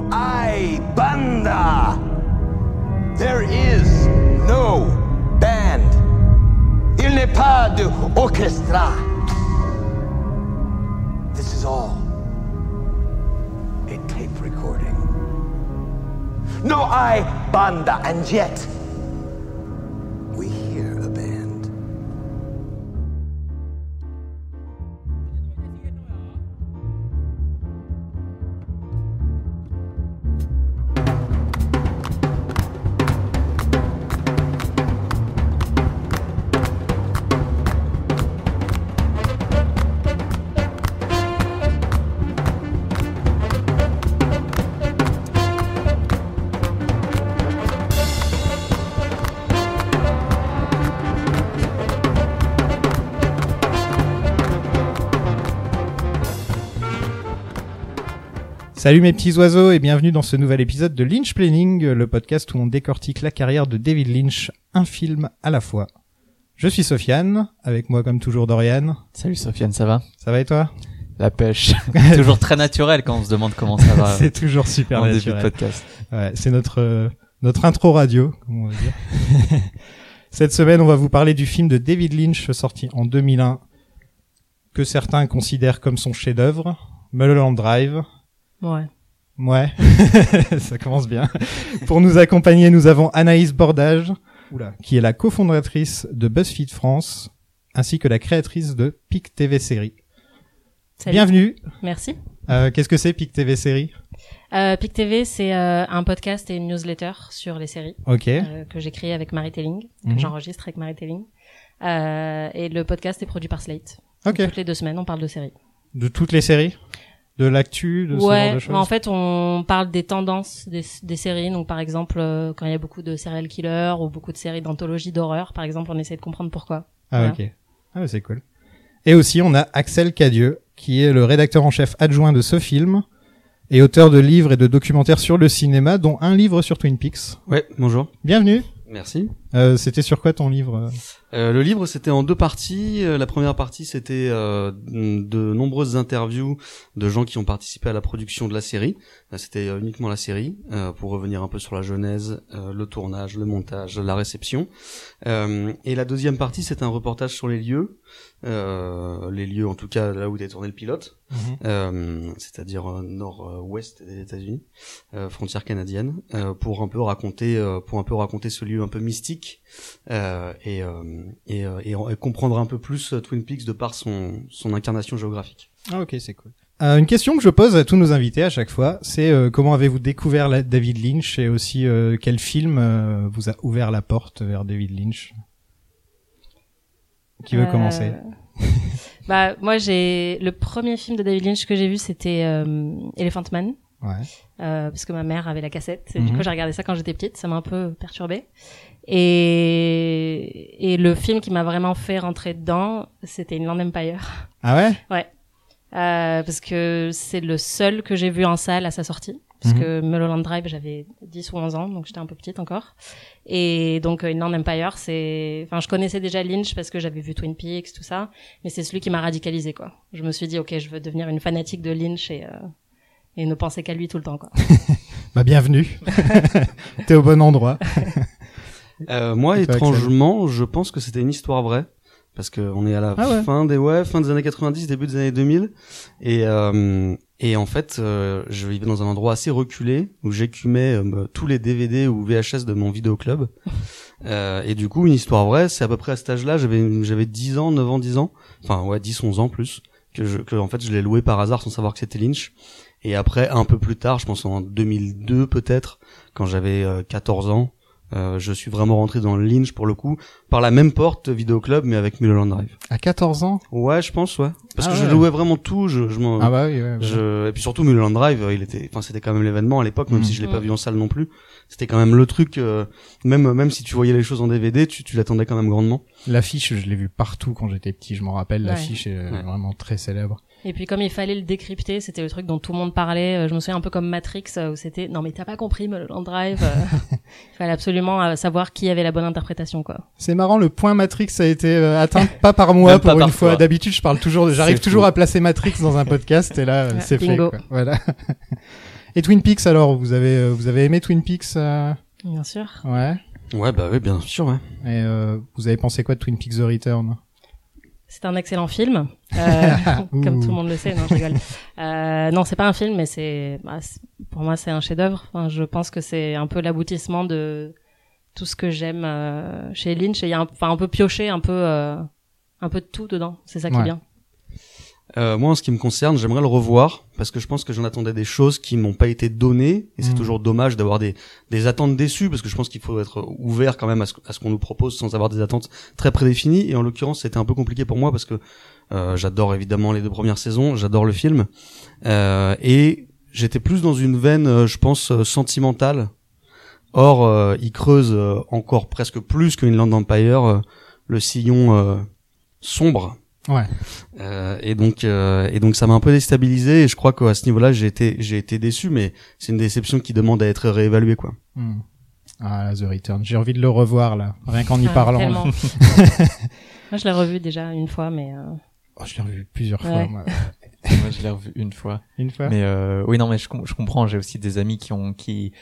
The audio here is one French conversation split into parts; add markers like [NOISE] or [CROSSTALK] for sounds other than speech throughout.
No I banda. There is no band. Il n'est pas de orchestra. This is all a tape recording. No I banda, and yet Salut mes petits oiseaux et bienvenue dans ce nouvel épisode de Lynch Planning, le podcast où on décortique la carrière de David Lynch, un film à la fois. Je suis Sofiane, avec moi comme toujours Dorian. Salut Sofiane, ça va? Ça va et toi? La pêche. [LAUGHS] toujours très naturel quand on se demande comment ça va. [LAUGHS] C'est toujours super en début de naturel. podcast. Ouais, c'est notre euh, notre intro radio, comme on va dire. [LAUGHS] Cette semaine, on va vous parler du film de David Lynch sorti en 2001 que certains considèrent comme son chef-d'œuvre, Mulholland Drive. Ouais. Ouais, [LAUGHS] ça commence bien. Pour nous accompagner, nous avons Anaïs Bordage, oula, qui est la cofondatrice de BuzzFeed France, ainsi que la créatrice de PIC TV Série. Salut. Bienvenue. Merci. Euh, Qu'est-ce que c'est PIC TV Série? Euh, PIC TV, c'est euh, un podcast et une newsletter sur les séries Ok. euh, que j'ai créé avec Marie Telling, Mhm. que j'enregistre avec Marie Telling. Euh, et le podcast est produit par Slate. Ok. Toutes les deux semaines, on parle de séries. De toutes les séries? De l'actu De ce genre ouais, de choses en fait, on parle des tendances des, des séries. Donc, par exemple, euh, quand il y a beaucoup de serial killers ou beaucoup de séries d'anthologie d'horreur, par exemple, on essaie de comprendre pourquoi. Ah Voilà. ok. Ah c'est cool. Et aussi on a Axel Cadieux, qui est le rédacteur en chef adjoint de ce film et auteur de livres et de documentaires sur le cinéma, dont un livre sur Twin Peaks. Ouais, bonjour. Bienvenue. Merci. Euh, C'était sur quoi ton livre euh Euh, le livre, c'était en deux parties. Euh, La première partie, c'était euh, de nombreuses interviews de gens qui ont participé à la production de la série. Là, C'était euh, uniquement la série, euh, pour revenir un peu sur la genèse, euh, le tournage, le montage, la réception. Euh, et la deuxième partie, c'est un reportage sur les lieux, euh, les lieux en tout cas là où était tourné le pilote, euh, c'est-à-dire euh, nord-ouest des États-Unis, euh, frontière canadienne, euh, pour un peu raconter, euh, pour un peu raconter ce lieu un peu mystique euh, et, euh, et, euh, et, et comprendre un peu plus Twin Peaks de par son, son incarnation géographique. Ah ok, c'est cool. Euh, une question que je pose à tous nos invités à chaque fois, c'est euh, comment avez-vous découvert la- David Lynch et aussi euh, quel film euh, vous a ouvert la porte vers David Lynch? Qui veut Euh, commencer? [LAUGHS] Bah, moi, j'ai le premier film de David Lynch que j'ai vu, c'était euh, Elephant Man. Ouais. euh, parce que ma mère avait la cassette. Et du Mhm. coup, j'ai regardé ça quand j'étais petite. Ça m'a un peu perturbée. Et, et le film qui m'a vraiment fait rentrer dedans, c'était Inland Empire. Ah ouais? Ouais. Euh, parce que c'est le seul que j'ai vu en salle à sa sortie. Parce Mhm. que Mulholland Drive, j'avais 10 ou 11 ans, donc j'étais un peu petite encore. Et donc, euh, Inland Empire, c'est... Enfin, je connaissais déjà Lynch parce que j'avais vu Twin Peaks, tout ça. Mais c'est celui qui m'a radicalisé, quoi. Je me suis dit, ok, je veux devenir une fanatique de Lynch et, euh, et ne penser qu'à lui tout le temps, quoi. [LAUGHS] Bah bienvenue. [LAUGHS] T'es au bon endroit. [LAUGHS] Euh, moi, étrangement, je pense que c'était une histoire vraie. Parce que on est à la Ah ouais. fin des ouais, fin des années 90, début des années 2000, et euh, et en fait, euh, je vivais dans un endroit assez reculé où j'écumais euh, tous les DVD ou VHS de mon vidéoclub. [LAUGHS] Euh, et du coup, une histoire vraie, c'est à peu près à cet âge-là, j'avais j'avais 10 ans, 9 ans, 10 ans, enfin ouais, 10 11 ans plus que je que en fait, je l'ai loué par hasard sans savoir que c'était Lynch. Et après un peu plus tard, je pense en 2002 peut-être, quand j'avais euh, 14 ans, euh, je suis vraiment rentré dans le Lynch pour le coup par la même porte vidéoclub mais avec Mulholland Drive. À 14 ans? Ouais, je pense ouais. Parce Ah que ouais. je louais vraiment tout, je je m'en Ah bah oui, ouais, ouais. je et puis surtout Mulholland Drive, euh, il était enfin c'était quand même l'événement à l'époque même Mhm. si je l'ai pas vu en salle non plus. C'était quand même le truc euh, même même si tu voyais les choses en DVD, tu tu l'attendais quand même grandement. L'affiche, je l'ai vue partout quand j'étais petit, je m'en rappelle, Ouais. l'affiche est Ouais. vraiment très célèbre. Et puis comme il fallait le décrypter, c'était le truc dont tout le monde parlait. Euh, Je me souviens un peu comme Matrix euh, où c'était non mais t'as pas compris Mulholland Drive. euh, [LAUGHS] il fallait absolument savoir qui avait la bonne interprétation quoi. C'est marrant, le point Matrix a été atteint [LAUGHS] pas par moi Même pour pas une par fois. D'habitude, je parle toujours, j'arrive toujours fou. à placer Matrix dans un podcast et là, Ouais, [LAUGHS] c'est fait. quoi. Voilà. Et Twin Peaks alors, vous avez vous avez aimé Twin Peaks euh, Bien sûr. Ouais. Ouais, bah oui, bien sûr, ouais. Et euh, vous avez pensé quoi de Twin Peaks The Return? C'est un excellent film, [LAUGHS] euh, [LAUGHS] comme tout le monde le sait. Non, je rigole. [LAUGHS] Euh, non, c'est pas un film, mais c'est, bah, pour moi, c'est un chef-d'œuvre. Enfin, je pense que c'est un peu l'aboutissement de tout ce que j'aime euh, chez Lynch. Il y a un, peu pioché, un peu, euh, un peu de tout dedans. C'est ça qui Ouais. est bien. Euh, moi, en ce qui me concerne, j'aimerais le revoir parce que je pense que j'en attendais des choses qui m'ont pas été données et c'est Mhm. toujours dommage d'avoir des, des attentes déçues parce que je pense qu'il faut être ouvert quand même à ce, à ce qu'on nous propose sans avoir des attentes très prédéfinies et en l'occurrence, c'était un peu compliqué pour moi parce que euh, j'adore évidemment les deux premières saisons, j'adore le film euh, et j'étais plus dans une veine, je pense, sentimentale. Or, euh, il creuse encore presque plus qu'une Land Empire le sillon euh, sombre Ouais. euh, et donc euh, et donc ça m'a un peu déstabilisé et je crois qu'à ce niveau-là j'ai été j'ai été déçu mais c'est une déception qui demande à être réévaluée quoi. Hmm. Ah, The Return. J'ai envie de le revoir là, rien qu'en y Ah, parlant. [LAUGHS] moi, je l'ai revu déjà une fois, mais euh, Oh, je l'ai revu plusieurs fois. Moi. [LAUGHS] Moi, je l'ai revu une fois. Une fois. Mais euh, oui, non, mais je, com- je comprends. J'ai aussi des amis qui ont qui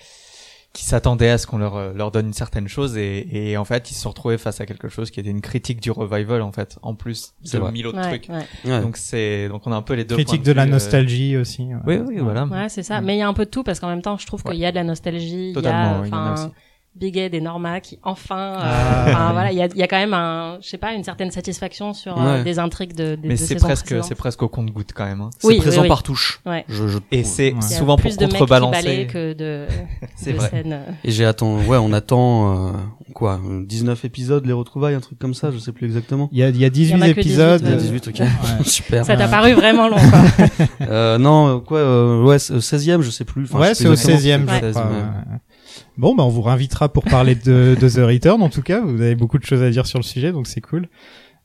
qui s'attendaient à ce qu'on leur euh, leur donne une certaine chose et, et en fait ils se sont retrouvés face à quelque chose qui était une critique du revival en fait en plus C'est de mille autres ouais, trucs. ouais. Ouais. Donc c'est donc on a un peu les deux Critique de la vue, euh, nostalgie aussi. ouais. Oui, oui, voilà. Ouais, c'est ça. Mais il y a un peu de tout parce qu'en même temps, je trouve Ouais. qu'il y a de la nostalgie. Totalement, il y a. Big Ed et Norma qui enfin, euh, Ah, enfin, voilà, il y a, il y a quand même un, je sais pas, une certaine satisfaction sur euh, des intrigues de, des Mais c'est presque c'est presque au compte-goutte quand même. hein. C'est oui, présent oui, oui. par touche. Ouais. Je, je Et c'est Ouais. Y souvent pour de contrebalancer. que de, [LAUGHS] C'est de vrai. scènes. Et j'ai attendu ouais, on attend euh, quoi, 19 épisodes les retrouvailles, un truc comme ça, je sais plus exactement. Il y a, il y a Il y 18 en a que 18, épisodes. Il y a Euh, 18 OK. Ouais. [LAUGHS] Super. Ça t'a Euh, paru vraiment long, quoi. [LAUGHS] Euh, non, euh, quoi euh, ouais, c'est- 16e, je sais plus. Enfin, ouais, c'est au exactement. 16e, je 16, crois. ouais. ouais. Bon, bah, on vous réinvitera pour parler de, de The Return, en tout cas. Vous avez beaucoup de choses à dire sur le sujet, donc c'est cool.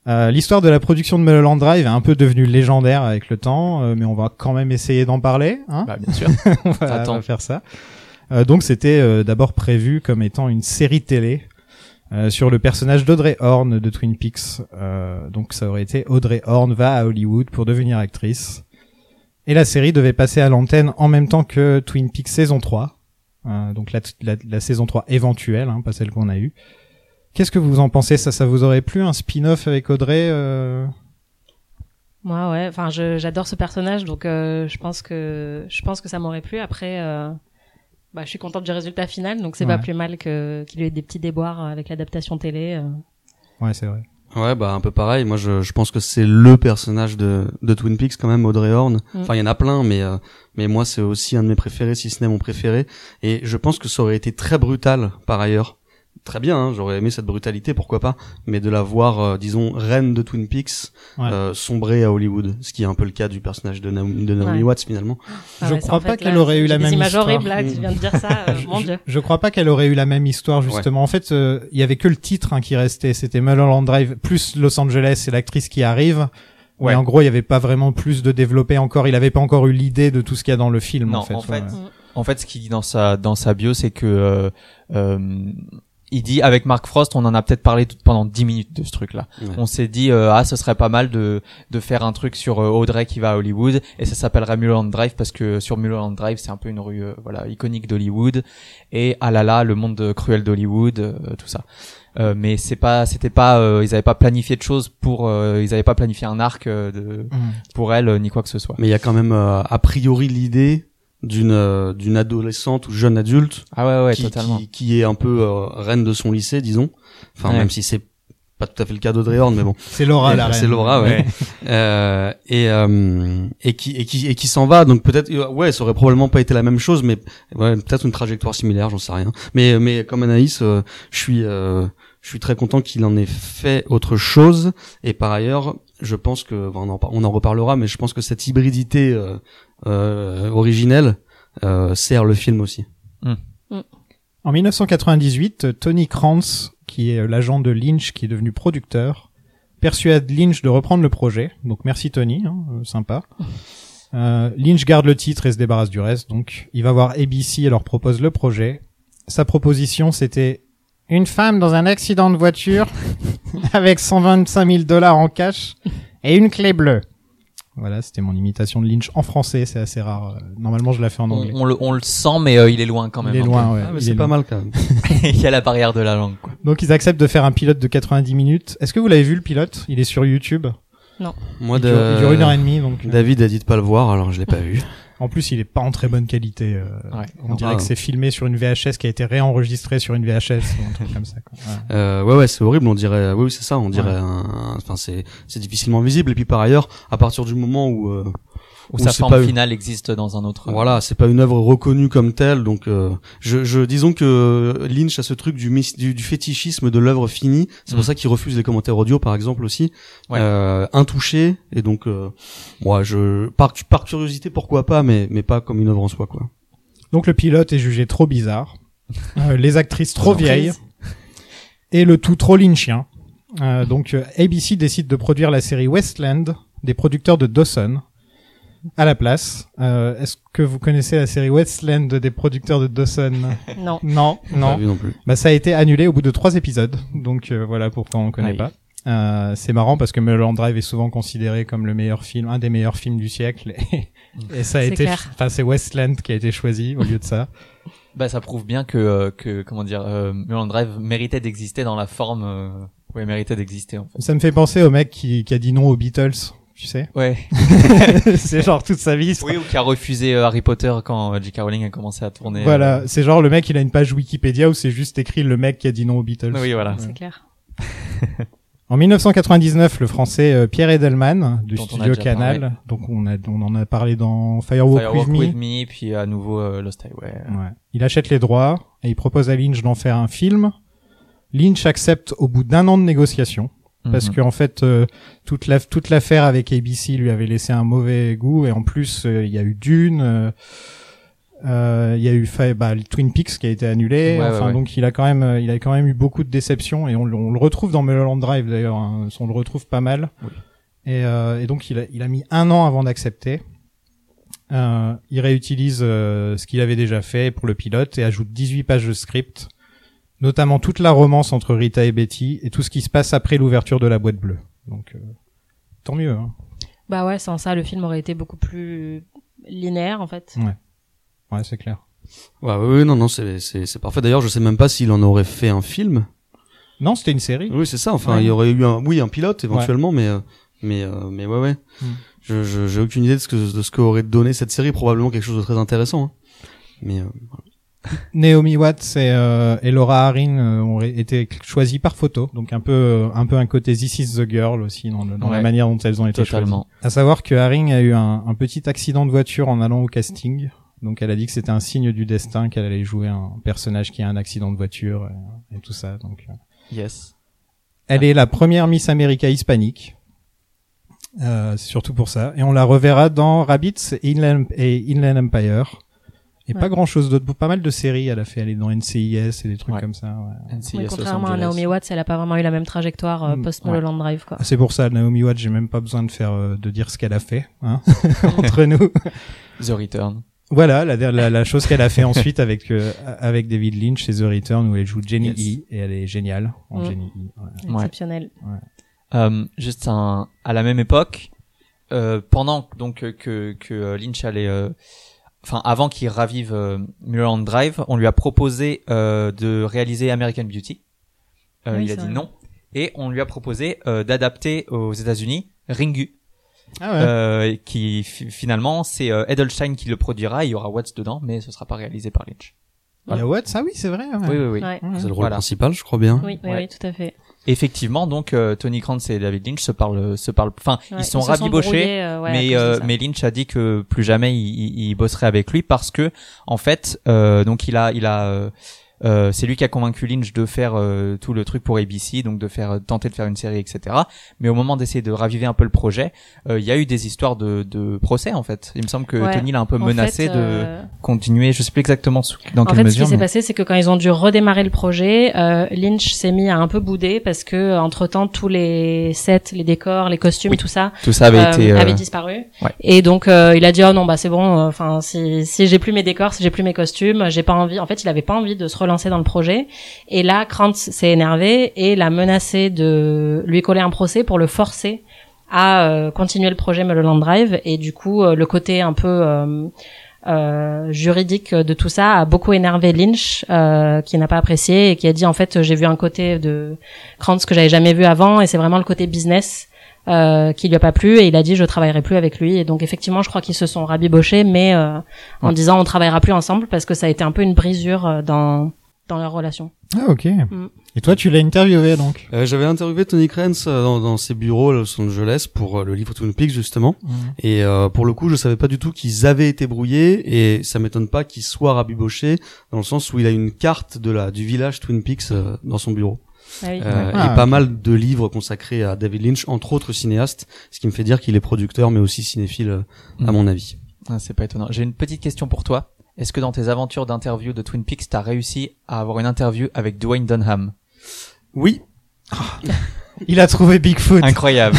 Euh, L'histoire de la production de Mulholland Drive est un peu devenue légendaire avec le temps, euh, mais on va quand même essayer d'en parler. Hein Bah bien sûr. [LAUGHS] on, va, Attends. faire ça. Euh, donc c'était euh, d'abord prévu comme étant une série télé euh, sur le personnage d'Audrey Horn de Twin Peaks. Euh, donc ça aurait été Audrey Horn va à Hollywood pour devenir actrice. Et la série devait passer à l'antenne en même temps que Twin Peaks saison 3. Euh, donc la, la, la saison 3 éventuelle, hein, pas celle qu'on a eue. Qu'est-ce que vous en pensez? Ça, ça vous aurait plu un spin-off avec Audrey euh... Moi, ouais. Enfin, j'adore ce personnage, donc euh, je pense que je pense que ça m'aurait plu. Après, euh, bah, je suis contente du résultat final, donc c'est Ouais. pas plus mal que qu'il y ait des petits déboires avec l'adaptation télé. Ouais, c'est vrai. Ouais, bah un peu pareil. Moi, je, je pense que c'est le personnage de, de Twin Peaks quand même, Audrey Horn. Mm. Enfin, il y en a plein, mais euh, mais moi, c'est aussi un de mes préférés, si ce n'est mon préféré. Et je pense que ça aurait été très brutal par ailleurs. Très bien, hein, j'aurais aimé cette brutalité, pourquoi pas. Mais de la voir, euh, disons, reine de Twin Peaks, Ouais. euh, sombrer à Hollywood, ce qui est un peu le cas du personnage de, Naomi, de Naomi Ouais. Watts finalement. Ah Je crois pas qu'elle aurait eu la même histoire. là, tu viens de dire ça. euh, mon dieu. Je crois pas qu'elle aurait eu la même histoire justement. En fait, euh, il y avait que le titre hein, qui restait. C'était Mulholland Drive plus Los Angeles et l'actrice qui arrive. Ouais. Mais en gros, il y avait pas vraiment plus de développé encore. Il avait pas encore eu l'idée de tout ce qu'il y a dans le film. Non, en fait. en fait, ouais. En fait, ce qu'il dit dans sa dans sa bio, c'est que euh, euh, il dit avec Mark Frost, on en a peut-être parlé tout- pendant 10 minutes de ce truc-là. Ouais. On s'est dit euh, ah, ce serait pas mal de de faire un truc sur euh, Audrey qui va à Hollywood et ça s'appellerait Mulholland Drive parce que sur Mulholland Drive, c'est un peu une rue euh, voilà iconique d'Hollywood et ah là là, le monde cruel d'Hollywood, tout ça. Mais c'est pas c'était pas ils avaient pas planifié de choses pour ils avaient pas planifié un arc de Mm. pour elle ni quoi que ce soit. Mais il y a quand même a priori l'idée d'une euh, d'une adolescente ou jeune adulte Ah ouais ouais, qui, totalement. qui, qui est un peu euh, reine de son lycée, disons. Enfin, Ouais. même si c'est pas tout à fait le cas d'Audrey Horn, mais bon. C'est Laura la reine. C'est Laura, ouais. [LAUGHS] Euh, et euh, et qui et qui et qui s'en va. Donc peut-être, euh, ouais, ça aurait probablement pas été la même chose, mais ouais, peut-être une trajectoire similaire, j'en sais rien. Mais mais comme Anaïs, euh, je suis euh, je suis très content qu'il en ait fait autre chose. Et par ailleurs, je pense que on en, on en reparlera, mais je pense que cette hybridité originelle euh, sert le film aussi. En 1998, Tony Krantz, qui est euh, l'agent de Lynch, qui est devenu producteur, persuade Lynch de reprendre le projet. Donc merci Tony, hein, euh, sympa. [LAUGHS] Euh, Lynch garde le titre et se débarrasse du reste. Donc il va voir ABC et leur propose le projet. Sa proposition c'était une femme dans un accident de voiture [LAUGHS] avec 125 000 dollars en cash et une clé bleue. Voilà, c'était mon imitation de Lynch en français, c'est assez rare. Euh, Normalement, je la fais en anglais. on le, on le sent, mais euh, il est loin quand même. il est peu. loin, ouais. Ah, mais il c'est est pas loin. mal quand même. [LAUGHS] il y a la barrière de la langue. Quoi. Donc, ils acceptent de faire un pilote de 90 minutes. Est-ce que vous l'avez vu le pilote? Il est sur YouTube. Moi, il, dure, il dure une heure et demie, donc. euh, David a dit de pas le voir, alors je l'ai pas vu. [LAUGHS] En plus, il est pas en très bonne qualité. euh, Ouais. On dirait Ah. que c'est filmé sur une VHS qui a été réenregistrée sur une VHS ou un truc comme ça. Quoi. Ouais. Euh, ouais, ouais, c'est horrible. On dirait, oui, oui, c'est ça. On dirait, Ouais. un- enfin, c'est, c'est difficilement visible. Et puis par ailleurs, à partir du moment où, euh, Où Ou sa forme pas- finale existe dans un autre. voilà, c'est pas une œuvre reconnue comme telle. Donc, euh, je, je, disons que Lynch a ce truc du, du, du fétichisme de l'œuvre finie. C'est pour Mm. ça qu'il refuse les commentaires audio, par exemple aussi, Ouais. euh, intouché. Et donc, euh, moi, je, par, par curiosité, pourquoi pas, mais, mais pas comme une œuvre en soi, quoi. Donc le pilote est jugé trop bizarre, euh, [LAUGHS] les actrices trop vieilles et le tout trop lynchien. Euh, donc euh, ABC décide de produire la série Westland des producteurs de Dawson à la place. Euh, Est-ce que vous connaissez la série Westland des producteurs de Dawson? [LAUGHS] Non. Non, Pas non. vu non plus. Bah ça a été annulé au bout de trois épisodes, donc euh, voilà pourquoi on ne connaît Aïe. pas. Euh, c'est marrant parce que Mulholland Drive est souvent considéré comme le meilleur film, un des meilleurs films du siècle, et, et ça a C'est été, enfin c'est Westland qui a été choisi au lieu de ça. Bah, ça prouve bien que, euh, que comment dire, euh, Mulholland Drive méritait d'exister dans la forme. Euh... Ouais, méritait d'exister en fait. Ça me fait penser au mec qui, qui a dit non aux Beatles, tu sais. Ouais. [LAUGHS] c'est genre toute sa vie. oui, ou qui a refusé euh, Harry Potter quand euh, J.K. Rowling a commencé à tourner. Voilà, euh, c'est genre le mec il a une page Wikipédia où c'est juste écrit le mec qui a dit non aux Beatles. Oui, voilà. C'est clair. [LAUGHS] En 1999, le français Pierre Edelman du Dont studio Canal, parlé. donc on a on en a parlé dans Firewalk, Firewalk with Me. with Me, puis à nouveau euh, Lost Highway. Ouais. Il achète les droits et il propose à Lynch d'en faire un film. Lynch accepte au bout d'un an de négociation parce Mhm. que en fait euh, toute la toute l'affaire avec ABC lui avait laissé un mauvais goût et en plus euh, il y a eu Dune, euh, euh, il y a eu bah, le Twin Peaks qui a été annulé. Ouais, enfin ouais. donc il a quand même il a quand même eu beaucoup de déceptions et on, le- on le retrouve dans Mulholland Drive d'ailleurs. hein. on le retrouve pas mal. Oui. Et, euh, et donc il a, il a mis un an avant d'accepter. Euh, il réutilise ce qu'il avait déjà fait pour le pilote et ajoute 18 pages de script, notamment toute la romance entre Rita et Betty et tout ce qui se passe après l'ouverture de la boîte bleue. Donc euh, tant mieux. Hein. Bah ouais, sans ça, le film aurait été beaucoup plus linéaire en fait. Ouais, c'est clair. Ouais, ouais, ouais, non, non, c'est, c'est, c'est parfait. D'ailleurs, je sais même pas s'il en aurait fait un film. Non, c'était une série. Oui, c'est ça. Enfin, Ouais. il y aurait eu un, oui, un pilote éventuellement, mais, euh, mais, euh, mais ouais, ouais. Mm. Je, je, j'ai aucune idée de ce que, de ce qu'aurait donné cette série. Probablement quelque chose de très intéressant. hein. Mais euh, Naomi Watts et, euh, et Laura Haring euh, ont été choisies par photo, donc un peu euh, un peu un côté This is the girl aussi dans, le- dans la manière dont elles ont été choisies. Totalement. À savoir que Haring a eu un, un petit accident de voiture en allant au casting. Donc elle a dit que c'était un signe du destin qu'elle allait jouer un personnage qui a un accident de voiture et, et tout ça. Donc euh, Yes. elle est la première Miss America hispanique. Euh, c'est surtout pour ça. Et on la reverra dans Rabbits et Inland, et Inland Empire. Et Ouais. pas grand chose d'autre. Pas mal de séries elle a fait. Est dans NCIS et des trucs Ouais. comme ça. ouais. NCIS contrairement à. Naomi Watts, elle a pas vraiment eu la même trajectoire euh, Mm, post ouais. Mulholland Drive quoi. Ah, C'est pour ça, Naomi Watts, j'ai même pas besoin de faire, euh, de dire ce qu'elle a fait, hein, [LAUGHS] entre nous. The Return. Voilà, la, la, la chose qu'elle a fait ensuite avec euh, avec David Lynch chez The Return où elle joue Jenny Yes. E et elle est géniale en Mm. Jenny E. ouais. Ouais. Exceptionnel. Euh, juste un, à la même époque, euh, pendant donc que que Lynch allait, euh, enfin avant qu'il ravive euh, Mulholland Drive, on lui a proposé euh, de réaliser American Beauty. Euh, Oui, il a dit vrai. non et on lui a proposé euh, d'adapter aux États-Unis Ringu, Ah ouais. euh, qui fi- finalement c'est euh, Edelstein qui le produira. Il y aura Watts dedans, mais ce sera pas réalisé par Lynch. Il y a Watts, ah oui, c'est vrai. ouais. Oui, oui, oui. Ouais. C'est le rôle Voilà. principal, je crois bien. Oui, oui, Ouais. oui, tout à fait. Effectivement, donc euh, Tony Krantz et David Lynch se parlent, se parlent. Enfin, Ouais, ils sont rabibochés. brouillés, euh, ouais, mais euh, mais Lynch a dit que plus jamais il, il, il bosserait avec lui parce que en fait euh, donc il a il a euh, c'est lui qui a convaincu Lynch de faire euh, tout le truc pour ABC donc de faire euh, tenter de faire une série etc mais au moment d'essayer de raviver un peu le projet euh, il y a eu des histoires de, de procès en fait il me semble que Ouais. Tony l'a un peu En menacé fait, de euh, continuer je sais plus exactement dans en quelle fait, ce mesure qui s'est mais- passé, c'est que quand ils ont dû redémarrer le projet, euh, Lynch s'est mis à un peu bouder parce que entre temps tous les sets, les décors, les costumes, Oui. tout ça tout ça avait été euh, avait disparu. ouais. Et donc euh, il a dit oh non bah c'est bon. Enfin si si j'ai plus mes décors, si j'ai plus mes costumes, j'ai pas envie. En fait, il avait pas envie de se relancer dans le projet. Et là, Krantz s'est énervé et l'a menacé de lui coller un procès pour le forcer à euh, continuer le projet Mulholland Drive et du coup euh, le côté un peu euh, euh, juridique de tout ça a beaucoup énervé Lynch euh, qui n'a pas apprécié et qui a dit en fait j'ai vu un côté de Krantz que j'avais jamais vu avant et c'est vraiment le côté business euh, qui lui a pas plu et il a dit je travaillerai plus avec lui et donc effectivement je crois qu'ils se sont rabibochés mais euh, en Ouais. disant on travaillera plus ensemble parce que ça a été un peu une brisure euh, dans dans leur relation. Ah ok. Et toi, tu l'as interviewé donc? Euh, J'avais interviewé Tony Krenz euh, dans, dans ses bureaux à Los Angeles pour euh, le livre Twin Peaks justement. Et euh, pour le coup, je savais pas du tout qu'ils avaient été brouillés et ça m'étonne pas qu'ils soient rabibochés dans le sens où il a une carte de la du village Twin Peaks euh, dans son bureau. Ah oui. Euh, Ah, et pas ok. mal de livres consacrés à David Lynch, entre autres cinéastes, ce qui me fait dire qu'il est producteur mais aussi cinéphile à Mm. mon avis. Ah, c'est pas étonnant. J'ai une petite question pour toi. Est-ce que dans tes aventures d'interview de Twin Peaks, t'as réussi à avoir une interview avec Dwayne Dunham? Oui, [LAUGHS] Il a trouvé Bigfoot. Incroyable,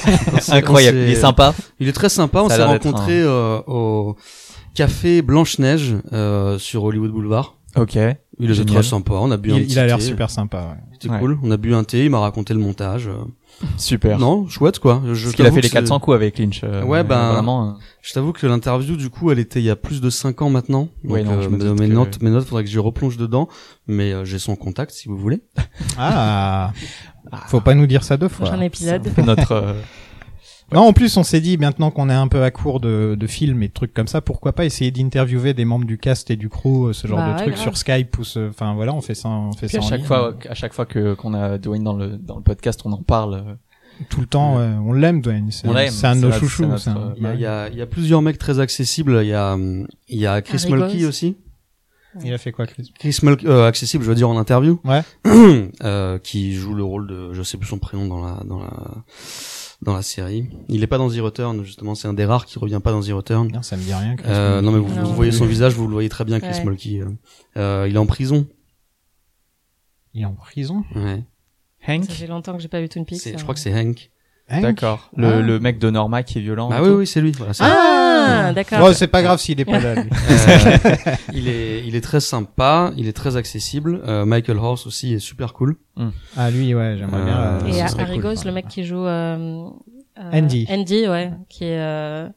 [LAUGHS] incroyable. Il est sympa. Il est très sympa. On s'est rencontrés euh, au café Blanche Neige euh, sur Hollywood Boulevard. Ok. Il était très sympa. On a bu un Il, petit il a l'air thé. super sympa. ouais. C'était Ouais. cool. On a bu un thé. Il m'a raconté le montage. euh. Super. Non, chouette quoi. Je Parce qu'il a t'avoue fait que les c'est- 400 coups avec Lynch. euh, Ouais, ben, Vraiment. euh, Je t'avoue que l'interview du coup, elle était il y a plus de 5 ans maintenant. Donc Ouais, non, je me euh, doute mes que- notes, mes notes, faudrait que j'y replonge dedans. Mais euh, j'ai son contact si vous voulez. Ah. Faut pas nous dire ça deux fois. Prochain épisode. c'est un peu notre. euh, [LAUGHS] Non, en plus, on s'est dit, maintenant qu'on est un peu à court de, de films et de trucs comme ça, pourquoi pas essayer d'interviewer des membres du cast et du crew, euh, ce genre Bah de ouais, trucs grave. sur Skype ou ce, enfin voilà, on fait ça, on fait Puis ça à chaque ligne. fois, à chaque fois que qu'on a Dwayne dans le dans le podcast, on en parle. euh, tout le temps, ouais, on l'aime, Dwayne. C'est On l'aime, c'est un de nos chouchous. Il y a, il y a, il y a plusieurs mecs très accessibles. Il y a, il y a Chris Harry Mulkey Goss. aussi. Il a fait quoi, Chris? Chris Mulkey, euh, accessible, je veux dire en interview. Ouais. [CLEARS THROAT] euh, qui joue le rôle de, je sais plus son prénom dans la, dans la, dans la série. Il est pas dans The Return, justement. C'est un des rares qui revient pas dans The Return. Non, ça me dit rien. Chris Euh, non mais vous, Non. vous voyez son visage, vous le voyez très bien, Chris Ouais. Mulkey. euh. Euh, il est en prison. Il est en prison? Ouais. Hank? Ça fait longtemps que j'ai pas vu Twin Peaks. C'est- je crois que c'est Hank. D'accord. Le, Ah. le mec de Norma qui est violent. Et oui, oui, c'est lui. Voilà, Ah, d'accord. Oh, c'est pas grave s'il est pas là. lui. Euh, [LAUGHS] il est, il est très sympa, il est très accessible. Euh, Michael Horse aussi est super cool. ah lui, ouais, j'aimerais bien. Euh, euh, Et Harry cool, le mec qui joue euh, euh, Andy. Andy, ouais, qui est euh,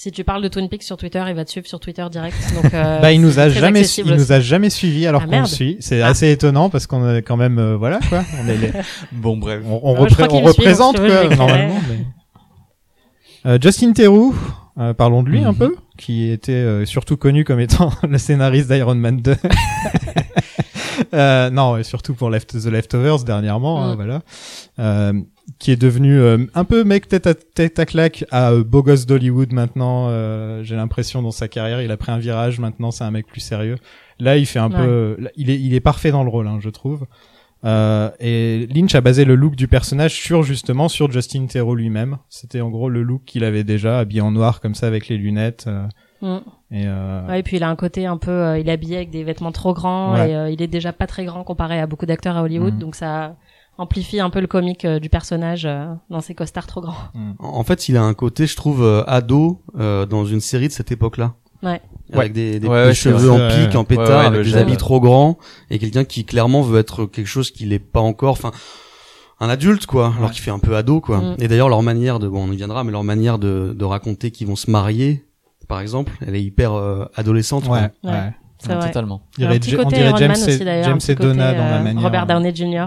si tu parles de Twin Peaks sur Twitter, il va te suivre sur Twitter direct. Donc euh, [LAUGHS] Bah, il nous a jamais, il nous a jamais suivi alors Ah, qu'on le suit. C'est assez étonnant parce qu'on est quand même, euh, voilà quoi. On est les- [LAUGHS] [LAUGHS] Bon bref. on, Ah, repré- suit, donc représente quoi, normalement. mais- Euh, Justin Theroux, euh, parlons de lui un Mhm. peu, qui était euh, surtout connu comme étant le scénariste d'Iron Man 2. euh, non, et surtout pour Left, The Leftovers dernièrement, hein, Mm. voilà. Qui est devenu euh, un peu mec tête à tête à claque à euh, beau gosse d'Hollywood maintenant. euh, J'ai l'impression dans sa carrière, il a pris un virage. Maintenant, c'est un mec plus sérieux. Là, il fait un Ouais. peu, là, il est, il est parfait dans le rôle, hein, je trouve. Euh, et Lynch a basé le look du personnage sur justement sur Justin Theroux lui-même. C'était en gros le look qu'il avait déjà, habillé en noir comme ça avec les lunettes. euh, Mm. et euh, Ouais, et puis il a un côté un peu, euh, il est habillé avec des vêtements trop grands Ouais. et euh, il est déjà pas très grand comparé à beaucoup d'acteurs à Hollywood, Mhm. donc ça amplifie un peu le comique euh, du personnage euh, dans ses costards trop grands. En en fait, il a un côté, je trouve, euh, ado euh, dans une série de cette époque-là. Ouais. Avec des, des Ouais, ouais, cheveux en pique, en pétard, ouais, avec des habits trop grands, et quelqu'un qui clairement veut être quelque chose qu'il est pas encore. Enfin, un adulte quoi, alors qu'il fait un peu ado quoi. Mm. Et d'ailleurs leur manière de, bon on y viendra, mais leur manière de, de raconter qu'ils vont se marier, par exemple, elle est hyper euh, adolescente. quoi. ouais. Totalement. On dirait, un petit on côté dirait Iron James, Man et, aussi d'ailleurs, James un petit et Donna côté, dans la manière. Robert Downey Jr.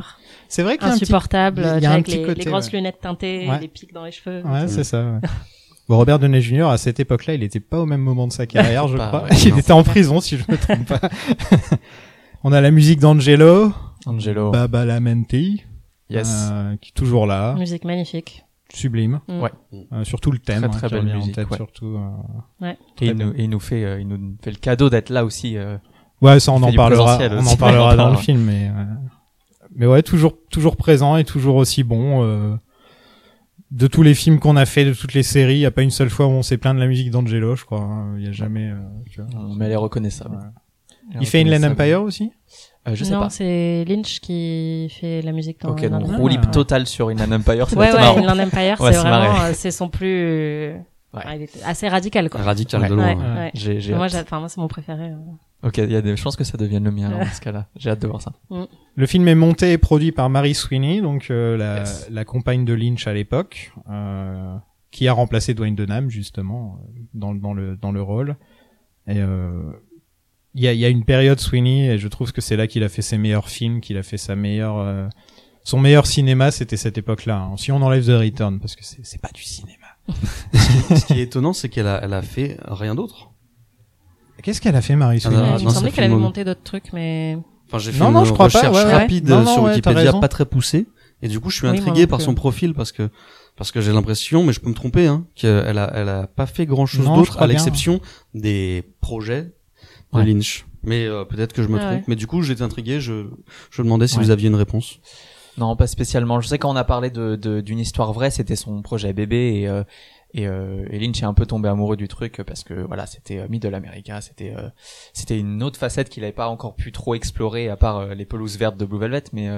C'est vrai qu'il y a un petit, insupportable, il y a un avec petit les, côté, les grosses ouais. lunettes teintées, Ouais. les pics dans les cheveux. Ouais, c'est ça. ouais. [LAUGHS] Bon, Robert Downey Jr. à cette époque-là, il était pas au même moment de sa carrière, je Pas, crois. ouais, [LAUGHS] il non. était en prison, si je me trompe pas. [LAUGHS] On a la musique d'Angelo, Angelo. Baba Lamenti, yes. euh, qui est toujours là, Musique magnifique. sublime. Mm. Ouais. Euh, surtout le thème, Très, hein, très qui belle revient en musique, tête, ouais. surtout. euh. et, très il nous, et il nous fait, euh, il nous fait le cadeau d'être là aussi. euh, Ouais, ça on en parlera, on en parlera dans le film, mais euh, mais ouais, toujours toujours présent et toujours aussi bon. euh, de tous les films qu'on a fait, de toutes les séries, il y a pas une seule fois où on s'est plaint de la musique d'Angelo, je crois. hein. Il y a jamais. euh, tu vois. mais elle est reconnaissable. Ouais. Elle est Il fait Inland. Empire aussi? Euh, Je sais non, pas. c'est Lynch qui fait la musique dans Ok, donc libre Ah. totale sur Inland Empire, va Ouais, ouais, marrant. Inland Empire, c'est vraiment, euh, c'est son plus, Ouais. il est assez radical, quoi. Radical Ouais. de loin. Ouais, ouais. ouais. J'ai, j'ai Moi, enfin, moi, c'est mon préféré. Ok, il y a des chances que ça devienne le mien alors, dans ce cas-là. J'ai hâte de voir ça. Le film est monté et produit par Mary Sweeney, donc euh, la, Yes. la compagne de Lynch à l'époque, euh, qui a remplacé Dwayne Dunham justement euh, dans, dans le dans le rôle. Et euh, il y a il y a une période Sweeney et je trouve que c'est là qu'il a fait ses meilleurs films, qu'il a fait sa meilleure euh, son meilleur cinéma, c'était cette époque-là. hein. Si on enlève The Return, parce que c'est c'est pas du cinéma. [LAUGHS] Ce qui est étonnant, c'est qu'elle a, elle a fait rien d'autre. Qu'est-ce qu'elle a fait Mary Ah, Sweeney non, il me semblait qu'elle avait monté d'autres trucs, mais Enfin, j'ai fait Non, une non, je crois pas, recherche ouais, ouais. rapide Non, non, sur ouais, Wikipédia, pas très poussée. Et du coup, je suis Oui, intrigué par son profil parce que parce que j'ai l'impression, mais je peux me tromper, hein, qu'elle a elle a pas fait grand chose d'autre à l'exception des projets de Ouais. Lynch. Mais euh, peut-être que je me Ah trompe. ouais. Mais du coup, j'étais intrigué. Je je demandais si Ouais. vous aviez une réponse. Non, pas spécialement. Je sais quand on a parlé de de- d'une histoire vraie, c'était son projet bébé et euh, et, euh, et Lynch est un peu tombé amoureux du truc parce que voilà, c'était euh, Middle America, c'était euh, c'était une autre facette qu'il avait pas encore pu trop explorer à part euh, les pelouses vertes de Blue Velvet, mais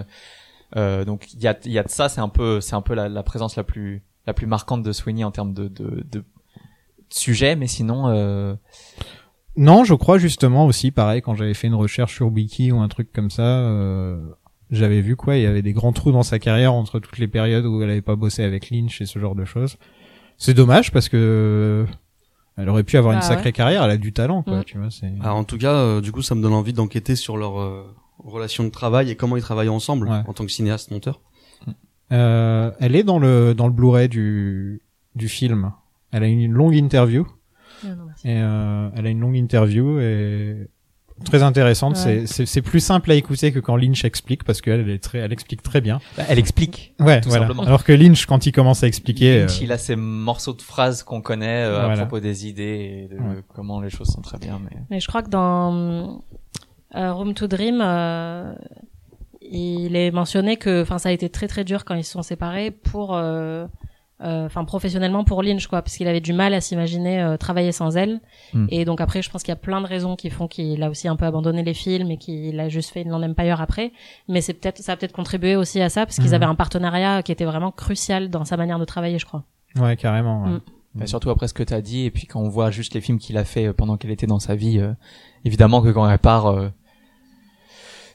euh, donc il y a il y a de ça, c'est un peu c'est un peu la, présence la plus la plus marquante de Sweeney en termes de de, de sujet, mais sinon Non, je crois justement aussi, pareil, quand j'avais fait une recherche sur Wiki ou un truc comme ça, j'avais vu quoi, il y avait des grands trous dans sa carrière entre toutes les périodes où elle avait pas bossé avec Lynch et ce genre de choses. C'est dommage parce que euh, elle aurait pu avoir une Bah sacrée ouais. carrière, elle a du talent, quoi, Mm. tu vois. Alors, en tout cas, euh, du coup, ça me donne envie d'enquêter sur leur euh, relation de travail et comment ils travaillent ensemble Ouais. en tant que cinéaste monteur. Euh, elle est dans le dans le Blu-ray du du film. Elle a une longue interview Non, non, merci. et euh, elle a une longue interview et très intéressante. Ouais. C'est- C'est c'est plus simple à écouter que quand Lynch explique parce qu'elle elle est très elle explique très bien. bah, elle explique. Ouais, Tout voilà. simplement. Alors que Lynch, quand il commence à expliquer, Lynch, euh, il a ces morceaux de phrases qu'on connaît euh, à propos des idées et de Ouais. comment les choses sont très bien. Mais Mais je crois que dans euh, Room to Dream, euh, il est mentionné que, enfin, ça a été très très dur quand ils se sont séparés pour, enfin, professionnellement pour Lynch, quoi, parce qu'il avait du mal à s'imaginer euh, travailler sans elle. Hmm. Et donc après, je pense qu'il y a plein de raisons qui font qu'il a aussi un peu abandonné les films et qu'il a juste fait Inland Empire après. Mais c'est peut-être, ça a peut-être contribué aussi à ça, parce qu'ils Mhm. avaient un partenariat qui était vraiment crucial dans sa manière de travailler, je crois. ouais, carrément. ouais. Mm. Bah, surtout après ce que t'as dit, et puis quand on voit juste les films qu'il a fait euh, pendant qu'elle était dans sa vie, euh, évidemment que quand elle part, euh,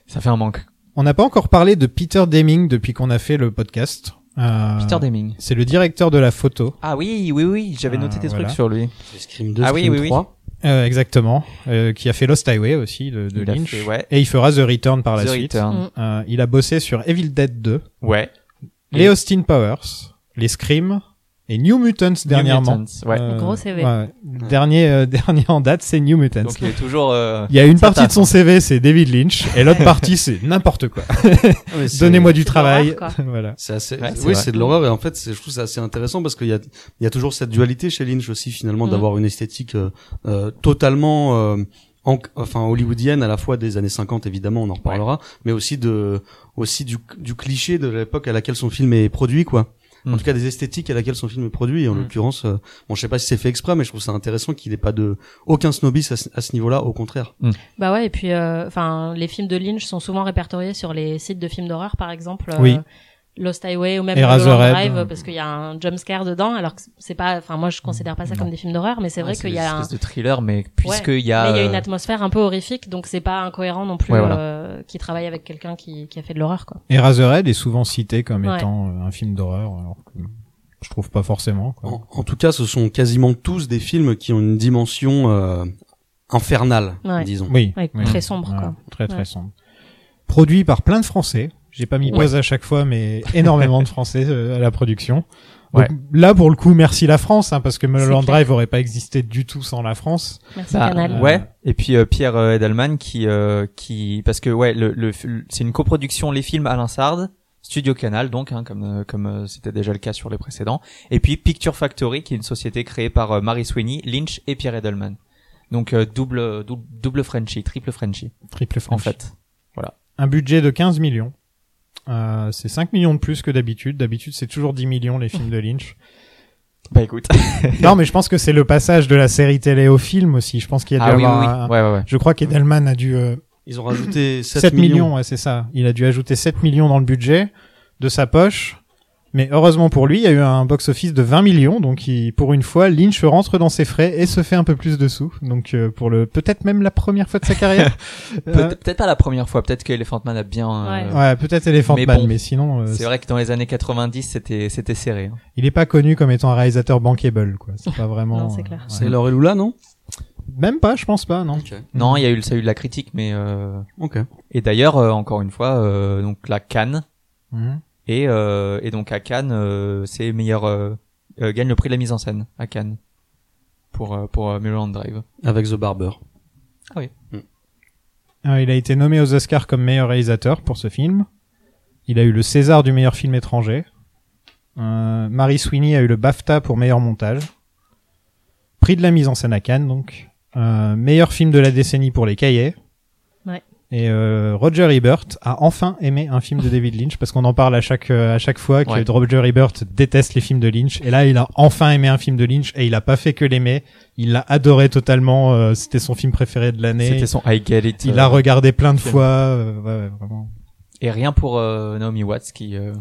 ça fait un manque. On n'a pas encore parlé de Peter Deming depuis qu'on a fait le podcast. Euh, Peter Deming. C'est le directeur de la photo. Ah oui, oui, oui, j'avais Ah, noté des voilà. trucs sur lui. Scream 2, Ah oui, Scream oui, oui. 3. Euh, exactement, euh, qui a fait Lost Highway aussi de, de Lynch, fait, ouais. et il fera The Return par la The suite. Return. Euh, il a bossé sur Evil Dead 2, Ouais. les Et- Austin Powers, les Scream et New Mutants dernièrement. New Mutants, ouais. Euh, Gros CV. ouais. Le Dernier, euh, [LAUGHS] dernier en date, c'est New Mutants. Donc il est toujours. euh, il y a une partie de son. CV, c'est David Lynch, et l'autre [LAUGHS] partie, c'est n'importe quoi. Ah, [LAUGHS] Donnez-moi du travail. voilà. C'est assez, Ouais, oui, c'est de l'horreur et en fait, je trouve ça assez intéressant parce qu'il y a, il y a toujours cette dualité chez Lynch aussi finalement Mm. d'avoir une esthétique euh, euh, totalement, euh, en- enfin hollywoodienne à la fois des années 50 évidemment, on en reparlera, mais aussi de, aussi du, du cliché de l'époque à laquelle son film est produit quoi. En Mm. tout cas, des esthétiques à laquelle son film est produit. Et en Mm. l'occurrence, euh, bon, je sais pas si c'est fait exprès, mais je trouve ça intéressant qu'il n'ait pas de aucun snobisme à, ce- à ce niveau-là. Au contraire. Bah ouais, et puis, euh, enfin, les films de Lynch sont souvent répertoriés sur les sites de films d'horreur, par exemple. euh, Oui. Lost Highway ou même Eraserhead. Mulholland Drive parce qu'il y a un jump scare dedans alors que c'est pas enfin moi je considère pas ça comme des films d'horreur mais c'est vrai qu'il y une a un espèce de thriller, mais puisqu'il y a. mais il y a une euh, atmosphère un peu horrifique donc c'est pas incohérent non plus Ouais, voilà. euh, qui travaille avec quelqu'un qui, qui a fait de l'horreur quoi. Eraserhead est souvent cité comme Ouais. étant euh, un film d'horreur, alors que je trouve pas forcément. Quoi. En, en tout cas, ce sont quasiment tous des films qui ont une dimension euh, infernale, Ouais. disons. Oui, Ouais, oui. très sombre, Ouais, quoi. Très très Ouais. sombre. Produit par plein de Français. J'ai pas mis Ouais. pause à chaque fois, mais [LAUGHS] énormément de Français euh, à la production. Donc, Ouais. Là, pour le coup, merci la France, hein, parce que Mulholland. Drive aurait pas existé du tout sans la France. Merci Bah, Canal. Ouais. Et puis euh, Pierre euh, Edelman qui euh, qui parce que ouais le, le c'est une coproduction les films Alain Sard Studio Canal donc hein, comme comme euh, c'était déjà le cas sur les précédents et puis Picture Factory qui est une société créée par euh, Mary Sweeney, Lynch et Pierre Edelman. Donc euh, double double double Frenchie, triple Frenchie Triple French. en fait. Un budget de 15 millions. Euh, c'est 5 millions de plus que d'habitude. D'habitude, c'est toujours 10 millions les films de Lynch. [LAUGHS] Bah écoute. [LAUGHS] non, mais je pense que c'est le passage de la série télé au film aussi. Je pense qu'il y a dû ah oui oui, avoir oui. un- Ouais ouais ouais. Je crois qu'Edelman a dû euh, Ils ont rajouté [CLEARS THROAT] 7, 7, millions, ouais, c'est ça. Il a dû ajouter 7 millions dans le budget de sa poche. Mais heureusement pour lui, il y a eu un box-office de 20 millions, donc il, pour une fois, Lynch rentre dans ses frais et se fait un peu plus de sous. Donc euh, pour le peut-être même la première fois de sa carrière. [LAUGHS] Euh, Peut-être pas la première fois, peut-être que Elephant Man a bien... euh, ouais, peut-être Elephant Mais Man, bon, mais sinon, euh, C'est vrai que dans les années 90, c'était c'était serré. hein. il est pas connu comme étant un réalisateur bankable, quoi. C'est pas [LAUGHS] vraiment. Non, c'est clair. euh, C'est ouais. Laure et Lula, non? Même pas, je pense pas, non. Non, il y a eu ça a eu de la critique, mais euh... Ok. et d'ailleurs euh, encore une fois, euh, donc la Cannes Mhm. Et euh, et donc à Cannes, euh, c'est meilleur euh, euh, gagne le prix de la mise en scène à Cannes pour euh, pour euh, Mulholland Drive. Avec The Barber. Euh, il a été nommé aux Oscars comme meilleur réalisateur pour ce film. Il a eu le César du meilleur film étranger. Euh, Mary Sweeney a eu le BAFTA pour meilleur montage. Prix de la mise en scène à Cannes, donc. Euh, meilleur film de la décennie pour les cahiers. Et euh, Roger Ebert a enfin aimé un film de David Lynch parce qu'on en parle à chaque euh, à chaque fois que Ouais. Roger Ebert déteste les films de Lynch et là il a enfin aimé un film de Lynch et il a pas fait que l'aimer, il l'a adoré totalement, euh, c'était son film préféré de l'année. C'était son I Get It. Il euh, l'a regardé plein de film. fois, euh, ouais, ouais, vraiment. et rien pour euh, Naomi Watts qui euh,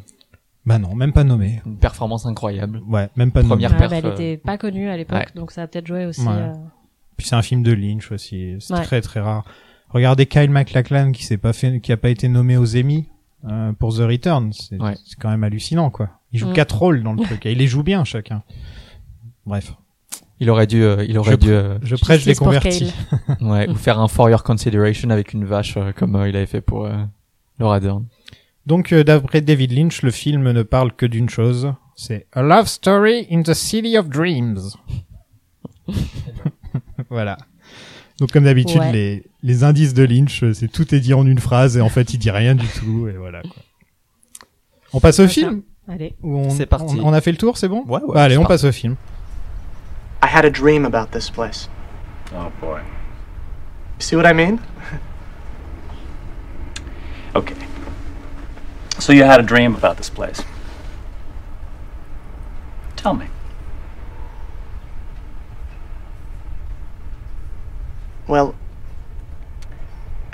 Bah non, même pas nommé. une performance incroyable. Ouais, même pas Première nommé. Ouais, perf, bah, elle euh, était pas connue à l'époque, ouais. donc ça a peut-être joué aussi. Ouais. euh, Puis c'est un film de Lynch aussi, c'est Ouais. très très rare. Regardez Kyle MacLachlan qui s'est pas fait, qui a pas été nommé aux Emmy euh, pour The Return, c'est Ouais. c'est quand même hallucinant quoi. Il joue Mm. quatre rôles dans le truc et il les joue bien chacun. Bref, Il aurait dû euh, il aurait Je dû euh, je prêche les convertis. [LAUGHS] ouais, ou faire un For Your Consideration avec une vache euh, comme euh, il avait fait pour euh, Laura Dern. Donc euh, d'après David Lynch, le film ne parle que d'une chose, c'est A Love Story in the City of Dreams. [LAUGHS] voilà. Donc comme d'habitude, Ouais. les, les indices de Lynch, euh, c'est tout est dit en une phrase et en fait il dit rien du tout et voilà quoi. On passe au film Allez. C'est parti. On, on a fait le tour, c'est bon Ouais, ouais, Bah, Allez, on parti. passe au film. I had a dream about this place. Oh boy. See what I mean? Okay. So you had a dream about this place. Tell me. Well, [CLEARS THROAT]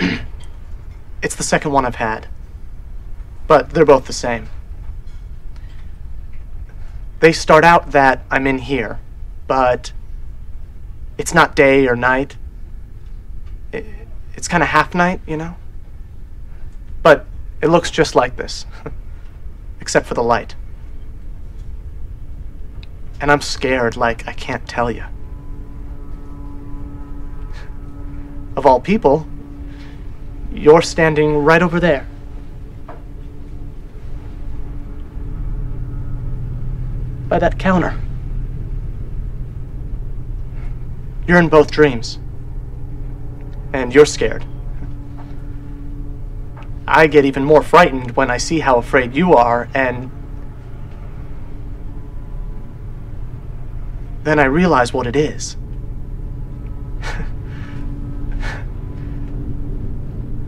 it's the second one I've had. But they're both the same. They start out that I'm in here, but it's not day or night. I- It's kind of half night, you know? But it looks just like this, [LAUGHS] except for the light. And I'm scared like I can't tell you. Of all people, you're standing right over there. By that counter. You're in both dreams. And you're scared. I get even more frightened when I see how afraid you are, and then I realize what it is.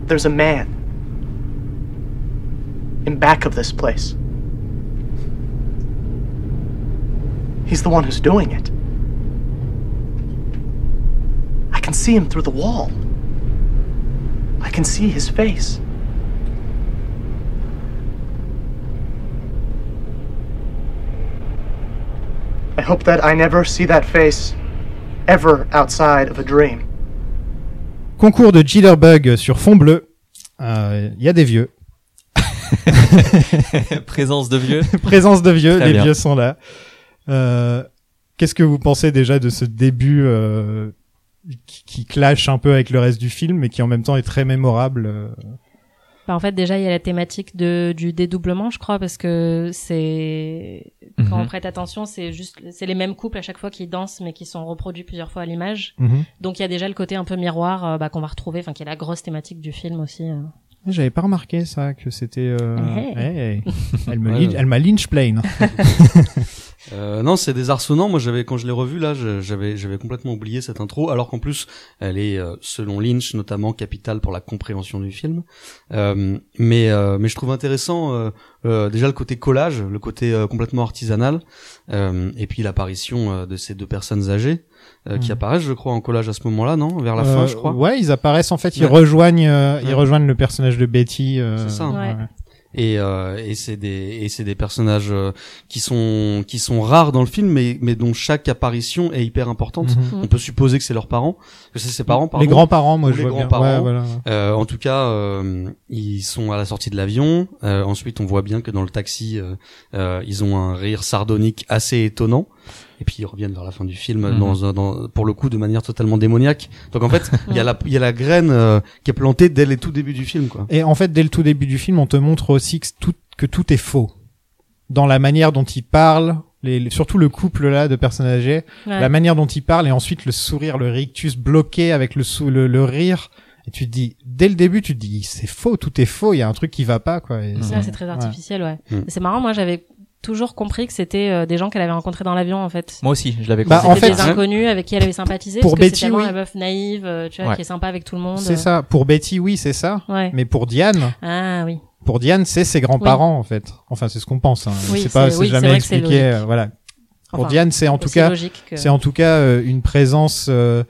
There's a man in back of this place. He's the one who's doing it. I can see him through the wall. I can see his face. I hope that I never see that face ever outside of a dream. Concours de Jitterbug sur fond bleu. Euh, Il y a des vieux. [LAUGHS] Présence de vieux. [LAUGHS] Présence de vieux, Très les bien. vieux sont là. Euh, Qu'est-ce que vous pensez déjà de ce début euh, qui, qui clash un peu avec le reste du film, mais qui en même temps est très mémorable euh. Bah, en fait, déjà, il y a la thématique de, du dédoublement, je crois, parce que c'est, quand Mhm. on prête attention, c'est juste, c'est les mêmes couples à chaque fois qui dansent, mais qui sont reproduits plusieurs fois à l'image. Mhm. Donc, il y a déjà le côté un peu miroir, euh, bah, qu'on va retrouver, enfin, qui est la grosse thématique du film aussi. euh. J'avais pas remarqué ça, que c'était. Euh... Hey. hey. [LAUGHS] Elle me ouais. elle m'a lynch plane. [LAUGHS] Euh, non, c'est désarçonnant. Moi, j'avais quand je l'ai revu là, j'avais j'avais complètement oublié cette intro, alors qu'en plus, elle est euh, selon Lynch notamment capitale pour la compréhension du film. Euh, mais euh, mais je trouve intéressant euh, euh, déjà le côté collage, le côté euh, complètement artisanal, euh, et puis l'apparition euh, de ces deux personnes âgées euh, qui Mhm. apparaissent, je crois, en collage à ce moment-là, non? Vers la fin, je crois. Ouais, ils apparaissent en fait, ils Ouais. rejoignent, euh, ils rejoignent le personnage de Betty. euh, C'est ça. Ouais. Et euh, et c'est des et c'est des personnages euh, qui sont qui sont rares dans le film mais mais dont chaque apparition est hyper importante. Mhm. On peut supposer que c'est leurs parents, que c'est ses parents pardon. Les grands-parents, moi je les vois bien. grands-parents. Ouais, voilà. Euh, en tout cas, euh, ils sont à la sortie de l'avion. Euh, ensuite, on voit bien que dans le taxi, euh, euh, ils ont un rire sardonique assez étonnant. Et puis ils reviennent vers la fin du film Mhm. dans, un- dans, pour le coup de manière totalement démoniaque. Donc en fait, [LAUGHS] il y a la il y a la graine euh, qui est plantée dès les tout débuts du film quoi. Et en fait, dès le tout début du film, on te montre aussi que tout, que tout est faux. Dans la manière dont ils parlent, les, les- surtout le couple là de personnes âgées, Ouais. la manière dont ils parlent et ensuite le sourire, le rictus bloqué avec le, sou- le, le rire. Et tu te dis, dès le début, tu te dis, c'est faux, tout est faux, il y a un truc qui va pas, quoi. Ça, c'est très artificiel, ouais. Mm. C'est marrant, moi, j'avais toujours compris que c'était euh, des gens qu'elle avait rencontrés dans l'avion, en fait. Moi aussi, je l'avais Bah, compris. en C'était fait, des inconnus avec qui elle avait sympathisé. pour parce que Betty, c'est tellement oui. la meuf naïve, euh, tu vois, Ouais. qui est sympa avec tout le monde. C'est ça. Pour Betty, oui, c'est ça. Ouais. Mais pour Diane, Ah oui. pour Diane, c'est ses grands-parents, en fait. Enfin, c'est ce qu'on pense. Hein. Oui, c'est pas, c'est- c'est oui, c'est jamais vrai que c'est expliqué. euh, voilà. Pour Enfin, Diane, c'est en tout cas, que- c'est en tout cas euh, une présence euh,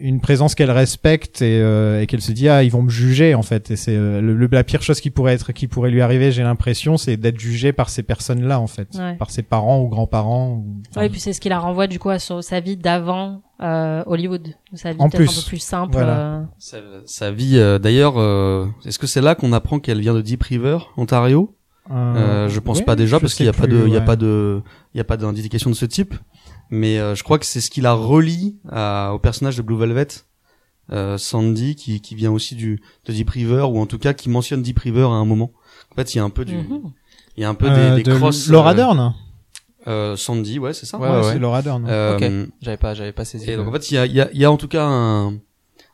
une présence qu'elle respecte et, euh, et qu'elle se dit ah ils vont me juger en fait et c'est euh, le, le- la pire chose qui pourrait être qui pourrait lui arriver j'ai l'impression c'est d'être jugé par ces personnes là en fait Ouais. par ses parents ou grands-parents ou- enfin, Ouais, et puis c'est ce qui la renvoie du coup à son- sa vie d'avant euh, Hollywood, sa vie En peut-être plus. un peu plus simple. Voilà. euh, Sa, sa vie euh, d'ailleurs, euh, est-ce que c'est là qu'on apprend qu'elle vient de Deep River, Ontario? Euh, je pense pas déjà parce qu'il y a pas de, il y a pas de, il y a pas d'indication de ce type. Mais euh, je crois que c'est ce qui la relie à, au personnage de Blue Velvet, euh, Sandy, qui, qui vient aussi du de Deep River ou en tout cas qui mentionne Deep River à un moment. En fait, il y a un peu du, mhm. il y a un peu Euh, des, des de crosses. Laura euh, Dern euh, Sandy, ouais, c'est ça. Ouais, ouais, c'est. Laura Dern Euh, Ok. J'avais pas, j'avais pas saisi. et le- donc en fait, il y a, il y a, il y a en tout cas un,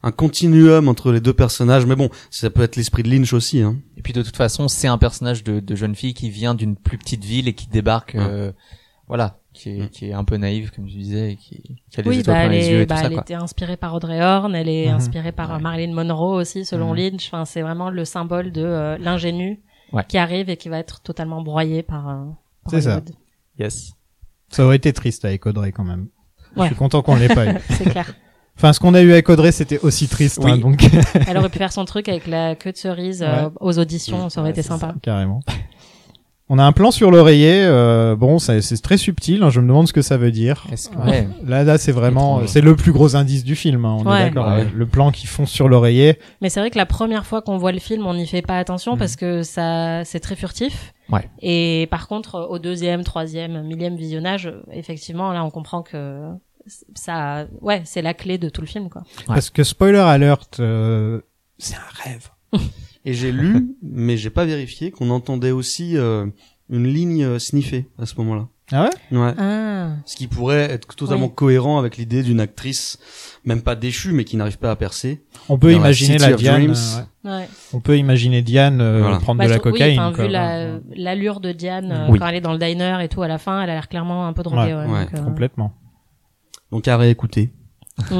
un continuum entre les deux personnages. Mais bon, ça peut être l'esprit de Lynch aussi. Hein. Et puis de toute façon, c'est un personnage de, de jeune fille qui vient d'une plus petite ville et qui débarque, euh, voilà, qui est, Mm. qui est un peu naïve comme tu disais, et qui, qui a des Oui, étoiles bah, plein les yeux et tout bah, ça elle quoi. était inspirée par Audrey Horn, elle est Mhm. inspirée par euh, Marilyn Monroe aussi, selon Mhm. Lynch. Enfin, c'est vraiment le symbole de euh, l'ingénu Ouais. qui arrive et qui va être totalement broyé par. euh, par C'est ça. Yes. ça aurait été triste avec Audrey quand même je Ouais. suis content qu'on l'ait pas eu [LAUGHS] C'est clair. enfin ce qu'on a eu avec Audrey c'était aussi triste Oui. hein, donc Elle aurait pu faire son truc avec la queue de cerise euh, Ouais. aux auditions, ça aurait Ouais, été sympa. carrément on a un plan sur l'oreiller euh, bon ça- c'est très subtil hein, je me demande ce que ça veut dire Est-ce que, Ouais. Là, là, c'est vraiment, c'est le plus gros indice du film. hein, on Ouais. est d'accord. Ouais. Le plan qui fonce sur l'oreiller. Mais c'est vrai que la première fois qu'on voit le film, on n'y fait pas attention Mhm. parce que ça, c'est très furtif. Ouais. Et par contre, au deuxième, troisième, millième visionnage, effectivement, là, on comprend que ça, ouais, c'est la clé de tout le film, quoi. Ouais. Parce que spoiler alert, euh, c'est un rêve. [LAUGHS] Et j'ai lu, [LAUGHS] mais j'ai pas vérifié, qu'on entendait aussi euh, une ligne euh, sniffée à ce moment-là. Ah ouais? Ouais. Ah. Ce qui pourrait être totalement Oui. cohérent avec l'idée d'une actrice, même pas déchue, mais qui n'arrive pas à percer. On peut Dans la imaginer City la of Diane. Dreams. euh, ouais. Ouais. On peut imaginer Diane euh, Voilà. prendre Bah, de la sur- cocaïne. Oui, enfin, quoi, vu la, l'allure de Diane, euh, Oui. quand elle est dans le diner et tout, à la fin, elle a l'air clairement un peu droguée, Ouais, ouais. ouais, donc, euh, Complètement. Donc à réécouter. [LAUGHS]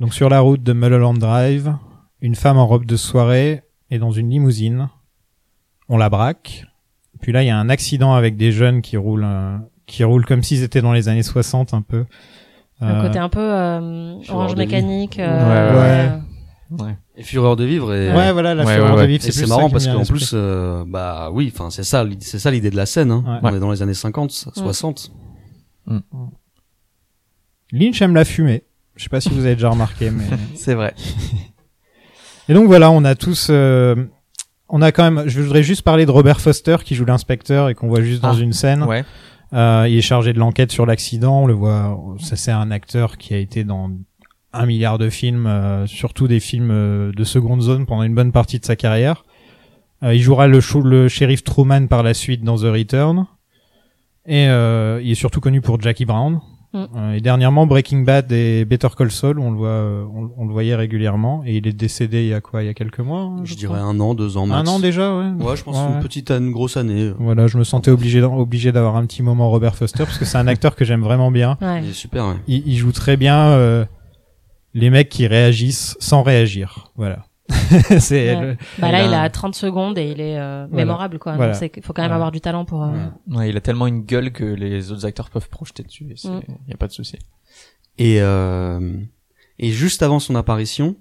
Donc sur la route de Mulholland Drive, une femme en robe de soirée est dans une limousine. On la braque. Puis là, il y a un accident avec des jeunes qui roulent, euh, qui roulent comme s'ils étaient dans les années 60 un peu. Un Euh, côté un peu euh, orange mécanique. Ouais, euh, ouais. Ouais. Et Fureur de vivre et, Ouais, voilà, la Ouais, fureur ouais, de vivre, c'est marrant parce qu'en plus, euh, bah oui, enfin c'est ça, l'idée- c'est ça l'idée de la scène. Hein. Ouais. On est dans les années 50, 60. Lynch aime la fumée. Je sais pas si vous avez déjà remarqué, mais [LAUGHS] C'est vrai. [LAUGHS] et donc voilà, on a tous, euh, on a quand même. Je voudrais juste parler de Robert Foster qui joue l'inspecteur et qu'on voit juste dans Ah. une scène. Ouais. Euh, il est chargé de l'enquête sur l'accident. On le voit. Ça c'est un acteur qui a été dans un milliard de films, euh, surtout des films euh, de seconde zone pendant une bonne partie de sa carrière. Euh, il jouera le, le shérif Truman par la suite dans The Return. Et euh, il est surtout connu pour Jackie Brown. Mm. Euh, et dernièrement Breaking Bad et Better Call Saul, on le voit, euh, on, on le voyait régulièrement. Et il est décédé il y a quoi Il y a quelques mois hein, Je dirais un an, deux ans max. Un an déjà, ouais. Ouais, je pense Ouais, une ouais. petite, une grosse année. Voilà, je me sentais obligé, d'avoir un petit moment Robert Foster parce que c'est un [LAUGHS] acteur que j'aime vraiment bien. ouais. Il est super. Ouais. Il, il joue très bien euh, les mecs qui réagissent sans réagir. Voilà. [LAUGHS] c'est Ouais. le- Bah là, il il a- a 30 secondes et il est euh, Voilà. mémorable, quoi. Voilà. Donc, faut quand même Ouais. avoir du talent pour. euh, Ouais. Ouais, il a tellement une gueule que les autres acteurs peuvent projeter dessus. Il Mm. y a pas de souci. Et euh, et juste avant son apparition,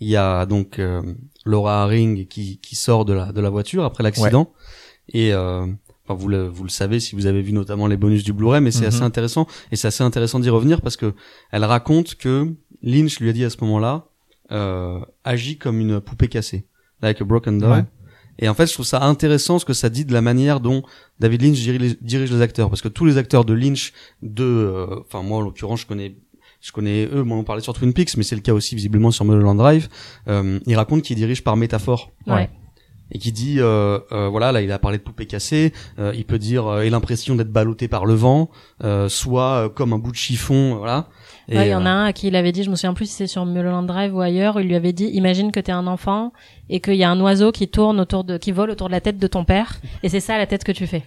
il y a donc euh, Laura Haring qui, qui sort de la de la voiture après l'accident et euh, enfin vous le vous le savez si vous avez vu notamment les bonus du Blu-ray mais c'est Mhm. assez intéressant et c'est assez intéressant d'y revenir parce que elle raconte que Lynch lui a dit à ce moment-là euh, agit comme une poupée cassée like a broken doll. Ouais. et en fait je trouve ça intéressant ce que ça dit de la manière dont David Lynch dirige, les acteurs. Parce que tous les acteurs de Lynch de euh, enfin moi en l'occurrence je connais je connais eux moi on parlait sur Twin Peaks mais c'est le cas aussi visiblement sur Mulholland Drive. Euh, il raconte qu'il dirige par métaphore. Ouais. et qui dit euh, euh, voilà là il a parlé de poupée cassée. Euh, il peut dire euh, et l'impression d'être ballotté par le vent euh, soit euh, comme un bout de chiffon voilà Ouais, il y en a euh, un à qui il avait dit, je me souviens plus si c'est sur Mulholland Drive ou ailleurs, il lui avait dit, imagine que t'es un enfant et qu'il y a un oiseau qui tourne autour de, qui vole autour de la tête de ton père, et c'est ça la tête que tu fais.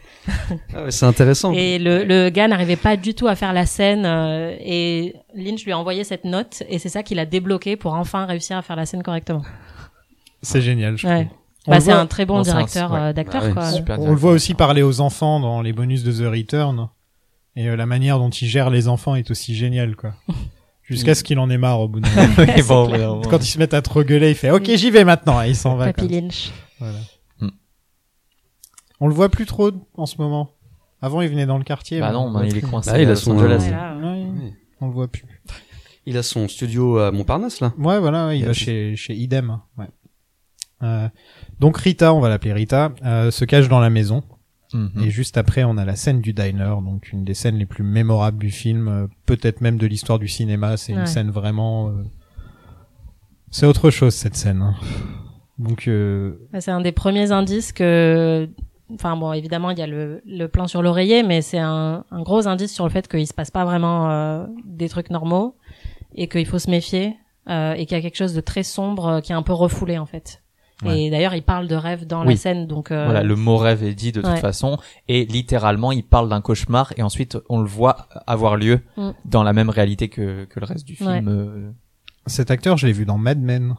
ah ouais, c'est intéressant Et le, le gars n'arrivait pas du tout à faire la scène, euh, et Lynch lui a envoyé cette note, et c'est ça qu'il a débloqué pour enfin réussir à faire la scène correctement. C'est génial. Je Ouais. Bah, c'est un très bon Non, directeur ouais. euh, d'acteur, Bah ouais, quoi. On le voit aussi parler aux enfants dans les bonus de The Return. Et euh, la manière dont il gère les enfants est aussi géniale, quoi. [LAUGHS] Jusqu'à ce qu'il en ait marre au bout d'un [LAUGHS] moment. Bon. Quand ils se mettent à trop gueuler, il fait OK, j'y vais maintenant. Et il s'en va. Papy. Lynch. Voilà. Hmm. On le voit plus trop en ce moment. Avant, il venait dans le quartier. Bah non, bah, il est plus. coincé Bah, il a son- Angeles. Ouais, là, Ouais, Ouais. on le voit plus. il a son studio à Montparnasse là Ouais, voilà, il Il va chez, chez Idem. Ouais. Euh, donc Rita, on va l'appeler Rita, euh, se cache dans la maison. Mhm. Et juste après, on a la scène du diner, donc une des scènes les plus mémorables du film, euh, peut-être même de l'histoire du cinéma. C'est une scène vraiment. euh, C'est autre chose cette scène. hein. Donc euh, Bah, C'est un des premiers indices que, enfin bon, évidemment il y a le, le plan sur l'oreiller, mais c'est un, un gros indice sur le fait qu'il se passe pas vraiment euh, des trucs normaux et qu'il faut se méfier euh, et qu'il y a quelque chose de très sombre euh, qui est un peu refoulé en fait. Ouais. Et d'ailleurs il parle de rêve dans Oui. la scène, donc euh, Voilà, le mot rêve est dit de toute Ouais. façon, et littéralement, il parle d'un cauchemar, et ensuite, on le voit avoir lieu Mm. dans la même réalité que, que le reste du film. Ouais. euh. cet acteur, je l'ai vu dans Mad Men.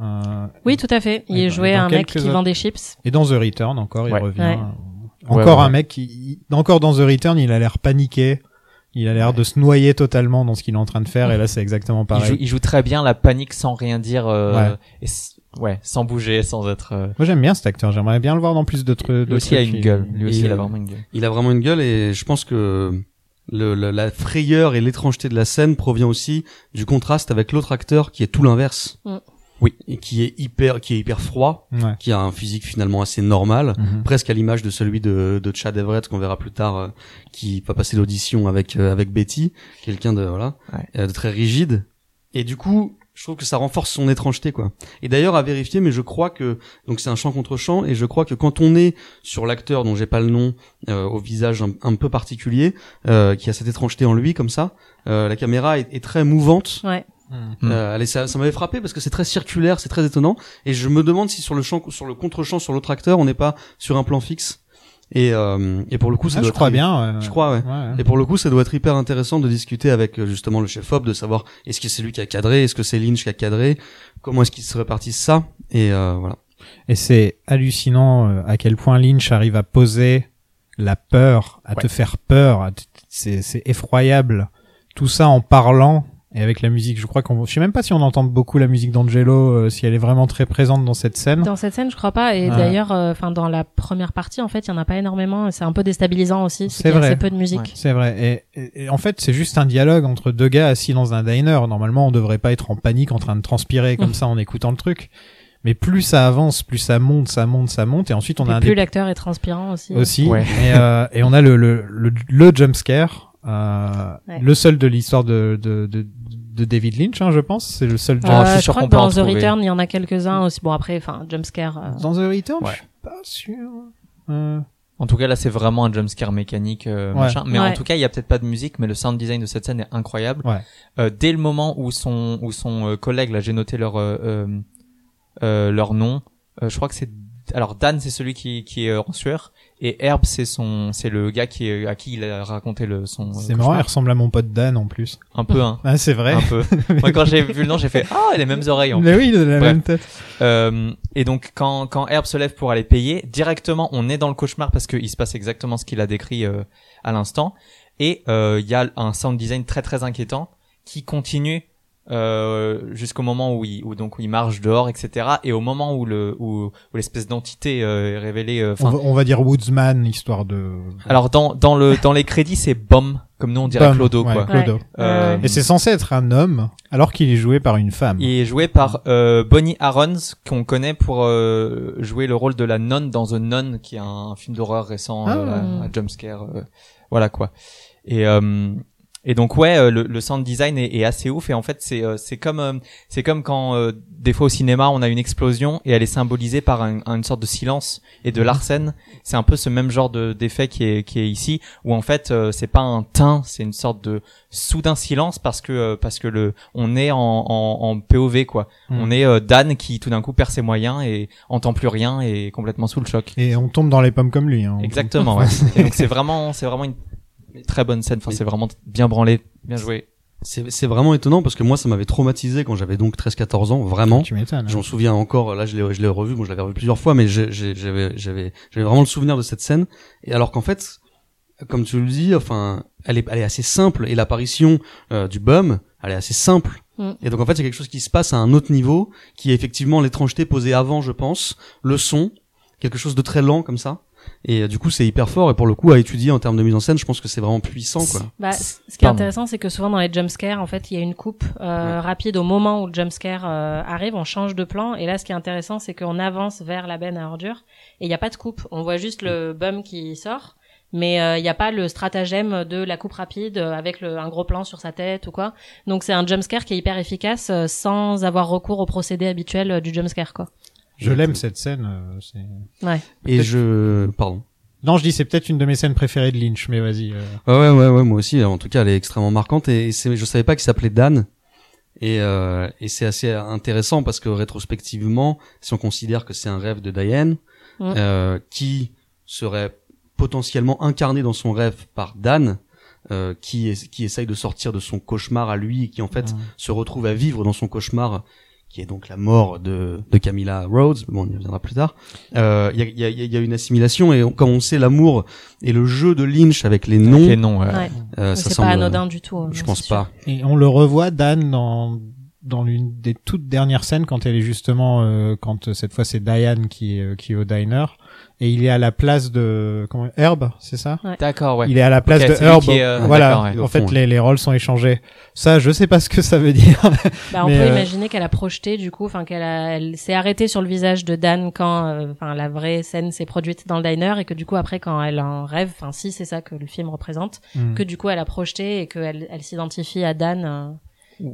Euh, oui tout à fait. Il jouait un mec qui autres- vend des chips. Et dans The Return, encore, il revient. Encore ouais. un mec qui, encore dans The Return, il a l'air paniqué. Il a l'air de se noyer totalement dans ce qu'il est en train de faire. Et là, c'est exactement Il, pareil. joue, il joue très bien la panique sans rien dire, euh, Ouais. et ouais, sans bouger, sans être. euh, Moi, j'aime bien cet acteur. J'aimerais bien le voir dans plus de Lui aussi a trucs. une Il- gueule. Lui aussi, il- il a vraiment une gueule. il a vraiment une gueule et je pense que le, le- la frayeur et l'étrangeté de la scène provient aussi du contraste avec l'autre acteur qui est tout l'inverse. Mm. Oui. Et qui est hyper, qui est hyper froid, Ouais. qui a un physique finalement assez normal, Mhm. presque à l'image de celui de, de Chad Everett qu'on verra plus tard, euh, qui va passer l'audition avec euh, avec Betty, quelqu'un de voilà, Ouais. euh, de très rigide. Et du coup, je trouve que ça renforce son étrangeté quoi. Et d'ailleurs à vérifier, mais je crois que donc c'est un chant contre chant et je crois que quand on est sur l'acteur dont j'ai pas le nom, euh, au visage un, un peu particulier, euh, qui a cette étrangeté en lui comme ça, euh, la caméra est, est très mouvante. Ouais. Mm. Euh, allez, ça, ça m'avait frappé parce que c'est très circulaire, c'est très étonnant. Et je me demande si sur le champ, sur le contre-champ, sur l'autre acteur, on n'est pas sur un plan fixe. Et, euh, et pour le coup, ça Ah, doit je être- crois bien. ouais. Je crois, ouais. Ouais, ouais. Et pour le coup, ça doit être hyper intéressant de discuter avec euh, justement le chef op, de savoir est-ce que c'est lui qui a cadré, est-ce que c'est Lynch qui a cadré, comment est-ce qu'ils se répartissent ça. Et euh, voilà. Et c'est hallucinant euh, à quel point Lynch arrive à poser la peur, à Ouais. te faire peur. c'est effroyable. Tout ça en parlant et avec la musique. Je crois qu'on, je sais même pas si on entend beaucoup la musique d'Angelo, euh, si elle est vraiment très présente dans cette scène. Dans cette scène, je crois pas. Et Ouais. d'ailleurs, euh, enfin dans la première partie, en fait, il y en a pas énormément. C'est un peu déstabilisant aussi. C'est vrai. assez peu de musique. Ouais. C'est vrai. Et, et- et en fait, c'est juste un dialogue entre deux gars assis dans un diner. Normalement, on devrait pas être en panique, en train de transpirer comme Mm. ça en écoutant le truc. Mais plus ça avance, plus ça monte, ça monte, ça monte, et ensuite on Et a un plus des- l'acteur est transpirant aussi. aussi. Ouais. Et, euh, et on a le le le, le jump scare, euh, Ouais. le seul de l'histoire de, de de de David Lynch, hein, je pense. C'est le seul. Jump- je suis Euh, je sûr crois que dans The trouver. Return, il y en a quelques-uns aussi. Bon après, enfin, jumpscare. euh, Dans The Return, Ouais. je suis pas sûr. Euh, En tout cas, là, c'est vraiment un jumpscare mécanique, euh, Ouais. machin. Mais en tout cas, il y a peut-être pas de musique, mais le sound design de cette scène est incroyable. Ouais. Euh, dès le moment où son, où son euh, collègue, là, j'ai noté leur, euh, euh, euh, leur nom. Euh, je crois que c'est, alors Dan, c'est celui qui, qui est en sueur, et Herb, c'est son, c'est le gars qui est, à qui il a raconté le son. euh, c'est marrant, il ressemble à mon pote Dan en plus. Un peu, hein. Ah, c'est vrai. Un peu. [LAUGHS] Moi, quand j'ai vu le nom, j'ai fait, ah, les mêmes oreilles, en Mais oui, il a la Bref. même tête. Euh, et donc quand quand Herb se lève pour aller payer, directement on est dans le cauchemar parce qu'il se passe exactement ce qu'il a décrit euh, à l'instant. Et euh, il y a un sound design très très inquiétant qui continue euh, jusqu'au moment où il, où donc où il marche dehors, etc. Et au moment où le où, où l'espèce d'entité euh, est révélée. euh, On va, on va dire Woodsman, histoire de... alors dans dans le dans les crédits c'est Bom, comme nous on dirait Bum, Clodo ouais, quoi. Clodo. Ouais. Euh, Et c'est censé être un homme, alors qu'il est joué par une femme. Il est joué par euh, Bonnie Arons, qu'on connaît pour euh, jouer le rôle de la nonne dans The Nun, qui est un, film d'horreur récent, Ah. un jumpscare, voilà quoi. Et euh, et donc ouais, euh, le, le sound design est, est assez ouf et en fait c'est euh, c'est comme euh, c'est comme quand euh, des fois au cinéma on a une explosion et elle est symbolisée par un- une sorte de silence et de larsen. C'est un peu ce même genre de d'effet qui est qui est ici où en fait euh, c'est pas un teint, c'est une sorte de soudain silence parce que euh, parce que le on est en en, en POV quoi. Hmm. On est euh, Dan qui tout d'un coup perd ses moyens et entend plus rien et est complètement sous le choc. Et on tombe dans les pommes comme lui. Hein. Exactement. Ouais. [LAUGHS] Et donc c'est vraiment c'est vraiment une très bonne scène. Enfin Mais- c'est vraiment bien branlé, bien joué. C'est c'est vraiment étonnant parce que moi, ça m'avait traumatisé quand j'avais donc 13-14 ans, vraiment. Tu m'étonnes. hein. Je m'en souviens encore, là je l'ai je l'ai revu, bon je l'avais revu plusieurs fois, mais j'ai- j'ai- j'avais j'avais j'avais vraiment le souvenir de cette scène. Et alors qu'en fait, comme tu le dis, enfin, elle est elle est assez simple et l'apparition euh, du bum, elle est assez simple. Mm. Et donc en fait, c'est quelque chose qui se passe à un autre niveau, qui est effectivement l'étrangeté posée avant, je pense, le son, quelque chose de très lent comme ça. Et euh, du coup, c'est hyper fort et pour le coup à étudier en termes de mise en scène, je pense que c'est vraiment puissant quoi. Bah, ce qui est Pardon. intéressant, c'est que souvent dans les jumpscares, en fait, il y a une coupe euh, Ouais. rapide au moment où le jumpscare euh, arrive, on change de plan. Et là, ce qui est intéressant, c'est qu'on avance vers la benne à ordures et il n'y a pas de coupe. On voit juste le bum qui sort, mais euh, il n'y a pas le stratagème de la coupe rapide euh, avec le, un gros plan sur sa tête ou quoi. Donc c'est un jumpscare qui est hyper efficace euh, sans avoir recours au procédé habituel euh, du jumpscare, quoi. Je l'aime cette scène. euh, Ouais. Et je pardon. Non, je dis c'est peut-être une de mes scènes préférées de Lynch, mais vas-y. euh. Ouais, ouais, ouais, ouais, moi aussi. En tout cas, elle est extrêmement marquante et c'est, je savais pas qu'il s'appelait Dan. Et, euh, et c'est assez intéressant parce que rétrospectivement, si on considère que c'est un rêve de Diane, Mm. euh, qui serait potentiellement incarné dans son rêve par Dan, euh, qui, est, qui essaye de sortir de son cauchemar à lui et qui en fait Mm. se retrouve à vivre dans son cauchemar qui est donc la mort de, de Camilla Rhodes, bon on y reviendra plus tard, Euh, il y, a, il y, a, il y a une assimilation et on- comme on sait l'amour et le jeu de Lynch avec les noms, Les noms. ouais. Ouais. euh, ça c'est semble, pas anodin du tout. hein, je pense sûr. pas. Et on le revoit Dan dans dans l'une des toutes dernières scènes quand elle est justement euh, quand euh, cette fois c'est Diane qui est euh, qui est au diner et il est à la place de comment Herb, c'est ça? D'accord, ouais. Il est à la place de Herb. est, euh, voilà. ouais. En fait, les les rôles sont échangés. Ça, je sais pas ce que ça veut dire. [LAUGHS] Bah, on peut euh, imaginer qu'elle a projeté du coup, enfin qu'elle a, elle s'est arrêtée sur le visage de Dan quand, euh, enfin la vraie scène s'est produite dans le diner et que du coup après quand elle en rêve, enfin si c'est ça que le film représente, Hmm. que du coup elle a projeté et qu'elle elle s'identifie à Dan euh,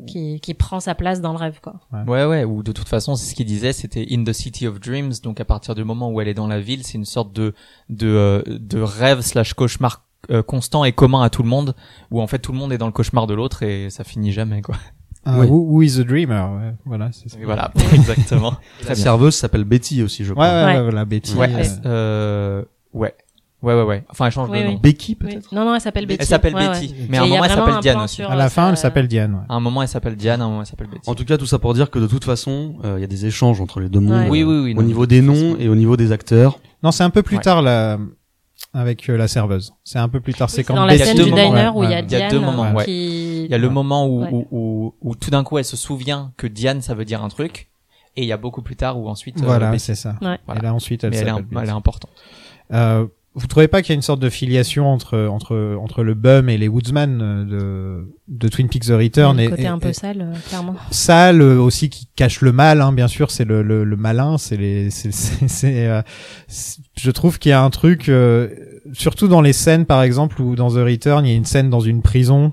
qui qui prend sa place dans le rêve quoi. Ouais, ouais, ou de toute façon, c'est ce qu'il disait, c'était In the City of Dreams, donc à partir du moment où elle est dans la ville, c'est une sorte de, de, euh, de rêve slash cauchemar euh, constant et commun à tout le monde, où en fait tout le monde est dans le cauchemar de l'autre et ça finit jamais, quoi. Ah, Oui. who, who is the dreamer? Ouais, Voilà, c'est ça. Et voilà, [LAUGHS] exactement. La serveuse s'appelle Betty aussi, je Ouais, crois. ouais, ouais, Ouais. voilà, Betty. Ouais, euh, euh, ouais. Ouais, ouais, ouais. Enfin, elle change Oui, de oui. nom. Becky Oui. peut-être? Non non, elle s'appelle Betty. Elle s'appelle Ouais, Betty. ouais. Mais à un moment, elle s'appelle Diane aussi. à la euh, fin, elle sa- s'appelle Diane. Ouais. À un moment, elle s'appelle Diane, à un moment, elle s'appelle Betty. En tout cas, tout ça pour dire que de toute façon, euh, il y a des échanges entre les deux mondes. Ouais. Oui, oui, oui, Au non, niveau de des noms et au niveau des acteurs. Non, c'est un peu plus Ouais. tard là, avec euh, la serveuse. C'est un peu plus tard. C'est C'est quand dans la Il y a scène deux du moments, diner ouais, où il y a ouais. Il y a Diane deux moments, ouais. qui Il y a le moment où, Ouais. où, où, où tout d'un coup, elle se souvient que Diane, ça veut dire un truc. Et il y a beaucoup plus tard où ensuite, euh, Voilà, c'est ça. Voilà. Et là ensuite, elle mais elle est, elle est importante. Euh, vous trouvez pas qu'il y a une sorte de filiation entre entre entre le bum et les Woodsman euh, de de Twin Peaks The Return le et, côté et- un peu et sale euh, clairement. sale euh, aussi qui cache le mal hein, bien sûr c'est le, le le malin c'est les c'est [LAUGHS] c'est euh, je trouve qu'il y a un truc euh, surtout dans les scènes par exemple où dans The Return il y a une scène dans une prison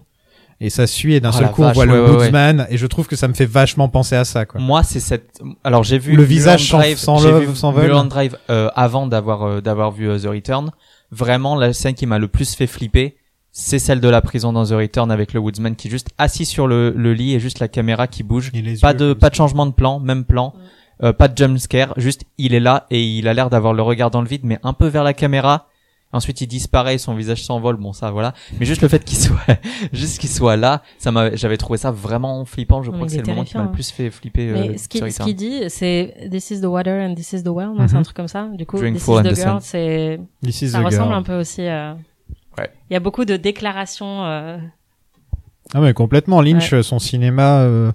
et ça suit et d'un Oh seul coup on voit le ouais, ouais, ouais. Woodsman et je trouve que ça me fait vachement penser à ça quoi. Moi, c'est cette. Alors, j'ai vu Le visage sans- Drive, sans j'ai love, vu sans vol. Mulholland Drive euh, avant d'avoir euh, d'avoir vu euh, The Return. Vraiment, la scène qui m'a le plus fait flipper, c'est celle de la prison dans The Return avec le Woodsman qui est juste assis sur le, le lit et juste la caméra qui bouge. Et les Pas yeux de pas de changement de plan, même plan. Euh, pas de jump scare, juste il est là et il a l'air d'avoir le regard dans le vide, mais un peu vers la caméra. Ensuite, il disparaît, son visage s'envole. Bon, ça, voilà. Mais juste le fait qu'il soit, [LAUGHS] juste qu'il soit là, ça m'a, j'avais trouvé ça vraiment flippant. Je Non, crois mais que c'est est le moment qui m'a le plus fait flipper. euh, Mais ce sur qu'il ce qu'il dit, c'est This is the water and this is the well, non C'est un Mhm. truc comme ça. Du coup, Drink This is the the girl, c'est This is ça the ressemble girl. un peu aussi. euh, Ouais. Il y a beaucoup de déclarations. euh, Ah mais complètement. Lynch, son cinéma, euh,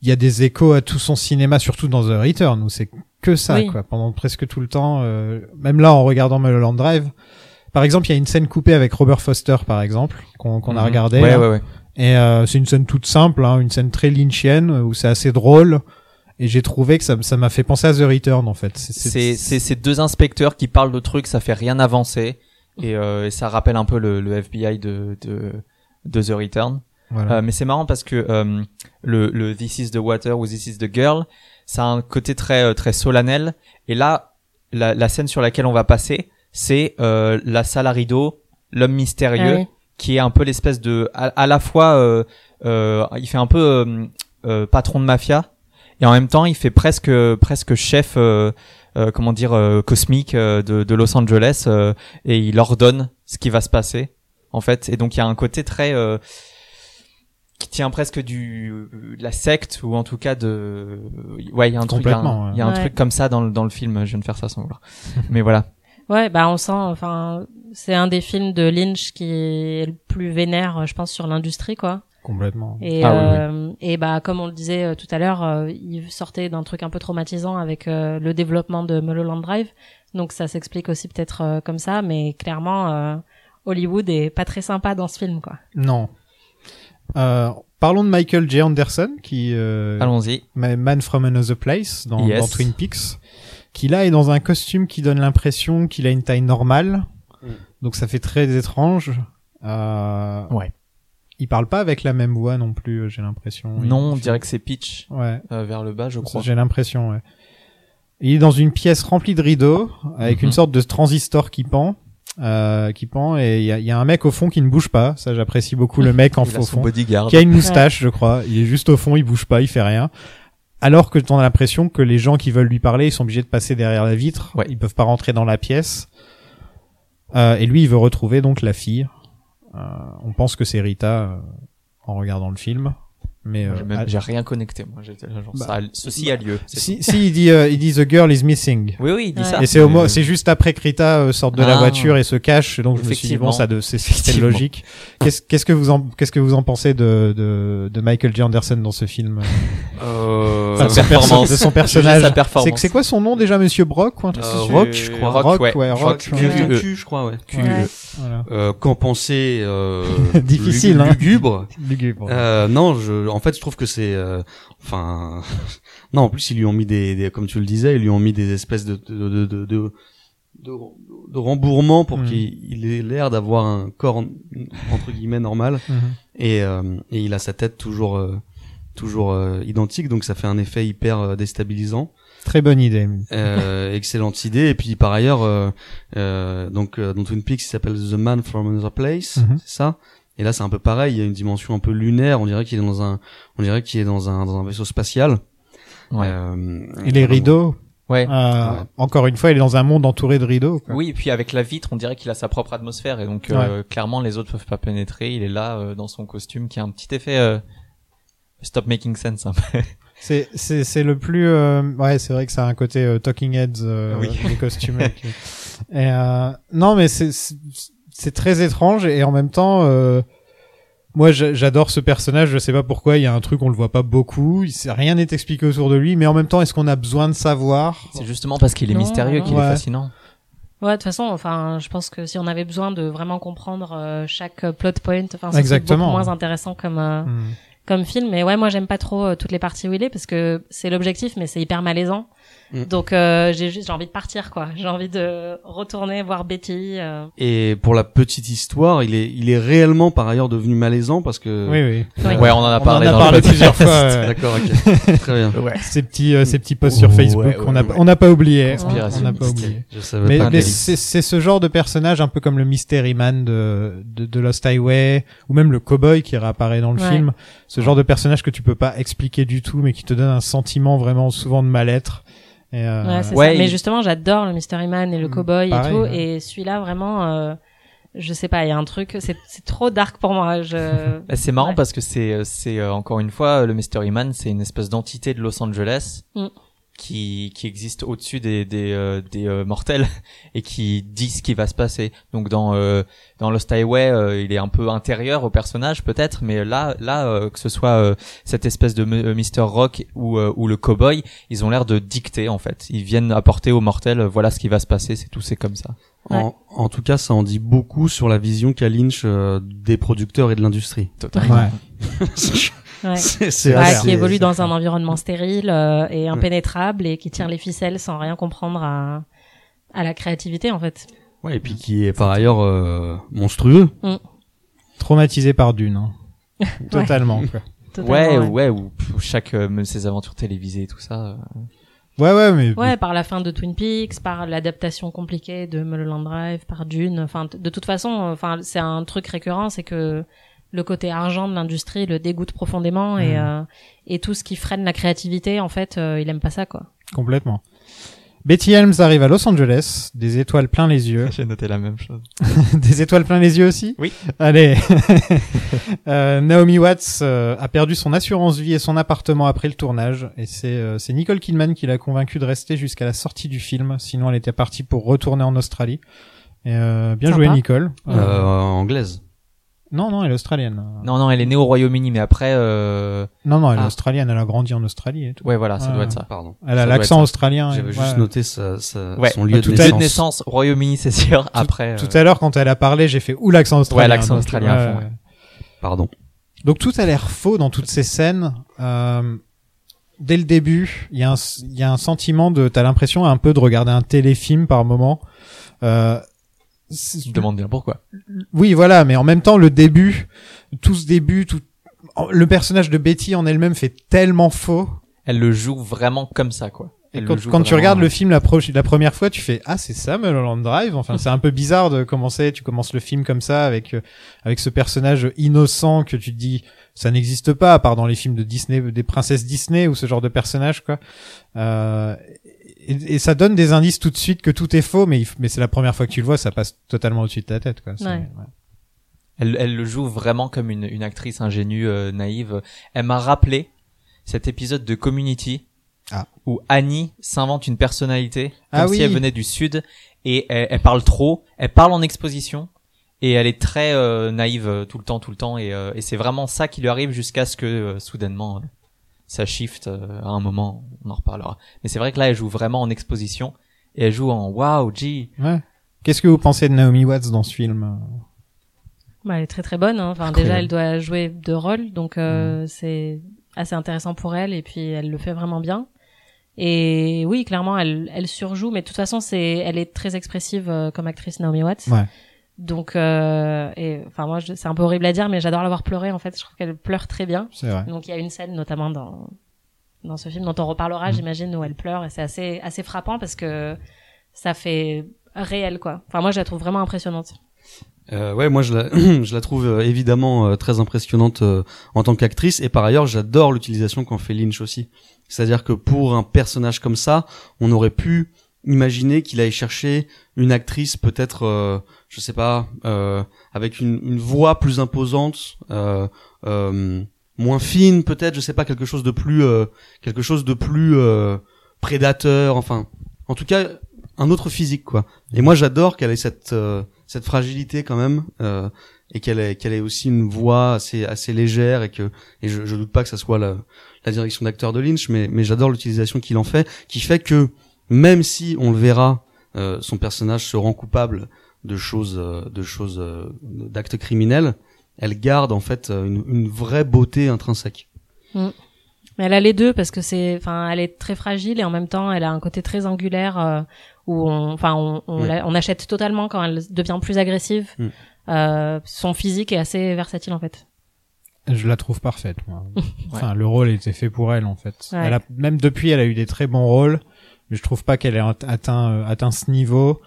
il y a des échos à tout son cinéma, surtout dans The Return, où c'est que ça, Oui. quoi, pendant presque tout le temps. euh, même là, en regardant Mulholland Drive, par exemple, il y a une scène coupée avec Robert Foster, par exemple, qu'on qu'on a Mhm. regardé. Ouais, ouais, ouais. Et euh, c'est une scène toute simple, hein, une scène très lynchienne, où c'est assez drôle. Et j'ai trouvé que ça ça m'a fait penser à The Return, en fait. C'est- C'est c'est ces deux inspecteurs qui parlent de trucs, ça fait rien avancer et, euh, et ça rappelle un peu le, le FBI de, de de The Return. Voilà. Euh, mais c'est marrant parce que euh, le, le This is the Water ou This is the Girl, ça a un côté très euh, très solennel. Et là, la, la scène sur laquelle on va passer, c'est euh, la salle à rideau, l'homme mystérieux, Ah qui est un peu l'espèce de, à, à la fois, euh, euh, il fait un peu euh, euh, patron de mafia, et en même temps, il fait presque presque chef, euh, euh, comment dire, euh, cosmique de, de Los Angeles, euh, et il ordonne ce qui va se passer, en fait. Et donc il y a un côté très euh, qui tient presque du de la secte ou en tout cas de ouais il y a un truc il y a un, Complètement, ouais. il y a un Ouais. truc comme ça dans le dans le film je viens de faire ça sans vouloir [LAUGHS] mais voilà Ouais, bah on sent, enfin, c'est un des films de Lynch qui est le plus vénère, je pense, sur l'industrie, quoi. Complètement. Et, Ah oui, euh, et bah comme on le disait euh, tout à l'heure, euh, il sortait d'un truc un peu traumatisant avec euh, le développement de Mulholland Drive, donc ça s'explique aussi peut-être euh, comme ça, mais clairement euh, Hollywood est pas très sympa dans ce film, quoi. Non. Euh, parlons de Michael J. Anderson, qui euh, allons-y Ma- Man from Another Place dans, Yes. dans Twin Peaks, qui là est dans un costume qui donne l'impression qu'il a une taille normale. Mm. Donc ça fait très étrange. Euh, Ouais. Il parle pas avec la même voix non plus, j'ai l'impression. Il- non on dirait que c'est pitch Ouais, euh, vers le bas je crois j'ai l'impression, ouais. Il est dans une pièce remplie de rideaux, avec Mhm. une sorte de transistor qui pend. Euh, qui pend et il y a, y a un mec au fond qui ne bouge pas ça j'apprécie beaucoup le mec en [LAUGHS] il a au son fond bodyguard qui a une moustache, je crois. Il est juste au fond, il bouge pas, il fait rien. Alors que t'en as l'impression que les gens qui veulent lui parler, ils sont obligés de passer derrière la vitre. Ouais. Ils peuvent pas rentrer dans la pièce. Euh, et lui, il veut retrouver donc la fille. Euh, on pense que c'est Rita euh, en regardant le film. Mais euh, j'ai même- j'ai rien connecté moi genre Bah, ça a- ceci a lieu si, si il dit, euh, il dit the girl is missing. oui oui il dit Ouais. ça Et c'est Euh, c'est juste après que Rita euh, sorte de la Ah. voiture et se cache. Donc je me suis dit bon, ça de, c'est logique. Qu'est-ce qu'est-ce que vous en qu'est-ce que vous en pensez de de, de Michael J Anderson dans ce film? Euh, Enfin, de, Sa son perso- performance. de son Juger personnage. [LAUGHS] sa performance. C'est c'est quoi son nom déjà, Monsieur Brock ou un truc Euh, Rock, je crois. Rock, ouais, ouais. Rock. Q- E. Q, je crois, ouais. Q-. Euh, Qu'en penser euh, [LAUGHS] Difficile, hein. lugubre. Lugubre. Euh, non, je, en fait, je trouve que c'est, euh, enfin, [LAUGHS] non, en plus ils lui ont mis des, des- comme tu le disais, ils lui ont mis des espèces de de de de, de, de, rembourrement pour Mm. qu'il il ait l'air d'avoir un corps en- entre guillemets normal Mhm. et, euh, et il a sa tête toujours euh, toujours euh, identique, donc ça fait un effet hyper euh, déstabilisant. Très bonne idée. Euh, excellente idée. Et puis par ailleurs, euh, euh, donc dans Twin Peaks, il s'appelle The Man from Another Place, Mhm. c'est ça? Et là, c'est un peu pareil. Il y a une dimension un peu lunaire. On dirait qu'il est dans un, on dirait qu'il est dans un dans un vaisseau spatial. Ouais. Euh, Et les rideaux. ouais euh, Ouais. Encore une fois, il est dans un monde entouré de rideaux. quoi. Oui, et puis avec la vitre, on dirait qu'il a sa propre atmosphère et donc euh, clairement les autres peuvent pas pénétrer. Il est là euh, dans son costume qui a un petit effet euh, stop making sense. un peu. [LAUGHS] C'est c'est c'est le plus euh, ouais c'est vrai que ça a un côté euh, Talking Heads euh, Oui. les costumes [LAUGHS] et euh, non mais c'est c'est très étrange et en même temps euh, moi j'a- j'adore ce personnage je sais pas pourquoi il y a un truc on le voit pas beaucoup rien n'est expliqué autour de lui mais en même temps est-ce qu'on a besoin de savoir? C'est justement parce qu'il est Non, mystérieux qu'il Ouais. est fascinant. Ouais, de toute façon, enfin, je pense que si on avait besoin de vraiment comprendre euh, chaque euh, plot point, enfin, c'est beaucoup moins intéressant comme euh, Hmm. comme film. Mais ouais, moi, j'aime pas trop euh, toutes les parties où il est parce que c'est l'objectif, mais c'est hyper malaisant. Mm. Donc, euh, j'ai juste j'ai envie de partir, quoi. J'ai envie de retourner voir Betty. euh. Et pour la petite histoire, il est, il est réellement par ailleurs devenu malaisant parce que. oui oui Oui. Ouais, on en a on parlé en a dans parlé plusieurs fois ouais. [LAUGHS] D'accord, ok. [LAUGHS] Très bien. Ouais. ces petits euh, ces petits posts sur Facebook ouais, on n'a ouais. on n'a pas oublié on n'a pas oublié Je savais Mais, pas. mais c'est c'est ce genre de personnage un peu comme le Mystery Man de, de, de Lost Highway ou même le cowboy qui réapparaît dans le Ouais. film. Ce genre de personnage que tu peux pas expliquer du tout mais qui te donne un sentiment vraiment souvent de mal-être. Et euh, Ouais, c'est Ouais, ça. Mais il- justement, j'adore le Mystery Man et le Cowboy pareil, et tout. ouais. Et celui-là, vraiment, euh, je sais pas, il y a un truc, c'est c'est trop dark pour moi. Je... [LAUGHS] Bah, c'est marrant Ouais. parce que c'est euh, c'est euh, encore une fois le Mystery Man, c'est une espèce d'entité de Los Angeles Mm. Qui qui existe au-dessus des des euh, des euh, mortels [LAUGHS] et qui dit ce qui va se passer. Donc dans euh, dans Lost Highway, euh, il est un peu intérieur au personnage peut-être, mais là là euh, que ce soit euh, cette espèce de Mr Rock ou euh, ou le cowboy, ils ont l'air de dicter en fait. Ils viennent apporter aux mortels voilà ce qui va se passer, c'est tout c'est comme ça. En, en tout cas, ça en dit beaucoup sur la vision qu'a Lynch euh, des producteurs et de l'industrie. Totalement. Ouais. [LAUGHS] Ouais. c'est Ouais, qui évolue dans un environnement stérile euh, et impénétrable et qui tire les ficelles sans rien comprendre à, à la créativité en fait. Ouais, et puis qui est par ailleurs euh, monstrueux. Traumatisé par Dune. hein. [LAUGHS] Totalement. quoi. Ouais, Totalement, ouais, ou chaque euh, même ses aventures télévisées et tout ça. euh, Ouais, ouais, mais Ouais, par la fin de Twin Peaks, par l'adaptation compliquée de Mulholland Drive, par Dune. Enfin, de toute façon, euh, enfin, c'est un truc récurrent, c'est que le côté argent de l'industrie le dégoûte profondément et Mhm. euh, et tout ce qui freine la créativité, en fait, euh, il aime pas ça, quoi. complètement. Betty Helms arrive à Los Angeles, des étoiles plein les yeux. [LAUGHS] J'ai noté la même chose. [LAUGHS] des étoiles plein les yeux aussi? Oui. Allez. [LAUGHS] Euh, Naomi Watts euh, a perdu son assurance vie et son appartement après le tournage et c'est euh, c'est Nicole Kidman qui l'a convaincue de rester jusqu'à la sortie du film, sinon elle était partie pour retourner en Australie. Et euh, bien Sympa. joué Nicole. Euh, Euh, anglaise. Non non, elle est australienne. Non, non, elle est née au Royaume-Uni, mais après, euh... Non non, elle est Ah. australienne, elle a grandi en Australie et tout. ouais, voilà, ça Ouais. doit être ça. Pardon. Elle a l'accent australien. et- J'avais ouais. juste noté sa, sa- Ouais, son lieu tout de à- Lieu de naissance. naissance, Royaume-Uni, c'est sûr. Après, Tout euh, à l'heure quand elle a parlé, j'ai fait ou l'accent australien. Ouais, l'accent donc, australien à fond, ouais. ouais. Pardon. Donc tout a l'air faux dans toutes ces scènes. Euh, dès le début, il y, a un- il y a un sentiment de, t'as l'impression un peu de regarder un téléfilm par moment. Euh, je me demande bien pourquoi. oui, voilà, mais en même temps, le début, tout ce début, tout, le personnage de Betty en elle-même fait tellement faux. Elle le joue vraiment comme ça, quoi. Et quand, tu regardes le euh, film la, pro- la première fois, tu fais ah c'est ça Mulholland Drive? Enfin c'est un peu bizarre de commencer. Tu commences le film comme ça avec euh, avec ce personnage innocent que tu te dis ça n'existe pas à part dans les films de Disney, des princesses Disney ou ce genre de personnage quoi. Euh, et, et ça donne des indices tout de suite que tout est faux, mais il mais c'est la première fois que tu le vois, ça passe totalement au-dessus de ta tête quoi. Ouais. Elle, elle le joue vraiment comme une, une actrice ingénue, euh, naïve. Elle m'a rappelé cet épisode de Community Ah. où Annie s'invente une personnalité comme Ah si oui. elle venait du sud et elle, elle parle trop. Elle parle en exposition et elle est très euh, naïve euh, tout le temps, tout le temps. Et, euh, et c'est vraiment ça qui lui arrive jusqu'à ce que euh, soudainement euh, ça shift euh, à un moment. On en reparlera. Mais c'est vrai que là, elle joue vraiment en exposition et elle joue en wow, G. Ouais. Qu'est-ce que vous pensez de Naomi Watts dans ce film Bah, elle est très très bonne. Hein. Enfin, Incroyable. déjà, elle doit jouer deux rôles, donc euh, c'est assez intéressant pour elle. Et puis, elle le fait vraiment bien. Et oui, clairement, elle, elle surjoue, mais de toute façon, c'est, elle est très expressive euh, comme actrice Naomi Watts. Ouais. Donc, euh, et enfin moi, je- c'est un peu horrible à dire, mais j'adore la voir pleurer. En fait, je trouve qu'elle pleure très bien. C'est vrai. Donc, il y a une scène notamment dans dans ce film dont on reparlera, Mm. j'imagine, où elle pleure, et c'est assez assez frappant parce que ça fait réel, quoi. Enfin, moi, je la trouve vraiment impressionnante. Euh, ouais, moi je la, [CLEARS THROAT] je la trouve euh, évidemment euh, très impressionnante euh, en tant qu'actrice et par ailleurs j'adore l'utilisation qu'en fait Lynch aussi. C'est-à-dire que pour un personnage comme ça, on aurait pu imaginer qu'il aille chercher une actrice peut-être, euh, je sais pas, euh, avec une, une voix plus imposante, euh, euh, moins fine peut-être, je sais pas, quelque chose de plus, euh, quelque chose de plus euh, prédateur, enfin, en tout cas un autre physique quoi. Et moi j'adore qu'elle ait cette euh, cette fragilité quand même et qu'elle ait qu'elle ait aussi une voix assez assez légère et que et je, je doute pas que ça soit la, la direction d'acteur de Lynch mais mais j'adore l'utilisation qu'il en fait qui fait que même si on le verra son personnage se rend coupable de choses euh, de choses euh, d'actes criminels elle garde en fait euh, une, une vraie beauté intrinsèque Mais elle a les deux parce que c'est, enfin, elle est très fragile et en même temps, elle a un côté très angulaire euh, où on, enfin, on, on, Mm. on achète totalement quand elle devient plus agressive. Mm. Euh, son physique est assez versatile en fait. Je la trouve parfaite. Moi. [LAUGHS] Enfin, le rôle était fait pour elle en fait. Ouais. Elle a même depuis, elle a eu des très bons rôles, mais je trouve pas qu'elle ait at- atteint euh, atteint ce niveau.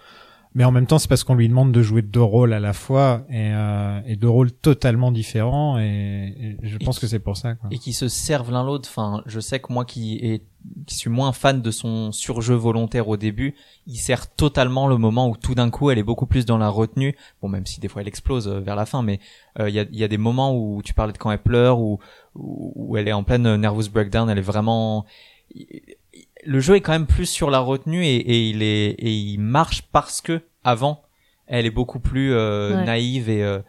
Mais en même temps, c'est parce qu'on lui demande de jouer deux rôles à la fois et, euh, et deux rôles totalement différents. Et, et je pense que c'est pour ça. Quoi. et qui se servent l'un l'autre. Enfin, je sais que moi qui est qui suis moins fan de son surjeu volontaire au début, il sert totalement le moment où tout d'un coup elle est beaucoup plus dans la retenue. Bon, même si des fois elle explose euh, vers la fin, mais euh, il y, a, y a des moments où tu parlais de quand elle pleure ou où, où elle est en pleine nervous breakdown. Elle est vraiment le jeu est quand même plus sur la retenue et, et il est et il marche parce que avant elle est beaucoup plus euh, Ouais. naïve et euh,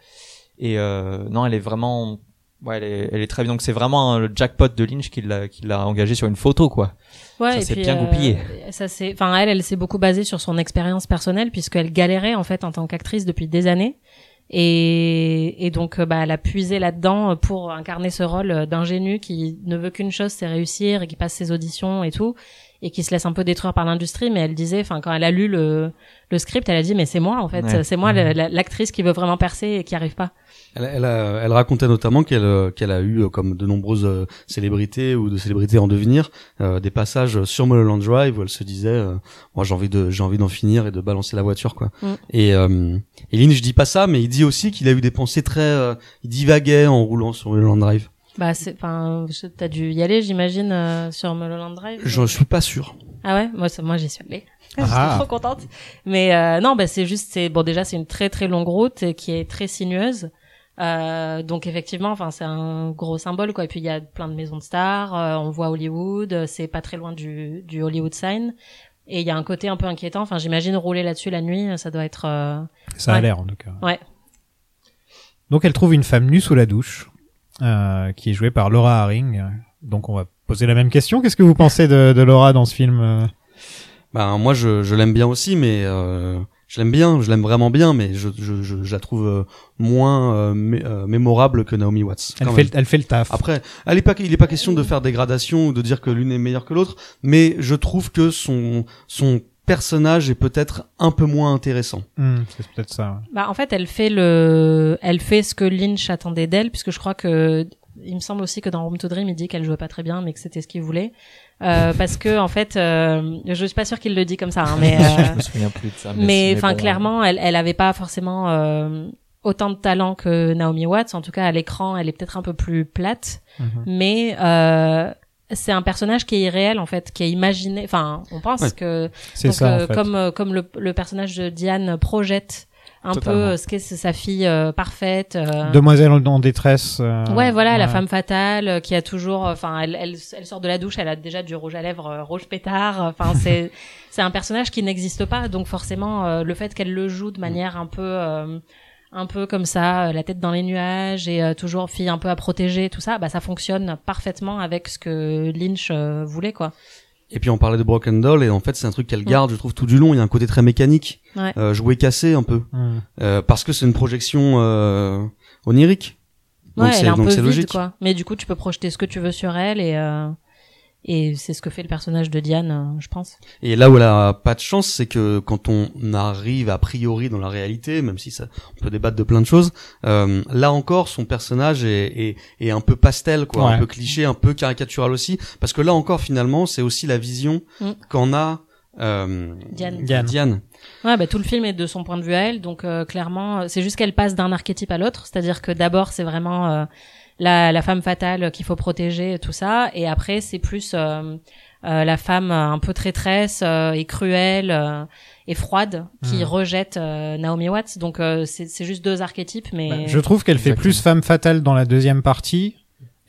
et euh, non elle est vraiment ouais elle est, elle est très bien donc c'est vraiment le jackpot de Lynch qui l'a qui l'a engagé sur une photo quoi Ouais, Ça puis, bien euh, goupillé. ça c'est, enfin elle, elle s'est beaucoup basée sur son expérience personnelle puisqu'elle galérait en fait en tant qu'actrice depuis des années. Et, et donc, euh, bah, elle a puisé là-dedans pour incarner ce rôle euh, d'ingénu qui ne veut qu'une chose, c'est réussir et qui passe ses auditions et tout, et qui se laisse un peu détruire par l'industrie. Mais elle disait, enfin, quand elle a lu le, le script, elle a dit, mais c'est moi en fait, Ouais. c'est moi la- la- l'actrice qui veut vraiment percer et qui arrive pas. Elle, elle, a- elle racontait notamment qu'elle euh, qu'elle a eu, euh, comme de nombreuses euh, célébrités ou de célébrités en devenir, euh, des passages sur Mulholland Drive où elle se disait, euh, moi j'ai envie de j'ai envie d'en finir et de balancer la voiture quoi. Mm. Et euh, et Lynch dis pas ça, mais il dit aussi qu'il a eu des pensées très, euh, il divaguait en roulant sur Mulholland Drive. Bah, c'est, enfin, t'as dû y aller, j'imagine, euh, sur Mulholland Drive. Je suis pas sûr. Ah ouais, moi, ça- moi j'y suis allée. [LAUGHS] Ah. J'étais trop contente. Mais euh, non, bah c'est juste, c'est bon déjà c'est une très très longue route qui est très sinueuse. Euh, donc effectivement, enfin c'est un gros symbole quoi. Et puis il y a plein de maisons de stars, euh, on voit Hollywood, euh, c'est pas très loin du, du Hollywood sign. Et il y a un côté un peu inquiétant. Enfin j'imagine rouler là-dessus la nuit, ça doit être. euh, Ça a l'air en tout cas. Ouais. Donc elle trouve une femme nue sous la douche, euh, qui est jouée par Laura Haring. Donc on va poser la même question. Qu'est-ce que vous pensez de, de Laura dans ce film euh Ben moi je, je l'aime bien aussi, mais euh, je l'aime bien, je l'aime vraiment bien, mais je, je, je, je la trouve euh, moins euh, mé- euh, mémorable que Naomi Watts. elle fait, elle fait le taf. Après, elle est pas, il est pas question de faire des gradations ou de dire que l'une est meilleure que l'autre, mais je trouve que son son personnage est peut-être un peu moins intéressant. Hmm, c'est peut-être ça. ouais. Bah en fait elle fait le, elle fait ce que Lynch attendait d'elle puisque je crois que il me semble aussi que dans Room to Dream il dit qu'elle jouait pas très bien mais que c'était ce qu'il voulait. Euh, parce que en fait, euh, je suis pas sûre qu'il le dit comme ça, hein, mais euh, [LAUGHS] je me souviens plus de ça mais enfin bon, clairement elle elle avait pas forcément euh, autant de talent que Naomi Watts en tout cas à l'écran elle est peut-être un peu plus plate Mhm. mais euh, c'est un personnage qui est irréel en fait qui est imaginé enfin on pense Ouais. que C'est donc, ça euh, en fait. comme euh, comme le, le personnage de Diane projette un Totalement. peu euh, ce qu'est sa fille euh, parfaite euh, Demoiselle en détresse. Ouais, voilà, la femme fatale qui a toujours, enfin, elle, elle, elle sort de la douche, elle a déjà du rouge à lèvres rouge pétard. Enfin, [LAUGHS] c'est, c'est un personnage qui n'existe pas, donc forcément, le fait qu'elle le joue de manière un peu, un peu comme ça, euh, la tête dans les nuages et euh, toujours fille un peu à protéger, tout ça, bah ça fonctionne parfaitement avec ce que Lynch euh, voulait, quoi. Et puis on parlait de Broken Doll et en fait c'est un truc qu'elle garde, je trouve tout du long. Il y a un côté très mécanique, Ouais. euh, joué cassé un peu, euh, parce que c'est une projection euh, onirique. Donc Ouais, c'est elle est un donc peu c'est vide, logique. quoi. Mais du coup, tu peux projeter ce que tu veux sur elle et euh, et c'est ce que fait le personnage de Diane, euh, je pense. Et là où elle a pas de chance, c'est que quand on arrive a priori dans la réalité, même si ça, on peut débattre de plein de choses, euh, là encore, son personnage est, est, est un peu pastel, quoi, Ouais. un peu cliché, un peu caricatural aussi, parce que là encore, finalement, c'est aussi la vision Mm. qu'en a euh, Diane. Diane. Diane. Ouais, bah, tout le film est de son point de vue à elle, donc euh, clairement, euh, c'est juste qu'elle passe d'un archétype à l'autre, c'est-à-dire que d'abord c'est vraiment euh, la, la femme fatale qu'il faut protéger tout ça, et après c'est plus euh, euh, la femme un peu traîtresse euh, et cruelle euh, et froide qui Mhm. rejette euh, Naomi Watts, donc euh, c'est c'est juste deux archétypes, mais Bah, je trouve qu'elle fait plus femme fatale dans la deuxième partie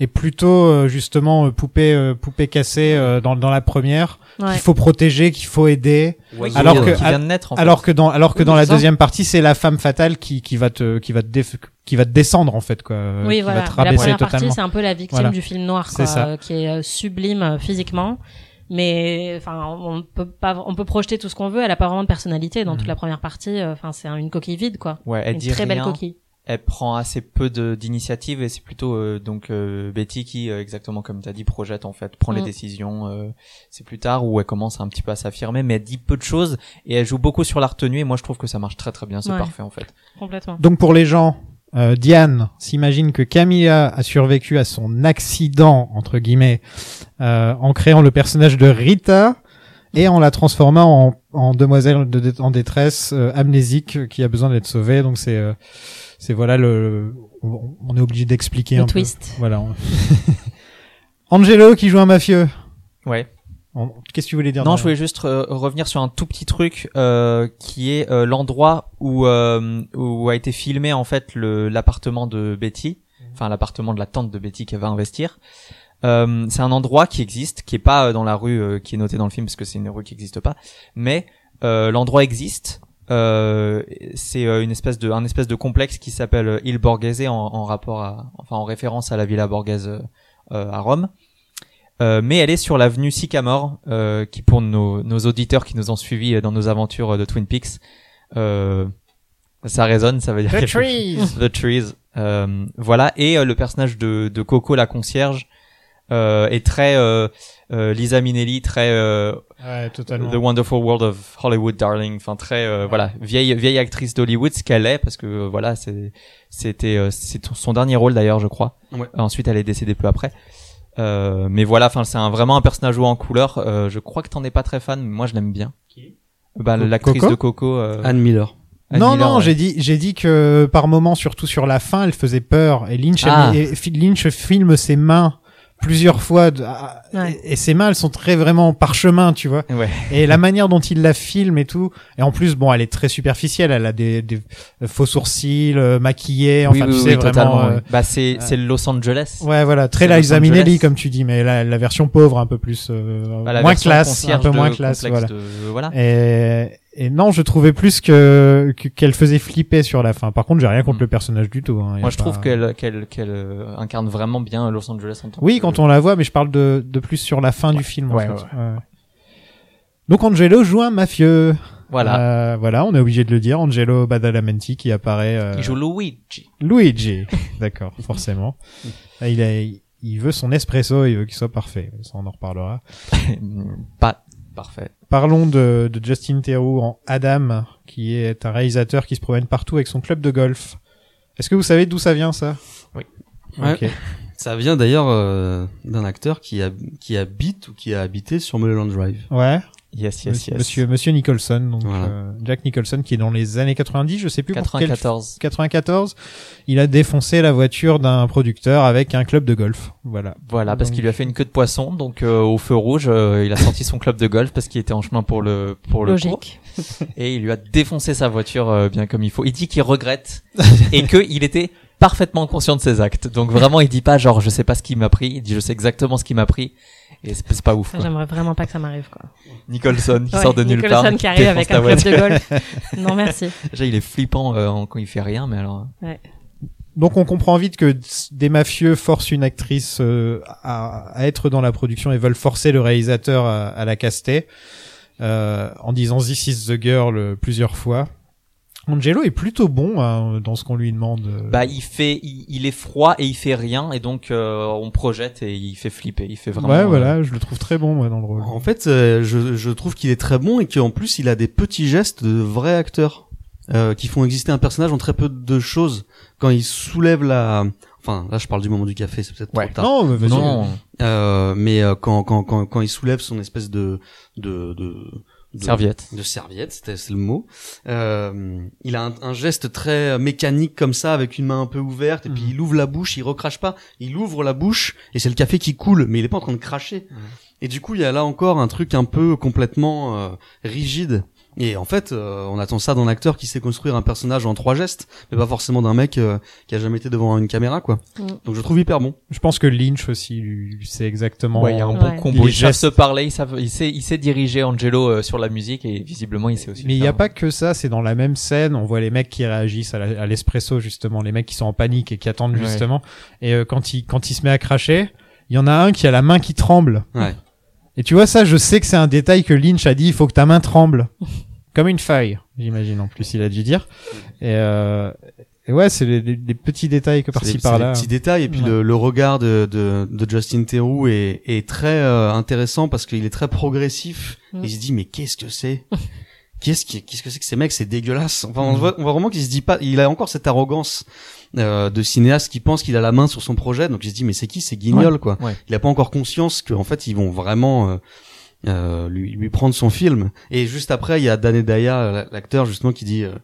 et plutôt euh, justement euh, poupée euh, poupée cassée euh, dans dans la première ouais. qu'il faut protéger, qu'il faut aider. Ouais, Alors que- qui vient de naître en fait. Alors que dans alors que Oui, dans la ça. deuxième partie, c'est la femme fatale qui qui va te qui va te déf- qui va te descendre en fait quoi, Oui, qui voilà. va te Mais la première totalement. partie, c'est un peu la victime Voilà. du film noir, C'est quoi, ça. euh, qui est euh, sublime euh, physiquement. Mais enfin, on peut pas, on peut projeter tout ce qu'on veut. Elle a pas vraiment de personnalité dans toute la première partie. euh, Enfin, c'est un- une coquille vide, quoi. ouais elle une dit très belle coquille. elle prend assez peu de d'initiative et c'est plutôt euh, donc euh, Betty qui euh, exactement comme tu as dit projette en fait prend les Mm. décisions euh, c'est plus tard où elle commence un petit peu à s'affirmer mais elle dit peu de choses et elle joue beaucoup sur la retenue et moi je trouve que ça marche très très bien c'est Ouais. parfait en fait Complètement. Donc pour les gens, euh, Diane s'imagine que Camilla a survécu à son accident entre guillemets euh, en créant le personnage de Rita et en la transformant en, en demoiselle de, en détresse euh, amnésique euh, qui a besoin d'être sauvée. Donc c'est euh, c'est voilà le on, on est obligé d'expliquer Le un peu. twist. Voilà. [LAUGHS] Angelo qui joue un mafieux. ouais Qu'est-ce que tu voulais dire non je voulais juste euh, revenir sur un tout petit truc euh, qui est euh, l'endroit où euh, où a été filmé en fait l'appartement de Betty enfin l'appartement de la tante de Betty qu'elle va investir. Euh, c'est un endroit qui existe, qui est pas euh, dans la rue euh, qui est notée dans le film parce que c'est une rue qui n'existe pas, mais euh, l'endroit existe. Euh, c'est euh, une espèce de un espèce de complexe qui s'appelle Il Borghese en, en rapport à enfin en référence à la Villa Borghese à Rome. Euh, mais elle est sur l'avenue Sycamore, euh, qui pour nos, nos auditeurs qui nous ont suivis euh, dans nos aventures de Twin Peaks, euh, ça résonne, ça veut dire The quelque chose. trees. The Trees. Euh, voilà. Et euh, le personnage de, de Coco, la concierge, euh, est très euh, euh, Lisa Minnelli, très euh, Ouais, totalement. The Wonderful World of Hollywood Darling. Enfin très euh, voilà vieille vieille actrice d'Hollywood, ce qu'elle est parce que euh, voilà c'est c'était euh, c'est son dernier rôle d'ailleurs je crois. Ouais. Ensuite elle est décédée peu après. Euh, mais voilà, enfin c'est un, vraiment un personnage en couleur. Euh, je crois que t'en es pas très fan, mais moi je l'aime bien. Bah, Co- l'actrice Coco de Coco. euh, Anne Miller. Anne non, Miller, non, ouais. j'ai dit, j'ai dit que par moment, surtout sur la fin, elle faisait peur. Et Lynch, elle- Ah. et Lynch filme ses mains plusieurs fois, de- ah, Ouais. et, et ses mains, elles sont très vraiment parchemin, tu vois. Ouais. Et la manière dont il la filme et tout. Et en plus, bon, elle est très superficielle. Elle a des, des faux sourcils, euh, maquillés. Enfin, oui, tu oui, sais, oui, vraiment. euh, oui. Bah c'est c'est Los Angeles. Ouais, voilà, très Liza Minnelli, comme tu dis, mais la, la version pauvre, un peu plus, euh, Bah, la moins classe, un peu moins classe, voilà. de- voilà. Et, et non, je trouvais plus que que- qu'elle faisait flipper sur la fin. Par contre, j'ai rien contre Mm. le personnage du tout. hein. Moi, je pas- trouve qu'elle qu'elle qu'elle euh, incarne vraiment bien Los Angeles en tant Oui, que- quand on la voit, mais je parle de de plus sur la fin du film. en Ouais, fait. ouais, Ouais. Donc Angelo joue un mafieux. Voilà. Euh, voilà, on est obligé de le dire. Angelo Badalamenti qui apparaît. euh, Il joue Luigi. Luigi. [LAUGHS] D'accord, forcément. Là, Il a, il veut son espresso, il veut qu'il soit parfait. Ça, on en reparlera. [LAUGHS] Pas parfait. Parlons de, de Justin Theroux en Adam, qui est un réalisateur qui se promène partout avec son club de golf. Est-ce que vous savez d'où ça vient, ça? Oui. [LAUGHS] Ça vient d'ailleurs euh, d'un acteur qui, a, qui habite ou qui a habité sur Mulholland Drive. Ouais. Yes, yes, Monsieur, yes. monsieur, Monsieur Nicholson, donc Voilà. euh, Jack Nicholson, qui est dans les années 90, je sais plus pour quel 94. 94, il a défoncé la voiture d'un producteur avec un club de golf. Voilà. Voilà, parce Donc- qu'il lui a fait une queue de poisson, donc euh, au feu rouge, euh, il a sorti son club de golf parce qu'il était en chemin pour le pour le cours, Logique. et il lui a défoncé sa voiture euh, bien comme il faut. Il dit qu'il regrette [LAUGHS] et que il était parfaitement conscient de ses actes. Donc vraiment, il dit pas genre je sais pas ce qui m'a pris, il dit je sais exactement ce qui m'a pris et c'est c'est pas ouf. Quoi. J'aimerais vraiment pas que ça m'arrive, quoi. Nicholson qui Ouais, sort de nulle Nicholson part, qui arrive avec un club de golf. Non, merci. [LAUGHS] Déjà, il est flippant euh, quand il fait rien, mais alors. Donc on comprend vite que des mafieux forcent une actrice euh, à, à être dans la production et veulent forcer le réalisateur à, à la caster euh, en disant This is the girl euh, plusieurs fois. Angelo est plutôt bon hein, dans ce qu'on lui demande. euh. Bah, il fait, il, il est froid et il fait rien, et donc euh, on projette et il fait flipper. Il fait vraiment. ouais, euh, voilà, je le trouve très bon moi dans le rôle. En fait, euh, je, je trouve qu'il est très bon et qu'en plus, il a des petits gestes de vrai acteur euh, qui font exister un personnage en très peu de choses. Quand il soulève la... Enfin, là, je parle du moment du café, c'est peut-être Ouais. trop tard. Non, mais vas-y. Non. Euh, mais euh, quand, quand, quand, quand il soulève son espèce de... de, de de- Serviette. de serviette, c'était c'est le mot. Euh, il a un, un geste très mécanique comme ça, avec une main un peu ouverte, et puis Mhm. il ouvre la bouche, il recrache pas, il ouvre la bouche, et c'est le café qui coule, mais il est pas en train de cracher. Et du coup, il y a là encore un truc un peu complètement euh, rigide. Et en fait, euh, on attend ça d'un acteur qui sait construire un personnage en trois gestes, mais pas forcément d'un mec euh, qui a jamais été devant une caméra, quoi. Mm. Donc je trouve hyper bon. Je pense que Lynch aussi, lui, c'est exactement. Ouais, il y a un bon Ouais. combo. Les Ils savent se parler, ils savent, il sait, il sait diriger Angelo euh, sur la musique et visiblement il sait aussi. Mais il n'y a pas que ça, c'est dans la même scène, on voit les mecs qui réagissent à l'espresso justement, les mecs qui sont en panique et qui attendent Ouais. justement. Et euh, quand il quand il se met à cracher, il y en a un qui a la main qui tremble. Ouais. Et tu vois ça, je sais que c'est un détail que Lynch a dit, il faut que ta main tremble, [LAUGHS] comme une feuille, j'imagine en plus il a dû dire. Et, euh, et ouais, c'est les, les- les petits détails que par-ci des- c'est des par-là. petits détails et puis Ouais. le, le regard de, de, de Justin Theroux est, est très euh, intéressant parce qu'il est très progressif. Il se dit mais qu'est-ce que c'est? Qu'est-ce qui, qu'est-ce que c'est que ces mecs? C'est dégueulasse. Enfin, on voit, on voit vraiment qu'il se dit pas. Il a encore cette arrogance euh, de cinéaste qui pense qu'il a la main sur son projet. Donc il se dit mais c'est qui? C'est Guignol quoi. Ouais. Il a pas encore conscience qu'en fait ils vont vraiment euh, lui, lui prendre son film. Et juste après il y a Dan Daya, l'acteur justement qui dit. euh,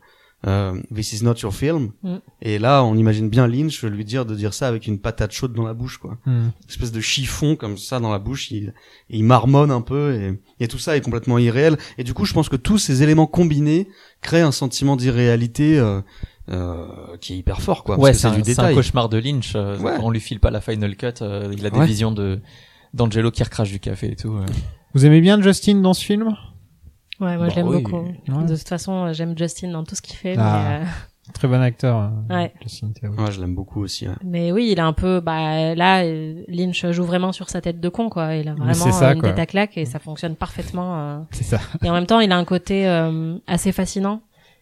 euh, This is not your film. Mm. Et là, on imagine bien Lynch lui dire de dire ça avec une patate chaude dans la bouche, quoi. Hmm. Une espèce de chiffon comme ça dans la bouche. Il, il marmonne un peu et, et tout ça est complètement irréel. Et du coup, je pense que tous ces éléments combinés créent un sentiment d'irréalité euh, euh, qui est hyper fort quoi. ouais, c'est un, un détail. cauchemar de Lynch. euh, Ouais. On lui file pas la final cut. euh, il a des Ouais. visions de d'Angelo qui recrache du café et tout. Vous aimez bien Justin dans ce film? Ouais, moi Bah je l'aime oui. beaucoup. Ouais. De toute façon, euh, j'aime Justin dans tout ce qu'il fait. Ah. Mais, euh, Très bon acteur. euh, [LAUGHS] Ouais. Justin Theroux. Ouais, je l'aime beaucoup aussi. ouais. mais oui, il a un peu. Bah là, euh, Lynch joue vraiment sur sa tête de con, quoi. Il a vraiment ça, une tête à claque et ça fonctionne parfaitement. euh. C'est ça. Et en même temps, il a un côté euh, assez fascinant.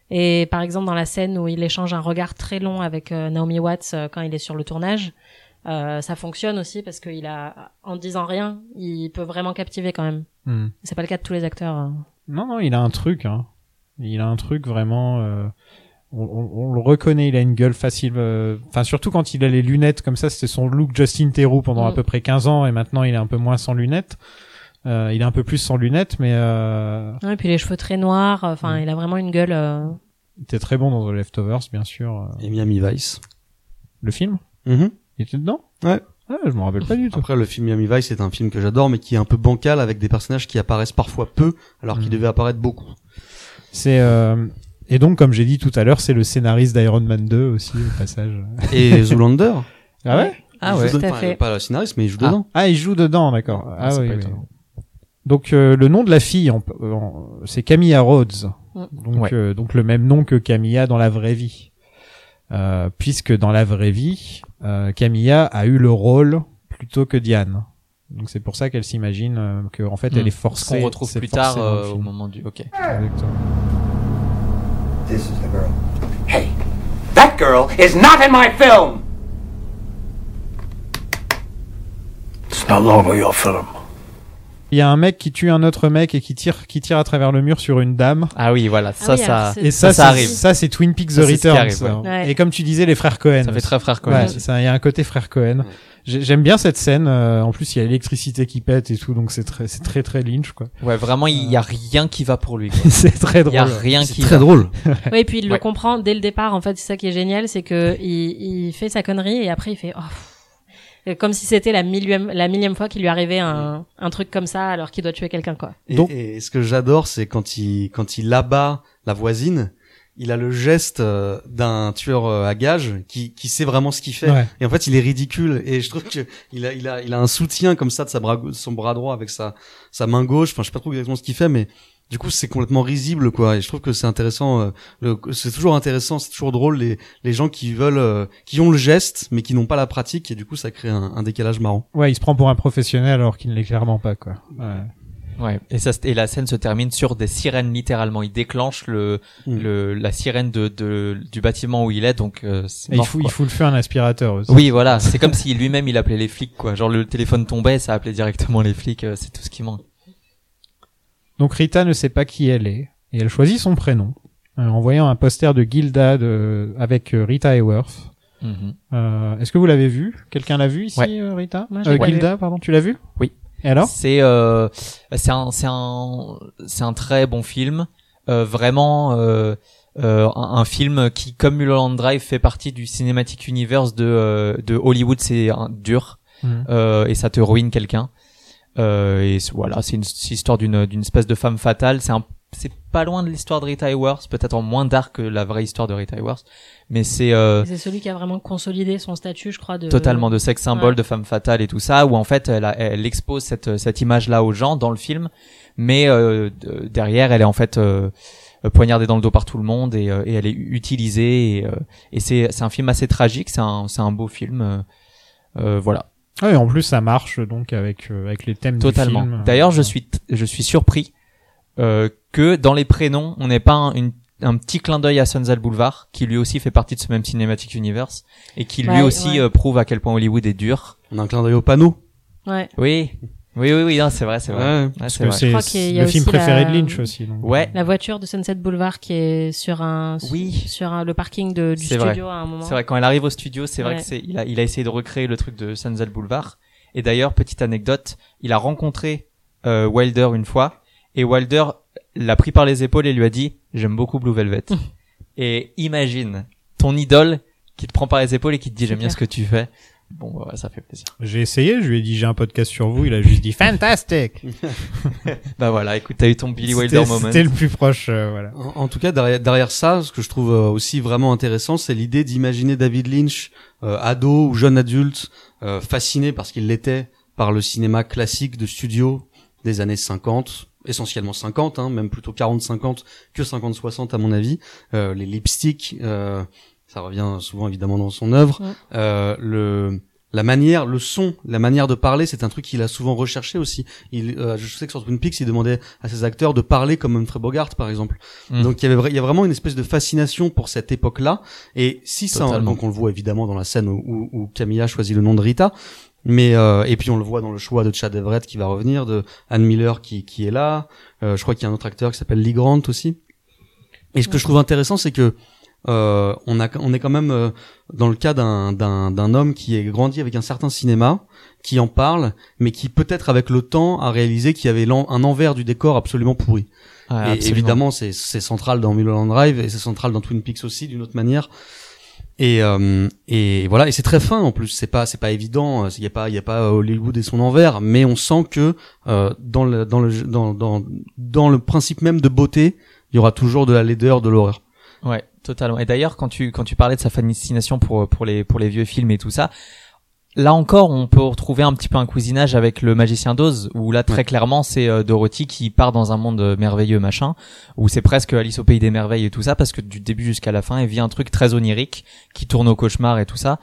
Et par exemple, dans la scène où il échange un regard très long avec euh, Naomi Watts euh, quand il est sur le tournage, euh, ça fonctionne aussi parce qu'il a, en disant rien, il peut vraiment captiver quand même. Hmm. C'est pas le cas de tous les acteurs. euh. Non, non, il a un truc. Hein. Il a un truc vraiment. euh, on, on- on le reconnaît. Il a une gueule facile. euh, Enfin, surtout quand il a les lunettes comme ça. C'était son look Justin Theroux pendant Mm. à peu près 15 ans, et maintenant il est un peu moins sans lunettes. Euh, il est un peu plus sans lunettes, mais euh, Ouais, et puis les cheveux très noirs. Enfin, Mm. il a vraiment une gueule. euh, il était très bon dans The Leftovers, bien sûr. Et Miami Vice. Le film, Mhm. Il était dedans? Ouais. Ah, je m'en rappelle pas du tout. Après, le film Miami Vice c'est un film que j'adore, mais qui est un peu bancal avec des personnages qui apparaissent parfois peu, alors qu'ils Mhm. devaient apparaître beaucoup. C'est euh, et donc comme j'ai dit tout à l'heure, c'est le scénariste d'Iron Man 2 aussi au passage. [LAUGHS] Et Zoolander. Ah ouais? Ah ouais. tout à fait. Pas le scénariste, mais il joue Ah. dedans. Ah, il joue dedans, d'accord. Ah, c'est oui, pas oui. étonnant. Donc euh, le nom de la fille, c'est Camilla Rhodes. Donc, Ouais. euh, donc le même nom que Camilla dans la vraie vie. Euh, puisque dans la vraie vie, Camilla a eu le rôle plutôt que Diane. Donc c'est pour ça qu'elle s'imagine euh, que en fait elle Hmm. est Ce forcée. qu'on retrouve plus tard euh, au moment du. Ok. Exactement. This is the girl. Hey, that girl is not in my film! It's no longer your film. Il y a un mec qui tue un autre mec et qui tire qui tire à travers le mur sur une dame. Ah oui, voilà. Ça, oui, alors ça. Et ça, Ça, ça arrive. Ça c'est Twin Peaks The Ça, c'est ce qui Return. arrive, ouais. Ouais. Et comme tu disais, les frères Cohen. Ça fait très frère Ouais, Cohen. c'est ça, il y a un côté frère Cohen. J'ai- J'aime bien cette scène. euh, en plus, il y a l'électricité qui pète et tout, donc c'est très, c'est très très Lynch quoi. Ouais, vraiment, il y a rien qui va pour lui. [LAUGHS] c'est très Il y a drôle. rien C'est qui. très va. drôle. [LAUGHS] Oui, et puis il le Ouais. comprend dès le départ. En fait, c'est ça qui est génial, c'est que il, il fait sa connerie et après il fait oh, comme si c'était la millième la millième fois qu'il lui arrivait un, un truc comme ça alors qu'il doit tuer quelqu'un quoi. Et, Donc- et ce que j'adore, c'est quand il quand il abat la voisine, il a le geste euh, d'un tueur euh, à gages qui qui sait vraiment ce qu'il fait. Ouais. Et en fait, il est ridicule. Et je trouve que il a il a il a un soutien comme ça de sa bras son bras droit avec sa sa main gauche. Enfin, je sais pas trop exactement ce qu'il fait, mais du coup, c'est complètement risible quoi. Et je trouve que c'est intéressant. euh, le- c'est toujours intéressant, c'est toujours drôle les les gens qui veulent euh, qui ont le geste mais qui n'ont pas la pratique. Et du coup, ça crée un, un décalage marrant. Ouais, il se prend pour un professionnel alors qu'il ne l'est clairement pas quoi. Ouais. Ouais. Et ça, et la scène se termine sur des sirènes littéralement. Il déclenche le, Mm. le, la sirène de, de, du bâtiment où il est, donc euh, c'est Et il faut, quoi. il faut le faire un aspirateur aussi. Oui, voilà. C'est comme si lui-même il appelait les flics, quoi. Genre le téléphone tombait, ça appelait directement les flics. euh, c'est tout ce qui manque. Donc Rita ne sait pas qui elle est et elle choisit son prénom euh, en voyant un poster de Gilda de, avec euh, Rita Hayworth. Mhm. Euh, Est-ce que vous l'avez vu? Quelqu'un l'a vu ici, Ouais. euh, Rita? Euh, Gilda, pardon, tu l'as vu? Oui. Et alors? C'est euh, c'est un c'est un c'est un très bon film. Euh, vraiment euh, euh, un, un film qui, comme Mulholland Drive, fait partie du cinématique universe de euh, de Hollywood. C'est un- dur euh, et ça te ruine quelqu'un. Euh, et voilà, c'est une c'est l'histoire d'une d'une espèce de femme fatale. C'est un c'est pas loin de l'histoire de Rita Hayworth, peut-être en moins dark que la vraie histoire de Rita Hayworth, mais c'est euh, C'est celui qui a vraiment consolidé son statut, je crois de totalement de sexe symbole, Ouais. de femme fatale et tout ça, où en fait elle, a- elle expose cette, cette image-là aux gens dans le film, mais euh, de- derrière elle est en fait euh, poignardée dans le dos par tout le monde et, euh, et elle est utilisée et, euh, et c'est c'est un film assez tragique, c'est un c'est un beau film, voilà, Ah, et en plus ça marche donc avec euh, avec les thèmes totalement. film. D'ailleurs je suis je suis surpris euh, que dans les prénoms on n'ait pas un, une un petit clin d'œil à Sunset Boulevard, qui lui aussi fait partie de ce même cinématique universe, et qui lui Ouais, aussi ouais. euh, prouve à quel point Hollywood est dur. On a un clin d'œil au panneau. Ouais. Oui, oui, oui, oui, non, c'est vrai, c'est vrai. Ouais. Parce c'est que vrai. c'est crois qu'il y a le film préféré la- de Lynch aussi. donc. Ouais, La voiture de Sunset Boulevard qui est sur un Oui. sur un- le parking de, du C'est vrai. studio à un moment. c'est vrai. Quand elle arrive au studio, c'est vrai que c'est, il a, il a essayé de recréer le truc de Sunset Boulevard. Et d'ailleurs, petite anecdote, il a rencontré euh, Wilder une fois, et Wilder l'a pris par les épaules et lui a dit, j'aime beaucoup Blue Velvet. [LAUGHS] et imagine ton idole qui te prend par les épaules et qui te dit, j'aime bien ce que tu fais. Bon, bah, ça fait plaisir. J'ai essayé, je lui ai dit j'ai un podcast sur vous, il a juste dit fantastic. [LAUGHS] [LAUGHS] Bah voilà, écoute, t'as eu ton Billy Wilder moment. c'était le plus proche, euh, voilà. En, en tout cas, derrière, derrière ça, ce que je trouve euh, aussi vraiment intéressant, c'est l'idée d'imaginer David Lynch, euh, ado ou jeune adulte, euh, fasciné parce qu'il l'était par le cinéma classique de studio des années 50, essentiellement 50, hein, même plutôt 40-50 que 50-60 à mon avis. Euh, les lipsticks, euh, ça revient souvent évidemment dans son œuvre. Ouais. Euh, le la manière, le son, la manière de parler, c'est un truc qu'il a souvent recherché aussi. Il, euh, je sais que sur Twin Peaks, il demandait à ses acteurs de parler comme Humphrey Bogart, par exemple. Mm. Donc il y avait, il y a vraiment une espèce de fascination pour cette époque-là. Et si ça, Totalement. donc on le voit évidemment dans la scène où, où, où Camilla choisit le nom de Rita, mais euh, et puis on le voit dans le choix de Chad Everett qui va revenir, de Anne Miller qui qui est là. Euh, je crois qu'il y a un autre acteur qui s'appelle Lee Grant aussi. Et ce que je trouve intéressant, c'est que euh, on a on est quand même euh, dans le cas d'un d'un d'un homme qui est grandi avec un certain cinéma, qui en parle, mais qui peut-être avec le temps a réalisé qu'il y avait un envers du décor absolument pourri. Ouais, et absolument. évidemment, c'est c'est central dans Mulholland Drive et c'est central dans Twin Peaks aussi d'une autre manière. Et euh, et voilà, et c'est très fin en plus. C'est pas c'est pas évident. Il y a pas il y a pas Hollywood et son envers, mais on sent que euh, dans le dans le dans dans dans le principe même de beauté, il y aura toujours de la laideur, de l'horreur. Ouais, totalement. Et d'ailleurs, quand tu quand tu parlais de sa fascination pour pour les pour les vieux films et tout ça, là encore, on peut retrouver un petit peu un cousinage avec le Magicien d'Oz, où là très Ouais. clairement c'est euh, Dorothy qui part dans un monde euh, merveilleux machin, où c'est presque Alice au pays des merveilles et tout ça, parce que du début jusqu'à la fin, elle vit un truc très onirique qui tourne au cauchemar et tout ça.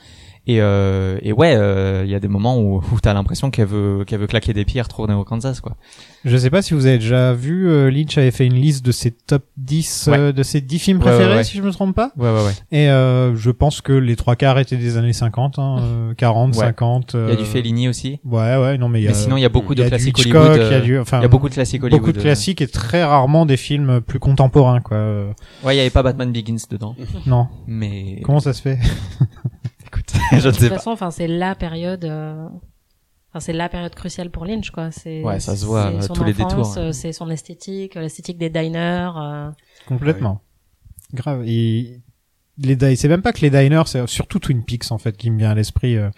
Et, euh, et ouais, euh, il y a des moments où, où t'as l'impression qu'elle veut qu'elle veut claquer des pieds et retourner au Kansas quoi. Je sais pas si vous avez déjà vu, euh, Lynch avait fait une liste de ses top 10 euh, de ses 10 films Ouais, ouais, préférés, ouais. si je me trompe pas. Ouais ouais ouais. Et euh, je pense que les trois quarts étaient des années 50, hein, [LAUGHS] euh, 40, Ouais. 50. Il y a du euh, Fellini aussi. Ouais, ouais, non, mais il y a, Mais sinon, il y a beaucoup de classiques Hitchcock, Hollywood. il y a euh, du, enfin, il y a beaucoup de classiques Hollywood. beaucoup de euh. classiques et très rarement des films plus contemporains, quoi. Euh, Ouais, il y avait pas Batman Begins dedans. Non. Mais Comment ça se fait? [LAUGHS] écoute, [LAUGHS] je ne De toute façon, enfin, c'est la période. euh, Enfin, c'est la période cruciale pour Lynch, quoi. C'est. Ouais, ça se voit, euh, son tous les détours, ouais. C'est son esthétique, euh, l'esthétique des diners. euh, Complètement. Grave. Et les c'est même pas que les diners, c'est surtout Twin Peaks en fait qui me vient à l'esprit euh,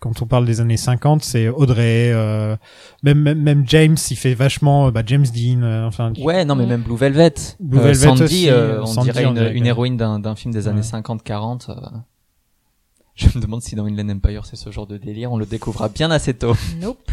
quand on parle des années 50. C'est Audrey, euh, même, même même James, il fait vachement, bah James Dean, euh, enfin. Ouais, non, mais Mm. même Blue Velvet. Blue Euh, Velvet Sandy, aussi, euh, on Sandy, dirait on une, dirait une que- héroïne d'un, d'un film des années Ouais. 50-40. Je me demande si dans Inland Empire c'est ce genre de délire. On le découvrira bien assez tôt. Nope.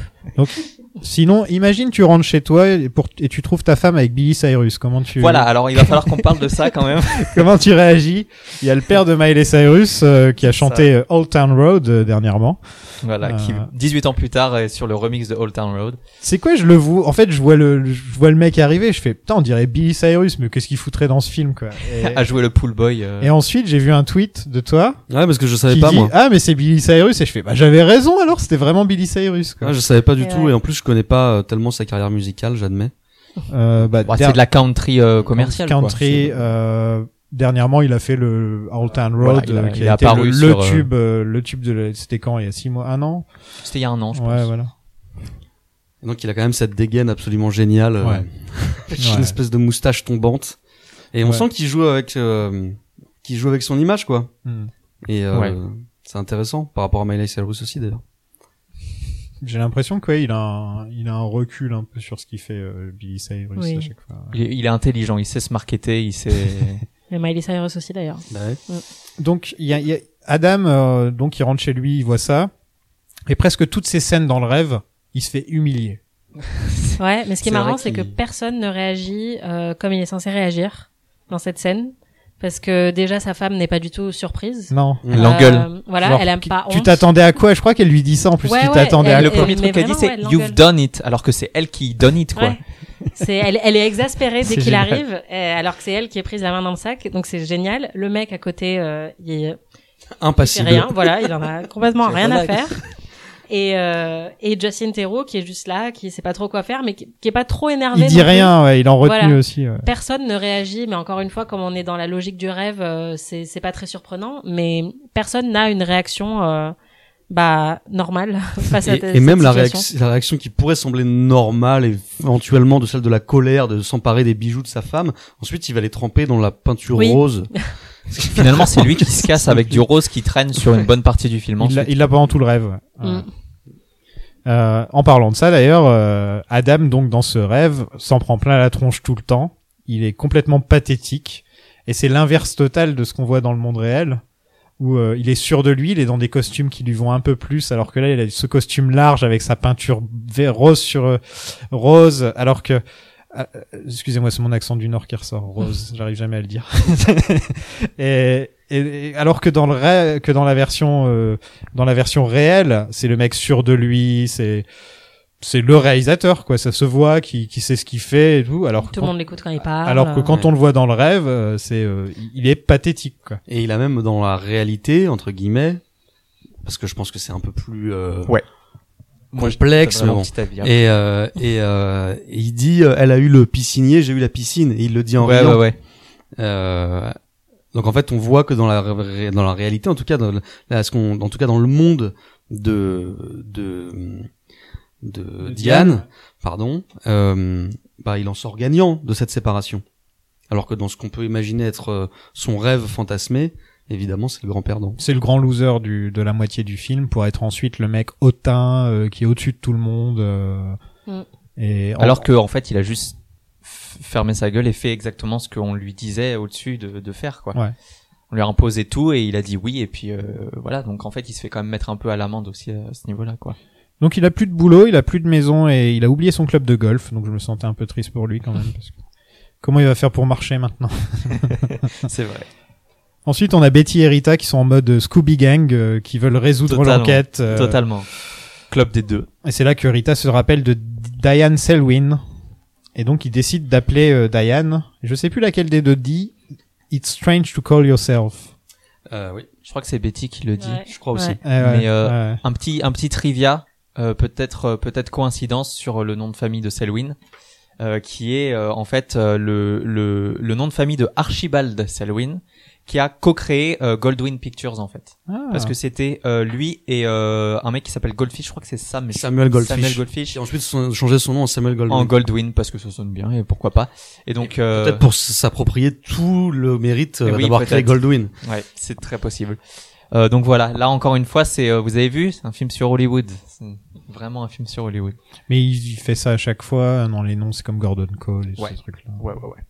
Sinon, imagine tu rentres chez toi et, pour, et tu trouves ta femme avec Billy Cyrus. Comment tu Voilà, alors il va falloir qu'on parle de ça quand même. [LAUGHS] comment tu réagis? Il y a le père de Miley Cyrus euh, qui a chanté euh, Old Town Road euh, dernièrement. Voilà, qui Euh. 18 ans plus tard est sur le remix de Old Town Road. C'est quoi Je le vois. En fait, je vois le je vois le mec arriver. Je fais putain, on dirait Billy Cyrus, mais qu'est-ce qu'il foutrait dans ce film quoi? [LAUGHS] Et, à jouer le pool boy. euh. et ensuite, j'ai vu un tweet de toi Ouais, parce que je savais pas dit moi. ah mais c'est Billy Cyrus et je fais bah j'avais raison alors c'était vraiment Billy Cyrus quoi. Ah, je savais pas du Et tout ouais. et en plus je connais pas euh, tellement sa carrière musicale, j'admets. Euh, bah, der- c'est de la country euh, commerciale. quoi. country. C'est- euh, dernièrement, il a fait le Old Town Voilà, Road il a- qui a, a été apparu le, tube, euh, le tube de la- c'était quand il y a six mois, un an? C'était il y a un an, je ouais, pense. voilà. Donc il a quand même cette dégaine absolument géniale, euh, Ouais. [LAUGHS] une espèce de moustache tombante. Et on Ouais. sent qu'il joue avec, euh, qu'il joue avec son image quoi. Hmm. Et euh, Ouais. c'est intéressant par rapport à Miley Cyrus aussi d'ailleurs. J'ai l'impression qu'il il a, un, il a un recul un peu sur ce qu'il fait euh, Billy Cyrus Oui. à chaque fois. Il est, il est intelligent, il sait se marketer, il sait. [LAUGHS] Et Miley Cyrus aussi, d'ailleurs. Bah ouais. Donc il y a, il y a Adam, euh, donc il rentre chez lui, il voit ça, et presque toutes ces scènes dans le rêve, il se fait humilier. Ouais, mais ce qui est, marrant, c'est que personne ne réagit euh, comme il est censé réagir dans cette scène. Parce que déjà, sa femme n'est pas du tout surprise. Non. Elle l'engueule. Euh, voilà, Genre, elle aime pas Tu t'attendais à quoi? Je crois qu'elle lui dit ça en plus. Ouais, tu ouais, t'attendais à le premier truc qu'elle dit, c'est You've l'engueule. done it, alors que c'est elle qui donne it, quoi. Ouais. C'est, elle, elle est exaspérée dès qu'il arrive, alors que c'est elle qui est prise la main dans le sac. Donc c'est génial. Le mec à côté, euh, il, il fait Impassible. rien. Voilà, il en a complètement [LAUGHS] rien à faire. [LAUGHS] [LAUGHS] Et, euh, et Justin Theroux qui est juste là, qui sait pas trop quoi faire, mais qui, qui est pas trop énervé. Il dit rien, ouais, il en retenu Voilà. aussi. ouais. Personne ne réagit, mais encore une fois, comme on est dans la logique du rêve, euh, c'est c'est pas très surprenant. Mais personne n'a une réaction euh, bah normale [LAUGHS] face à Et, et même la, réaction, la réaction qui pourrait sembler normale et éventuellement de celle de la colère de s'emparer des bijoux de sa femme, ensuite il va les tremper dans la peinture Oui. rose. [LAUGHS] Finalement, c'est lui qui se casse avec du rose qui traîne sur une bonne partie du film. Il l'a- ensuite. il l'a pendant tout le rêve. ouais. Mm. Euh, en parlant de ça d'ailleurs, euh, Adam donc dans ce rêve s'en prend plein la tronche tout le temps. Il est complètement pathétique et c'est l'inverse total de ce qu'on voit dans le monde réel où euh, il est sûr de lui, il est dans des costumes qui lui vont un peu plus alors que là il a ce costume large avec sa peinture vert rose sur euh, rose alors que euh, excusez-moi c'est mon accent du nord qui ressort rose [LAUGHS] j'arrive jamais à le dire [LAUGHS] et, et- et alors que dans le ré- que dans la version euh, dans la version réelle, c'est le mec sûr de lui, c'est c'est le réalisateur quoi, ça se voit qui qui sait ce qu'il fait et tout alors que Tout le monde l'écoute quand il parle. alors que quand on le voit dans le rêve, euh, c'est euh, il est pathétique quoi. Et il a même dans la réalité entre guillemets, parce que je pense que c'est un peu plus euh, Ouais. Moi, je- complexe, mais bon. hein. Et, euh, et, euh, et il dit, euh, elle a eu le piscinier, j'ai eu la piscine. Et il le dit en ouais, riant. ouais, ouais. Euh, donc en fait, on voit que dans la dans la réalité, en tout cas, dans, là, ce qu'on, en tout cas dans le monde de de de, De Diane, Diane. pardon, euh, bah il en sort gagnant de cette séparation. Alors que dans ce qu'on peut imaginer être son rêve fantasmé, évidemment, c'est le grand perdant. C'est le grand loser du de la moitié du film pour être ensuite le mec hautain euh, qui est au-dessus de tout le monde euh, Mm. et en- Alors que en fait, il a juste fermé sa gueule et fait exactement ce qu'on lui disait au-dessus de, de faire, quoi. Ouais. On lui a imposé tout et il a dit oui et puis euh, voilà. Donc en fait, il se fait quand même mettre un peu à l'amende aussi à ce niveau-là, quoi. Donc il a plus de boulot, il a plus de maison et il a oublié son club de golf. Donc je me sentais un peu triste pour lui quand même. Parce que... Comment il va faire pour marcher maintenant? [LAUGHS] C'est vrai. Ensuite on a Betty et Rita qui sont en mode Scooby Gang, euh, qui veulent résoudre Totalement. l'enquête. euh, Totalement. Club des deux. Et c'est là que Rita se rappelle de Diane Selwyn. Et donc il décide d'appeler euh, Diane. Je sais plus laquelle des deux dit. It's strange to call yourself. Euh, oui, Je crois que c'est Betty qui le dit. Ouais. je crois aussi. Ouais. Eh ouais, Mais, euh, ouais. Un petit un petit trivia, euh, peut-être euh, peut-être coïncidence sur le nom de famille de Selwyn, euh, qui est euh, en fait euh, le, le le nom de famille de Archibald Selwyn, qui a co-créé euh, Goldwyn Pictures en fait. Ah. Parce que c'était euh, lui et euh, un mec qui s'appelle Goldfish, je crois que c'est Sam. mais- Samuel Goldfish. Samuel Goldfish. Et ensuite son- changer son nom en Samuel Goldwyn. En Goldwyn parce que ça sonne bien et pourquoi pas. Et donc euh, Peut-être pour s'approprier tout le mérite euh, Oui, d'avoir créé. Goldwyn. ouais, c'est très possible. Euh, donc voilà, là encore une fois, c'est euh, vous avez vu, c'est un film sur Hollywood. C'est vraiment un film sur Hollywood. Mais il fait ça à chaque fois. Dans les noms, c'est comme Gordon Cole et Ouais. ce truc-là. Ouais, ouais, ouais.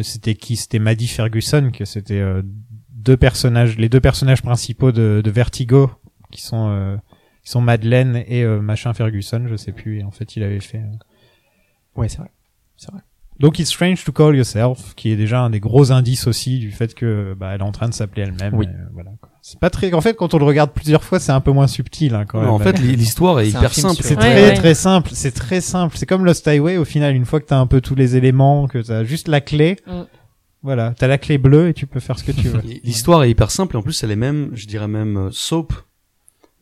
C'était qui? C'était Maddie Ferguson, que c'était euh, deux personnages, les deux personnages principaux de, de Vertigo, qui sont euh, qui sont Madeleine et euh, machin Ferguson, je sais plus. Et en fait, il avait fait. euh, Ouais, c'est vrai. C'est vrai. Donc, It's Strange to Call Yourself, qui est déjà un des gros indices aussi du fait que bah, elle est en train de s'appeler elle-même. Oui. et, voilà. quoi. C'est pas très. En fait, quand on le regarde plusieurs fois, c'est un peu moins subtil hein, quand même. en fait, l'hi- l'histoire est hyper simple. C'est Ouais, très ouais. très simple, c'est très simple. C'est comme Lost Highway au final, une fois que t'as un peu tous les éléments, que t'as juste la clé, Mm. voilà, t'as la clé bleue et tu peux faire ce que tu veux. [LAUGHS] L'histoire est hyper simple et en plus elle est même, je dirais même euh, soap.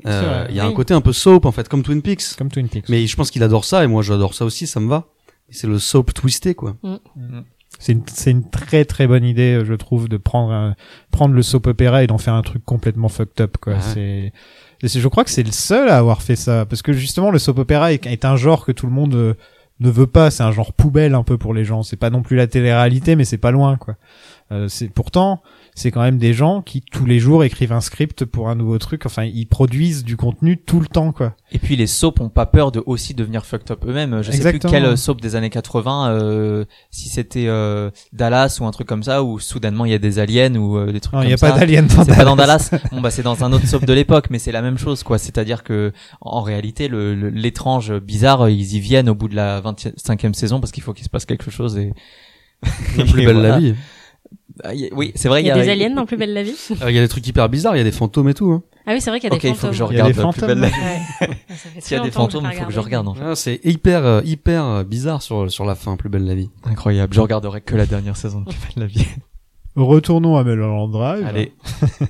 Euh. Il y a un côté un peu soap en fait, comme Twin Peaks. Comme Twin Peaks. Mais je pense qu'il adore ça et moi j'adore ça aussi, ça me va. C'est le soap twisté quoi. C'est une, c'est une très très bonne idée, euh, je trouve, de prendre un- prendre le soap opéra et d'en faire un truc complètement fucked up, quoi. C'est, et je crois que c'est le seul à avoir fait ça, parce que justement le soap opéra est, est un genre que tout le monde euh, ne veut pas. C'est un genre poubelle un peu pour les gens. C'est pas non plus la télé-réalité, mais c'est pas loin, quoi. Euh, c'est pourtant, c'est quand même des gens qui tous les jours écrivent un script pour un nouveau truc. Enfin, ils produisent du contenu tout le temps, quoi. Et puis les soaps ont pas peur de aussi devenir fucked up eux-mêmes. Je sais Exactement. plus quel soap des années 80, euh, si c'était euh, Dallas ou un truc comme ça, où soudainement il y a des aliens ou euh, des trucs Non, comme il y a ça. pas d'alien dans C'est pas dans Dallas. Bon bah c'est dans un autre soap de l'époque, mais c'est la même chose quoi. C'est-à-dire que en réalité le- le- l'étrange bizarre, ils y viennent au bout de la 25e saison parce qu'il faut qu'il se passe quelque chose et. La plus [LAUGHS] belle la vie. Ah, y a- Oui, c'est vrai. Il y a des aliens dans Plus belle la vie. [LAUGHS] Euh, Il y a des trucs hyper bizarres, il y a des fantômes et tout. Hein. Ah oui, c'est vrai qu'il y a des il faut que fantômes. je Il y a regarde des la plus fantômes. belle. Ça fait S'il y a des fantômes, il faut que je regarde. en fait. Ah, c'est hyper euh, hyper euh, bizarre sur sur la fin, plus belle la vie. Incroyable. Je regarderai que la dernière saison de Plus belle la vie. [LAUGHS] Retournons à Mulholland Drive. Allez.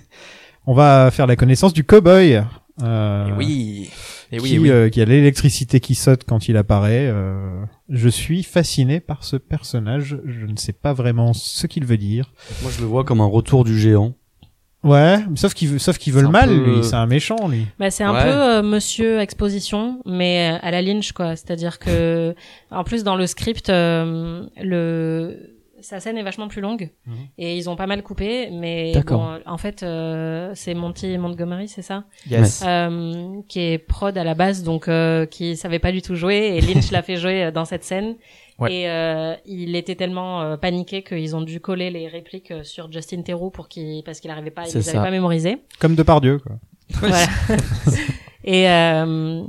[LAUGHS] On va faire la connaissance du cowboy. Euh, Et oui. Et oui. qui, et oui. euh, qui a l'électricité qui saute quand il apparaît. euh, je suis fasciné par ce personnage. Je ne sais pas vraiment ce qu'il veut dire. Moi je le vois comme un retour du géant. Ouais, mais sauf qu'il veut, sauf qu'il veut C'est le un mal, peu- lui. C'est un méchant, lui. Bah, c'est un Ouais. peu euh, Monsieur Exposition, mais euh, à la Lynch, quoi. C'est-à-dire que, en plus, dans le script, euh, le sa scène est vachement plus longue Mhm. et ils ont pas mal coupé, mais bon, en fait, euh, c'est Monty Montgomery, c'est ça, Yes. euh, qui est prod à la base, donc euh, qui savait pas du tout jouer et Lynch l'a fait jouer euh, dans cette scène. Ouais. Et euh, il était tellement euh, paniqué qu'ils ont dû coller les répliques sur Justin Theroux pour qu'il parce qu'il arrivait pas, il les avait pas mémorisées. Comme de Pardieu, quoi. Voilà. [LAUGHS] et euh,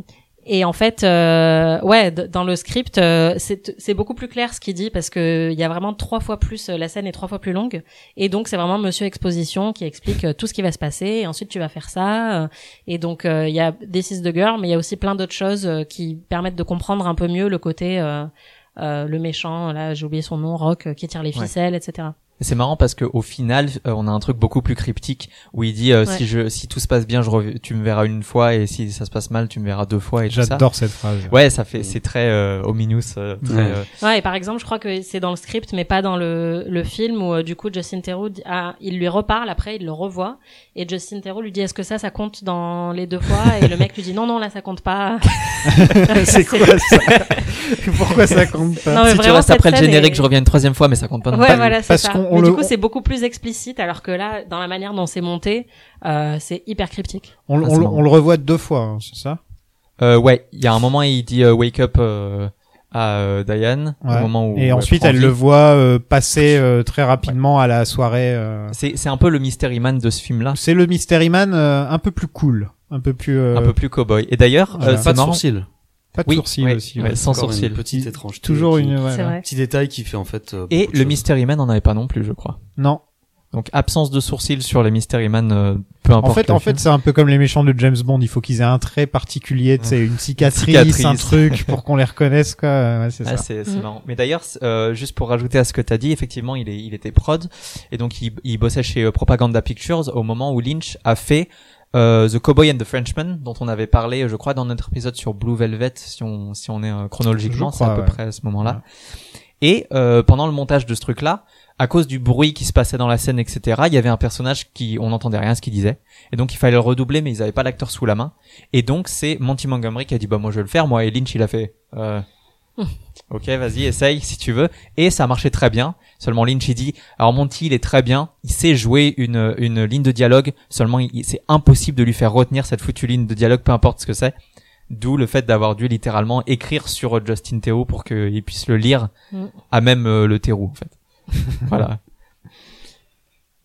et en fait, euh, ouais, dans le script, euh, c'est c'est beaucoup plus clair ce qu'il dit parce que il y a vraiment trois fois plus, euh, la scène est trois fois plus longue, et donc c'est vraiment Monsieur Exposition qui explique euh, tout ce qui va se passer. Et ensuite, tu vas faire ça, et donc euh, il y a This is the girl, mais il y a aussi plein d'autres choses qui permettent de comprendre un peu mieux le côté. Euh, euh, le méchant, là j'ai oublié son nom, Rock, qui tire les Ouais. ficelles, etc. Et C'est marrant parce que au final, euh, on a un truc beaucoup plus cryptique où il dit euh, Ouais. si je si tout se passe bien, je rev- tu me verras une fois et si ça se passe mal, tu me verras deux fois et tout ça. J'adore cette phrase. Ouais, ça fait c'est très euh, ominous, euh, très, Ouais. euh, Ouais, et par exemple, je crois que c'est dans le script, mais pas dans le, le film où euh, du coup Justin Theroux, ah, il lui reparle après, il le revoit, et Justin Theroux lui dit est-ce que ça, ça compte dans les deux fois? Et le mec lui dit non, non, là, ça compte pas. [LAUGHS] c'est quoi ça? [LAUGHS] Pourquoi ça compte pas? Non, si tu restes après le générique, est- je reviens une troisième fois, mais ça compte pas. non Ouais, plus. voilà, c'est parce ça. qu'on- on Mais le- du coup, c'est beaucoup plus explicite, alors que là, dans la manière dont c'est monté, euh, c'est hyper cryptique. on, Ah, on- on le revoit deux fois, hein, c'est ça? Euh, ouais, il y a un moment il dit euh, wake up euh, à euh, Diane Ouais. au moment où Et ensuite, elle vie. le voit euh, passer euh, très rapidement à la soirée. euh. C'est c'est un peu le mystery man de ce film là, C'est le Mystery Man euh, un peu plus cool, un peu plus. euh, un peu plus cowboy. Et d'ailleurs, Voilà. euh, Pas de marrant. Pas de Oui, sourcils ouais, aussi. ouais, sans Encore sourcils. Une petite étrangeté. Toujours qui- une. ouais, c'est ouais. vrai. Petit détail qui fait en fait. euh, Et le mystery man n'en avait pas non plus, je crois. Non. Donc absence de sourcils sur les mystery man, euh, peu importe. En fait, en film. fait, c'est un peu comme les méchants de James Bond. Il faut qu'ils aient un trait particulier, tu sais, une cicatrice, cicatrice. un truc pour qu'on les reconnaisse, quoi. Ouais, c'est Ah, ça. c'est c'est Mm. marrant. Mais d'ailleurs, euh, juste pour rajouter à ce que t'as dit, effectivement, il est, il était prod et donc il, il bossait chez euh, Propaganda Pictures au moment où Lynch a fait euh, The Cowboy and the Frenchman, dont on avait parlé, je crois, dans notre épisode sur Blue Velvet, si on si on est euh, chronologiquement, c'est à peu ouais. près à ce moment-là. Et euh, pendant le montage de ce truc-là, à cause du bruit qui se passait dans la scène, etc., il y avait un personnage qui, on n'entendait rien ce qu'il disait, et donc il fallait le redoubler, mais ils avaient pas l'acteur sous la main. Et donc c'est Monty Montgomery qui a dit bah moi je vais le faire, moi et Lynch il a fait. Euh, [LAUGHS] Ok, vas-y, essaye si tu veux. Et ça a marché très bien. Seulement Lynch il dit, alors Monty il est très bien, il sait jouer une, une ligne de dialogue, seulement il- c'est impossible de lui faire retenir cette foutue ligne de dialogue, peu importe ce que c'est. D'où le fait d'avoir dû littéralement écrire sur euh, Justin Theroux pour qu'il puisse le lire Mm. à même euh, le Theroux en fait. [LAUGHS] voilà.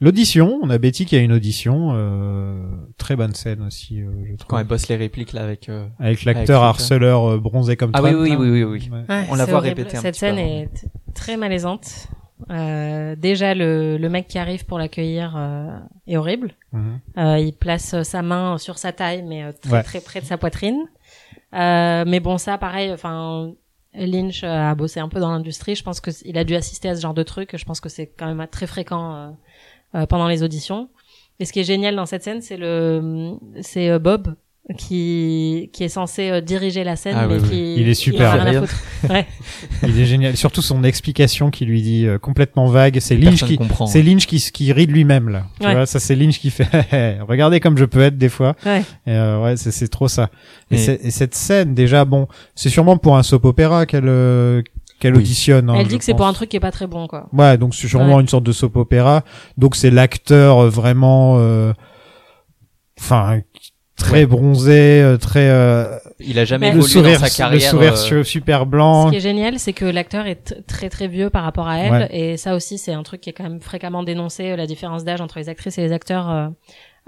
L'audition, on a Betty qui a une audition, euh, très bonne scène aussi, euh, je trouve. Quand elle bosse les répliques là avec... euh, Avec l'acteur harceleur euh, bronzé comme Ah oui, Trump. oui, là. oui, oui, oui. Ouais. Ouais, On la voit horrible. répéter un Cette petit scène avant. est très malaisante. Euh, déjà, le, le mec qui arrive pour l'accueillir euh, est horrible. Euh, il place euh, sa main sur sa taille, mais euh, très Ouais. très près de sa poitrine. Euh, mais bon, ça, pareil. Enfin, Lynch a bossé un peu dans l'industrie. Je pense que c- il a dû assister à ce genre de truc. Je pense que c'est quand même très fréquent pendant les auditions. Et ce qui est génial dans cette scène, c'est le, c'est euh, Bob qui qui est censé euh, diriger la scène, Ah mais oui, oui. qui Il est super. rien à. [LAUGHS] Ouais. Il est génial. Surtout son explication qui lui dit euh, complètement vague. C'est Lynch qui, comprend. c'est Lynch qui, qui rit de lui-même là. Tu Ouais. vois, ça c'est Lynch qui fait. [LAUGHS] Regardez comme je peux être des fois. Ouais. Et euh, ouais, c'est, c'est trop ça. Et, et cette scène déjà, bon, c'est sûrement pour un soap opéra qu'elle euh, qu'elle Oui. auditionne. hein, Elle dit que c'est pour un truc qui est pas très bon, quoi. Ouais, donc c'est sûrement Ouais. une sorte de soap opéra. Donc c'est l'acteur euh, vraiment, euh, enfin, très Ouais. bronzé, euh, très euh, Il a jamais évolué sourire, dans sa carrière. le sourire euh, su- super Ce blanc. qui est génial, c'est que l'acteur est très très vieux par rapport à elle, Ouais. et ça aussi c'est un truc qui est quand même fréquemment dénoncé, la différence d'âge entre les actrices et les acteurs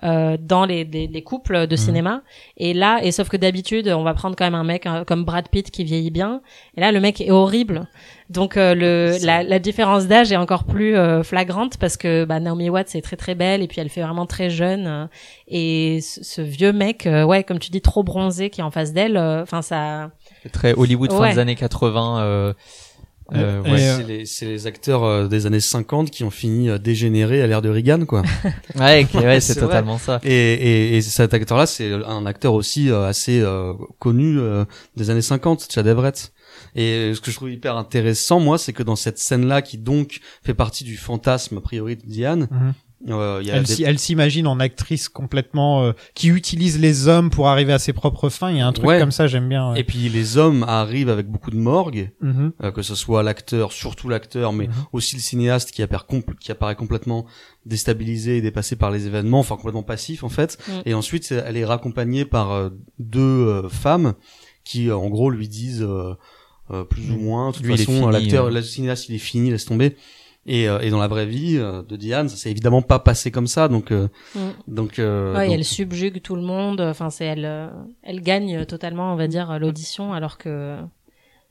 euh, dans les, les, les couples de cinéma. Et là, et sauf que d'habitude, on va prendre quand même un mec hein, comme Brad Pitt qui vieillit bien, et là le mec est horrible. Donc euh, le la, la différence d'âge est encore plus euh, flagrante parce que bah, Naomi Watts est très très belle et puis elle fait vraiment très jeune et ce, ce vieux mec, euh, ouais comme tu dis trop bronzé qui est en face d'elle, euh, enfin ça. très Hollywood fin des années 80. Euh, ouais. euh, C'est les, c'est les acteurs euh, des années 50 qui ont fini euh, dégénérés à l'ère de Reagan, quoi. [LAUGHS] Ouais, ouais, [LAUGHS] c'est C'est vrai. totalement ça. Et, et, et cet acteur-là, c'est un acteur aussi assez euh, connu euh, des années 50, Chad Everett. Et ce que je trouve hyper intéressant, moi, c'est que dans cette scène-là, qui donc fait partie du fantasme a priori de Diane, Mhm. Euh, il y a Elle, des- s'y- elle s'imagine en actrice complètement euh, qui utilise les hommes pour arriver à ses propres fins. Il y a un truc Ouais. comme ça, j'aime bien. ouais. Et puis les hommes arrivent avec beaucoup de morgue, Mhm. euh, que ce soit l'acteur, surtout l'acteur, mais Mhm. aussi le cinéaste qui apparaît, compl- qui apparaît complètement déstabilisé et dépassé par les événements, enfin complètement passif en fait. Mm. Et ensuite, elle est raccompagnée par euh, deux euh, femmes qui, euh, en gros, lui disent euh, euh, plus ou Mm. moins, de toute Lui, façon, l'acteur, euh. le cinéaste, il est fini, laisse tomber. Et, euh, et dans la vraie vie euh, de Diane, ça s'est évidemment pas passé comme ça, donc euh, Mm. donc, euh, Ouais, donc- elle subjugue tout le monde. Enfin, c'est elle, euh, elle gagne totalement, on va dire, l'audition, alors que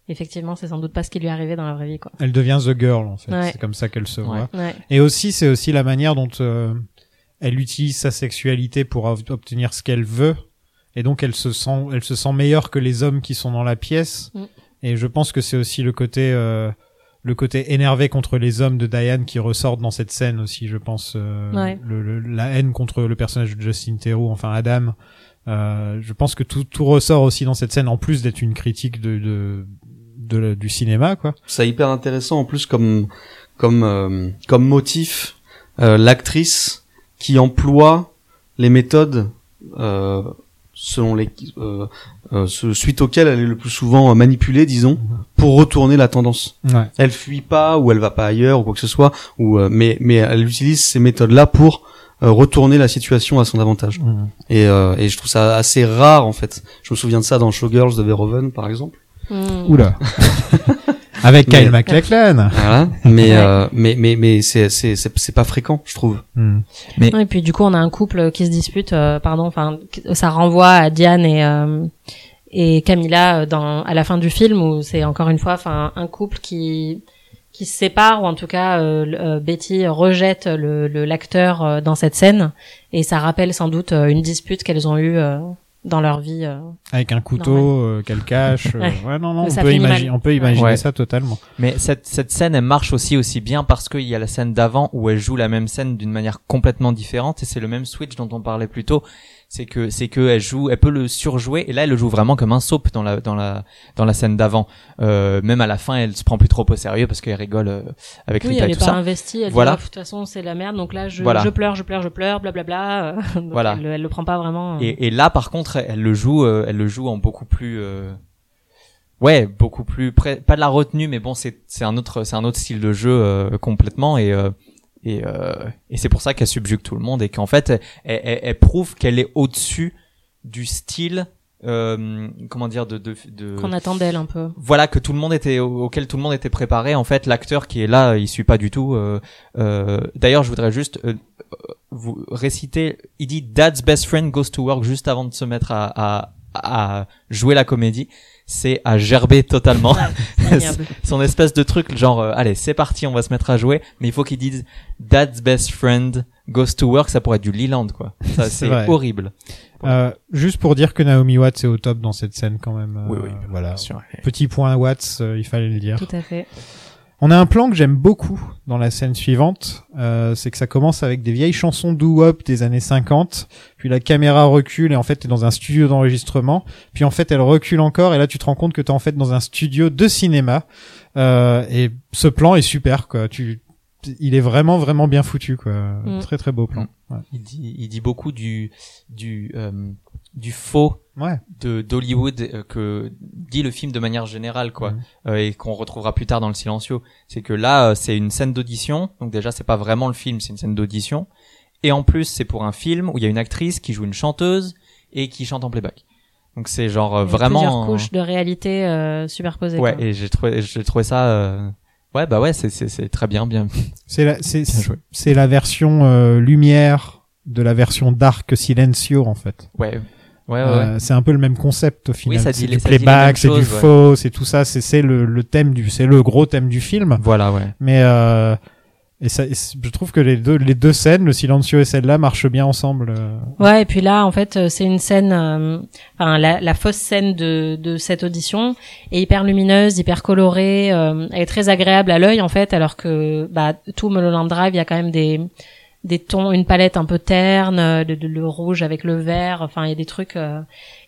effectivement, c'est sans doute pas ce qui lui est arrivé dans la vraie vie, quoi. Elle devient the girl en fait. Ouais. C'est comme ça qu'elle se Ouais. voit. Ouais. Et aussi, c'est aussi la manière dont euh, elle utilise sa sexualité pour ob- obtenir ce qu'elle veut. Et donc, elle se sent, elle se sent meilleure que les hommes qui sont dans la pièce. Mm. Et je pense que c'est aussi le côté, euh, le côté énervé contre les hommes de Diane qui ressort dans cette scène aussi. Je pense euh, Ouais. le, le- la haine contre le personnage de Justin Theroux, enfin Adam. Euh, je pense que tout, tout ressort aussi dans cette scène, en plus d'être une critique de, de, de la- du cinéma, quoi. c'est hyper intéressant en plus comme comme euh, comme motif euh, l'actrice qui emploie les méthodes euh, selon les euh, euh, ce- suite auxquelles elle est le plus souvent euh, manipulée disons pour retourner la tendance Ouais. elle fuit pas ou elle va pas ailleurs ou quoi que ce soit ou euh, mais mais elle utilise ces méthodes là pour euh, retourner la situation à son avantage Mhm. et euh, et je trouve ça assez rare en fait je me souviens de ça dans Showgirls de Verhoeven par exemple Mm. Oula. [LAUGHS] Avec Kyle MacLachlan. voilà mais euh, mais mais mais c'est c'est c'est c'est pas fréquent je trouve Hmm. Et puis du coup, on a un couple qui se dispute. euh, pardon, enfin, ça renvoie à Diane et euh, et Camilla euh, dans à la fin du film où c'est encore une fois, enfin, un couple qui qui se sépare ou en tout cas euh, euh, Betty rejette le le- l'acteur euh, dans cette scène et ça rappelle sans doute euh, une dispute qu'elles ont eue euh, dans leur vie. euh. Avec un couteau euh, qu'elle cache. euh, [LAUGHS] Ouais. non, non, on peut, on peut imaginer Ouais. ça totalement. Mais cette, cette scène, elle marche aussi aussi bien parce qu'il y a la scène d'avant où elle joue la même scène d'une manière complètement différente et c'est le même switch dont on parlait plus tôt. C'est que c'est que elle joue, elle peut le surjouer et là elle le joue vraiment comme un soap dans la dans la dans la scène d'avant. Euh, même à la fin, elle se prend plus trop au sérieux parce qu'elle rigole euh, avec Oui, Rita elle et tout pas ça. investie. Elle Voilà. dit, de toute façon, c'est la merde. Donc là, je, Voilà. je pleure, je pleure, je pleure, blablabla. euh, [LAUGHS] donc Voilà. Elle, elle le prend pas vraiment. euh. Et, et là, par contre, elle le joue, euh, elle le joue en beaucoup plus, euh, ouais, beaucoup plus près, pas de la retenue, mais bon, c'est c'est un autre, c'est un autre style de jeu euh, complètement et et et c'est pour ça qu'elle subjugue tout le monde et qu'en fait, elle, elle, elle prouve qu'elle est au-dessus du style, euh, comment dire, de de, de Qu'on attend d'elle un peu. voilà que tout le monde était au- auquel tout le monde était préparé en fait l'acteur qui est là il suit pas du tout euh, euh, d'ailleurs je voudrais juste vous réciter il dit Dad's best friend goes to work juste avant de se mettre à, à, à jouer la comédie c'est à gerber totalement [LAUGHS] son espèce de truc genre euh, allez c'est parti on va se mettre à jouer mais il faut qu'il dise Dad's best friend goes to work ça pourrait être du Leland quoi ça C'est horrible Euh, juste pour dire que Naomi Watts est au top dans cette scène quand même. euh, oui oui Voilà. Petit point Watts, euh, il fallait le dire. Tout à fait. On a un plan que j'aime beaucoup dans la scène suivante, euh, c'est que ça commence avec des vieilles chansons doo-wop des années 50, puis la caméra recule et en fait t'es dans un studio d'enregistrement, puis en fait elle recule encore et là tu te rends compte que t'es en fait dans un studio de cinéma euh, et ce plan est super quoi. Tu, il est vraiment vraiment bien foutu quoi. Mm. Très très beau plan. Ouais. il dit il dit beaucoup du du euh, du faux Ouais. de d'Hollywood euh, que dit le film de manière générale quoi Mhm. Euh, et qu'on retrouvera plus tard dans le silencieux c'est que là euh, c'est une scène d'audition donc déjà c'est pas vraiment le film c'est une scène d'audition et en plus c'est pour un film où il y a une actrice qui joue une chanteuse et qui chante en playback donc c'est genre euh, vraiment Plusieurs couches de réalité euh, superposées. ouais quoi. et j'ai trouvé j'ai trouvé ça euh, ouais bah ouais c'est c'est c'est très bien bien C'est la c'est c'est la version euh, lumière de la version dark silencio en fait. ouais ouais ouais, ouais. Euh, c'est un peu le même concept au final. ça dit c'est les- du ça playback, c'est du faux, c'est tout ça. C'est c'est le, le thème du, c'est le gros thème du film. voilà ouais Mais euh, et ça, et je trouve que les deux les deux scènes, le silencio et celle-là, marchent bien ensemble. euh. Ouais, et puis là, en fait, euh, c'est une scène, euh, enfin, la, la fausse scène de, de cette audition est hyper lumineuse, hyper colorée, euh, elle est très agréable à l'œil, en fait, alors que, bah, tout Mulholland Drive, il y a quand même des, des tons, une palette un peu terne, euh, de, de- le rouge avec le vert, enfin, il y a des trucs, euh,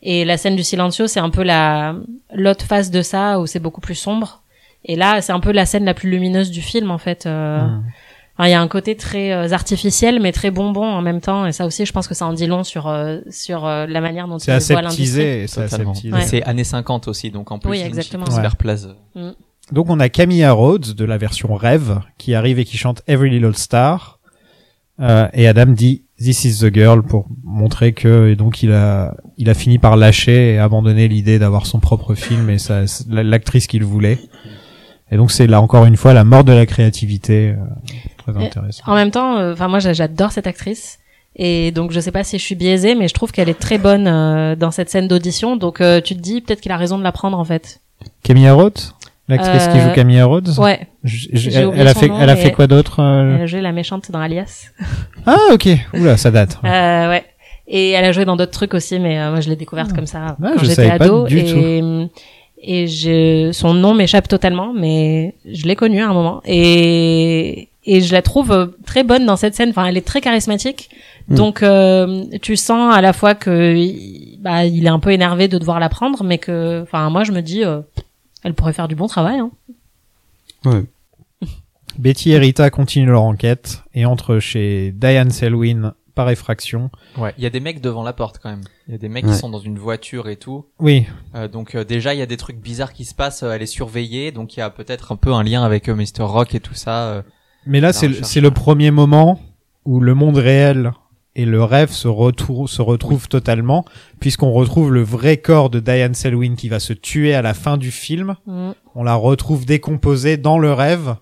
et la scène du silencio, c'est un peu la, l'autre face de ça, où c'est beaucoup plus sombre. Et là, c'est un peu la scène la plus lumineuse du film, en fait. euh, Mm. Enfin, il y a un côté très euh, artificiel, mais très bonbon en même temps. Et ça aussi, je pense que ça en dit long sur euh, sur euh, la manière dont C'est il voit l'industrie. aseptisé, c'est aseptisé. Ouais. C'est années 50 aussi, donc en plus, Oui, exactement. Ouais. plaisir. Donc on a Camilla Rhodes de la version rêve qui arrive et qui chante Every Little Star. Euh, et Adam dit This is the girl pour montrer que et donc il a il a fini par lâcher et abandonner l'idée d'avoir son propre film et ça l'actrice qu'il voulait. Et donc c'est là encore une fois la mort de la créativité. euh, très intéressant. En même temps, euh, enfin moi j'a- j'adore cette actrice. Et donc je sais pas si je suis biaisée, mais je trouve qu'elle est très bonne euh, dans cette scène d'audition. Donc euh, tu te dis peut-être qu'il a raison de la prendre en fait. Camilla Rhodes, l'actrice qui Euh, joue Camilla Rhodes. Ouais. J- j- j'ai elle, a fait nom, elle a fait quoi d'autre euh Elle a joué la méchante dans Alias. [LAUGHS] Ah ok. Oula ça date. Euh, ouais. Et elle a joué dans d'autres trucs aussi, mais euh, moi je l'ai découverte comme ça Ah, quand j'étais savais pas ado. du et et je, son nom m'échappe totalement, mais je l'ai connue à un moment. Et et je la trouve euh, très bonne dans cette scène. Enfin, elle est très charismatique. Mm. Donc euh, tu sens à la fois que bah il est un peu énervé de devoir la prendre, mais que enfin moi je me dis euh, elle pourrait faire du bon travail. Hein. Ouais. [LAUGHS] Betty et Rita continuent leur enquête et entrent chez Diane Selwyn par effraction. Ouais, il y a des mecs devant la porte quand même. Il y a des mecs Ouais. qui sont dans une voiture et tout. Oui, Euh, donc euh, déjà il y a des trucs bizarres qui se passent. euh, elle est surveillée, donc il y a peut-être un peu un lien avec euh, Mr Rock et tout ça. euh. mais là c'est le- le premier moment où le monde réel et le rêve se, retrou- se retrouvent totalement puisqu'on retrouve le vrai corps de Diane Selwyn qui va se tuer à la fin du film. Mm. On la retrouve décomposée dans le rêve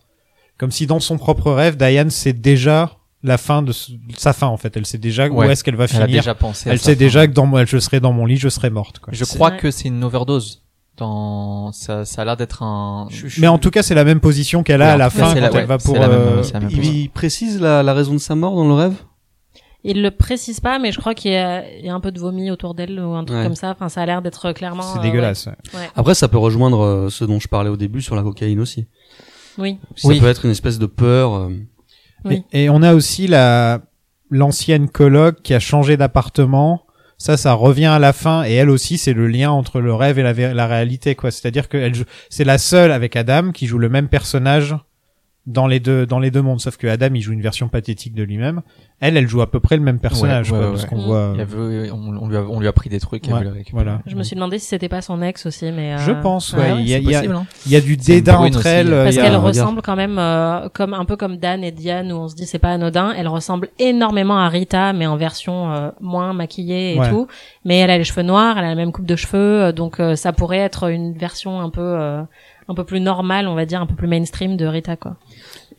comme si dans son propre rêve Diane sait déjà la fin de ce- sa fin en fait. Elle sait déjà où est-ce qu'elle va Elle a finir. déjà pensé. à Elle sa sait fin. déjà que dans moi, je serai dans mon lit, je serai morte. Quoi. Je crois vrai. que c'est une overdose. Dans ça, ça a l'air d'être un. Mais en tout cas, c'est la même position qu'elle a à la fin quand la- elle va pour. c'est la même- euh, c'est la même Il, précise la, la raison de sa mort dans le rêve? Il le précise pas, mais je crois qu'il y, a il y a un peu de vomi autour d'elle ou un truc Ouais. comme ça. Enfin, ça a l'air d'être clairement. C'est euh, dégueulasse. ouais. Après, ça peut rejoindre euh, ce dont je parlais au début sur la cocaïne aussi. Oui. Ça Oui. peut être une espèce de peur. euh, Oui. Et, et on a aussi la l'ancienne coloc qui a changé d'appartement. Ça, ça revient à la fin et elle aussi, c'est le lien entre le rêve et la, réalité, quoi. C'est-à-dire que c'est la seule avec Adam qui joue le même personnage dans les deux dans les deux mondes. Sauf que Adam, il joue une version pathétique de lui-même. Elle, elle joue à peu près le même personnage, Ouais, ouais, quoi, de ce ouais. qu'on voit. Il avait- on, on lui a, on lui a pris des trucs. elle voilà. Je me suis demandé si c'était pas son ex aussi, mais. euh, Je pense, ah ouais. il y a, il y hein. il y a du dédain entre aussi. elles. Parce y a- qu'elle ressemble quand même, euh, comme un peu comme Dan et Diane, où on se dit c'est pas anodin. Elle ressemble énormément à Rita, mais en version euh, moins maquillée et Ouais. tout. Mais elle a les cheveux noirs, elle a la même coupe de cheveux, euh, donc euh, ça pourrait être une version un peu, euh, un peu plus normale, on va dire, un peu plus mainstream de Rita, quoi.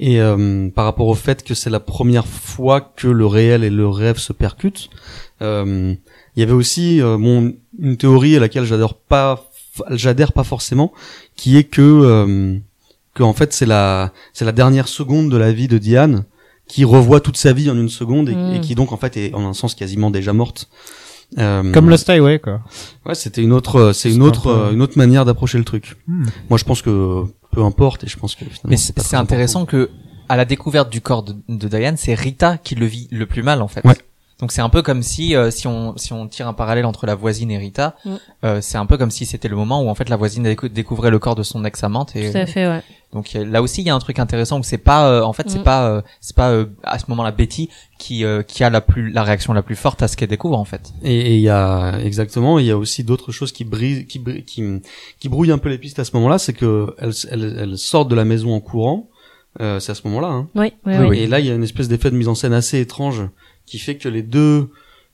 Et euh, par rapport au fait que c'est la première fois que le réel et le rêve se percutent, euh, il y avait aussi euh, mon, une théorie à laquelle j'adore pas, j'adhère pas forcément, qui est que euh, que en fait c'est la c'est la dernière seconde de la vie de Diane qui revoit toute sa vie en une seconde et, Mm. et qui donc en fait est en un sens quasiment déjà morte. Euh, Comme Lost Highway, quoi. ouais, c'était une autre, c'est une autre, un peu- euh, une autre manière d'approcher le truc. Hmm. Moi, je pense que peu importe, et je pense que finalement, Mais c'est intéressant que à la découverte du corps de, de Diane, c'est Rita qui le vit le plus mal en fait. Ouais. Donc c'est un peu comme si euh, si on si on tire un parallèle entre la voisine et Rita, Mm. euh, c'est un peu comme si c'était le moment où en fait la voisine décou- découvrait le corps de son ex amante et Tout à fait, ouais. donc là aussi il y a un truc intéressant où c'est pas euh, en fait c'est Mm. pas euh, c'est pas euh, à ce moment-là Betty qui euh, qui a la plus la réaction la plus forte à ce qu'elle découvre en fait. Et et il y a exactement, il y a aussi d'autres choses qui brisent, qui qui qui brouillent un peu les pistes à ce moment-là, c'est que elles elles, elles sortent de la maison en courant. Euh, c'est à ce moment-là. Hein. Oui, oui, Oui, oui. Et là, il y a une espèce d'effet de mise en scène assez étrange qui fait que les deux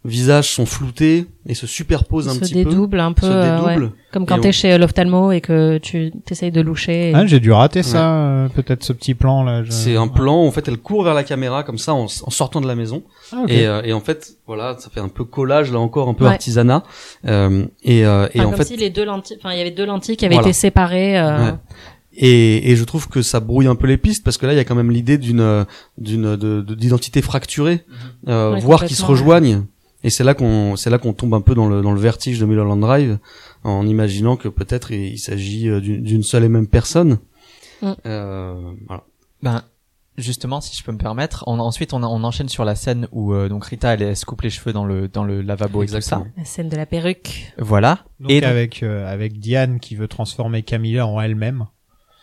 visages sont floutés et se superposent un se petit peu, dédouble un peu, se euh, ouais. dédoublent. comme quand t'es on- chez l'ophtalmo et que tu t'essayes de loucher. et- Ah, j'ai dû rater ça, euh, peut-être ce petit plan là. je- C'est un plan. En fait, elle court vers la caméra comme ça en, en sortant de la maison. Ah. Et, euh, et en fait, voilà, ça fait un peu collage là encore, un peu Ouais. artisanat. Euh, et euh, et Enfin, en comme fait, si les deux lentilles, enfin, il y avait deux lentilles qui avaient Voilà. été séparées. Euh. Et, et je trouve que ça brouille un peu les pistes parce que là il y a quand même l'idée d'une d'une de- de- d'identité fracturée, euh, Ouais, voire qui se rejoignent. Et c'est là qu'on c'est là qu'on tombe un peu dans le dans le vertige de Mulholland Drive en imaginant que peut-être il, il s'agit euh, d'une seule et même personne. Mm. Euh, voilà. Ben justement, si je peux me permettre, on, ensuite on, on enchaîne sur la scène où euh, donc Rita elle, elle se coupe les cheveux dans le dans le lavabo et tout ça. Exactement. La scène de la perruque. Voilà. Donc et donc- avec euh, avec Diane qui veut transformer Camilla en elle-même.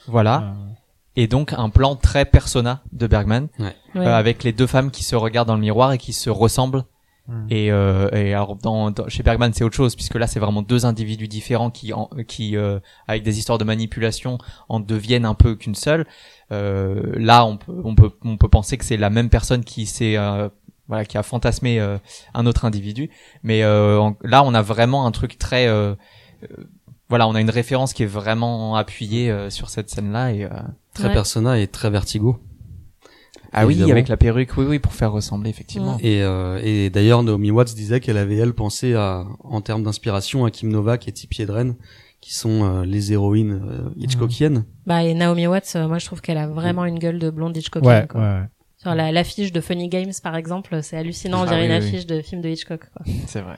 Voilà. Euh, et donc un plan très persona de Bergman Ouais. Ouais. euh, avec les deux femmes qui se regardent dans le miroir et qui se ressemblent. Hmm. Et, euh, et alors dans, dans- chez Bergman c'est autre chose puisque là c'est vraiment deux individus différents qui en, qui euh, avec des histoires de manipulation en deviennent un peu qu'une seule. Euh, là on peut on peut on peut penser que c'est la même personne qui s'est euh, voilà qui a fantasmé euh, un autre individu mais euh, en- là on a vraiment un truc très euh, euh, voilà on a une référence qui est vraiment appuyée euh, sur cette scène là et euh, Très Ouais. persona et très vertigo. ah oui avec la perruque oui oui pour faire ressembler effectivement Et, euh, et d'ailleurs, Naomi Watts disait qu'elle avait elle pensé à, en termes d'inspiration, à Kim Novak et Tippi Hedren, qui sont euh, les héroïnes euh, Hitchcockiennes. Bah, et Naomi Watts, euh, moi, je trouve qu'elle a vraiment une gueule de blonde Hitchcock. Ouais, quoi. ouais. Sur la, l'affiche de Funny Games, par exemple, c'est hallucinant. On Ah dirait oui, une oui, affiche de film de Hitchcock, quoi. c'est vrai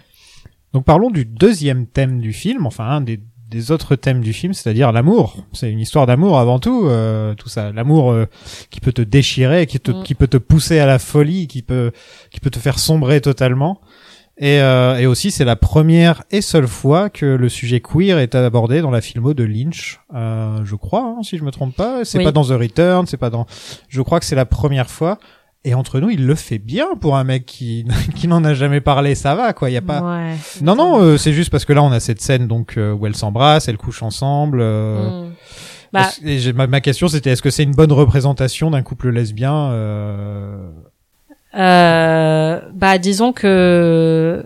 Donc parlons du deuxième thème du film, enfin un des, des autres thèmes du film, c'est-à-dire l'amour. C'est une histoire d'amour avant tout, euh, tout ça. L'amour euh, qui peut te déchirer, qui, te, Mm. qui peut te pousser à la folie, qui peut, qui peut te faire sombrer totalement. Et, euh, et aussi, c'est la première et seule fois que le sujet queer est abordé dans la filmo de Lynch, euh, je crois, hein, si je me trompe pas. C'est Oui. pas dans The Return, c'est pas dans. Je crois que c'est la première fois. Et entre nous, il le fait bien pour un mec qui [LAUGHS] qui n'en a jamais parlé. Ça va, quoi. Il y a pas. Ouais. Non, non, euh, c'est juste parce que là, on a cette scène donc euh, où elles s'embrassent, elles couchent ensemble. euh, Mm. Bah, et ma, ma question, c'était est-ce que c'est une bonne représentation d'un couple lesbien euh, Euh, bah disons que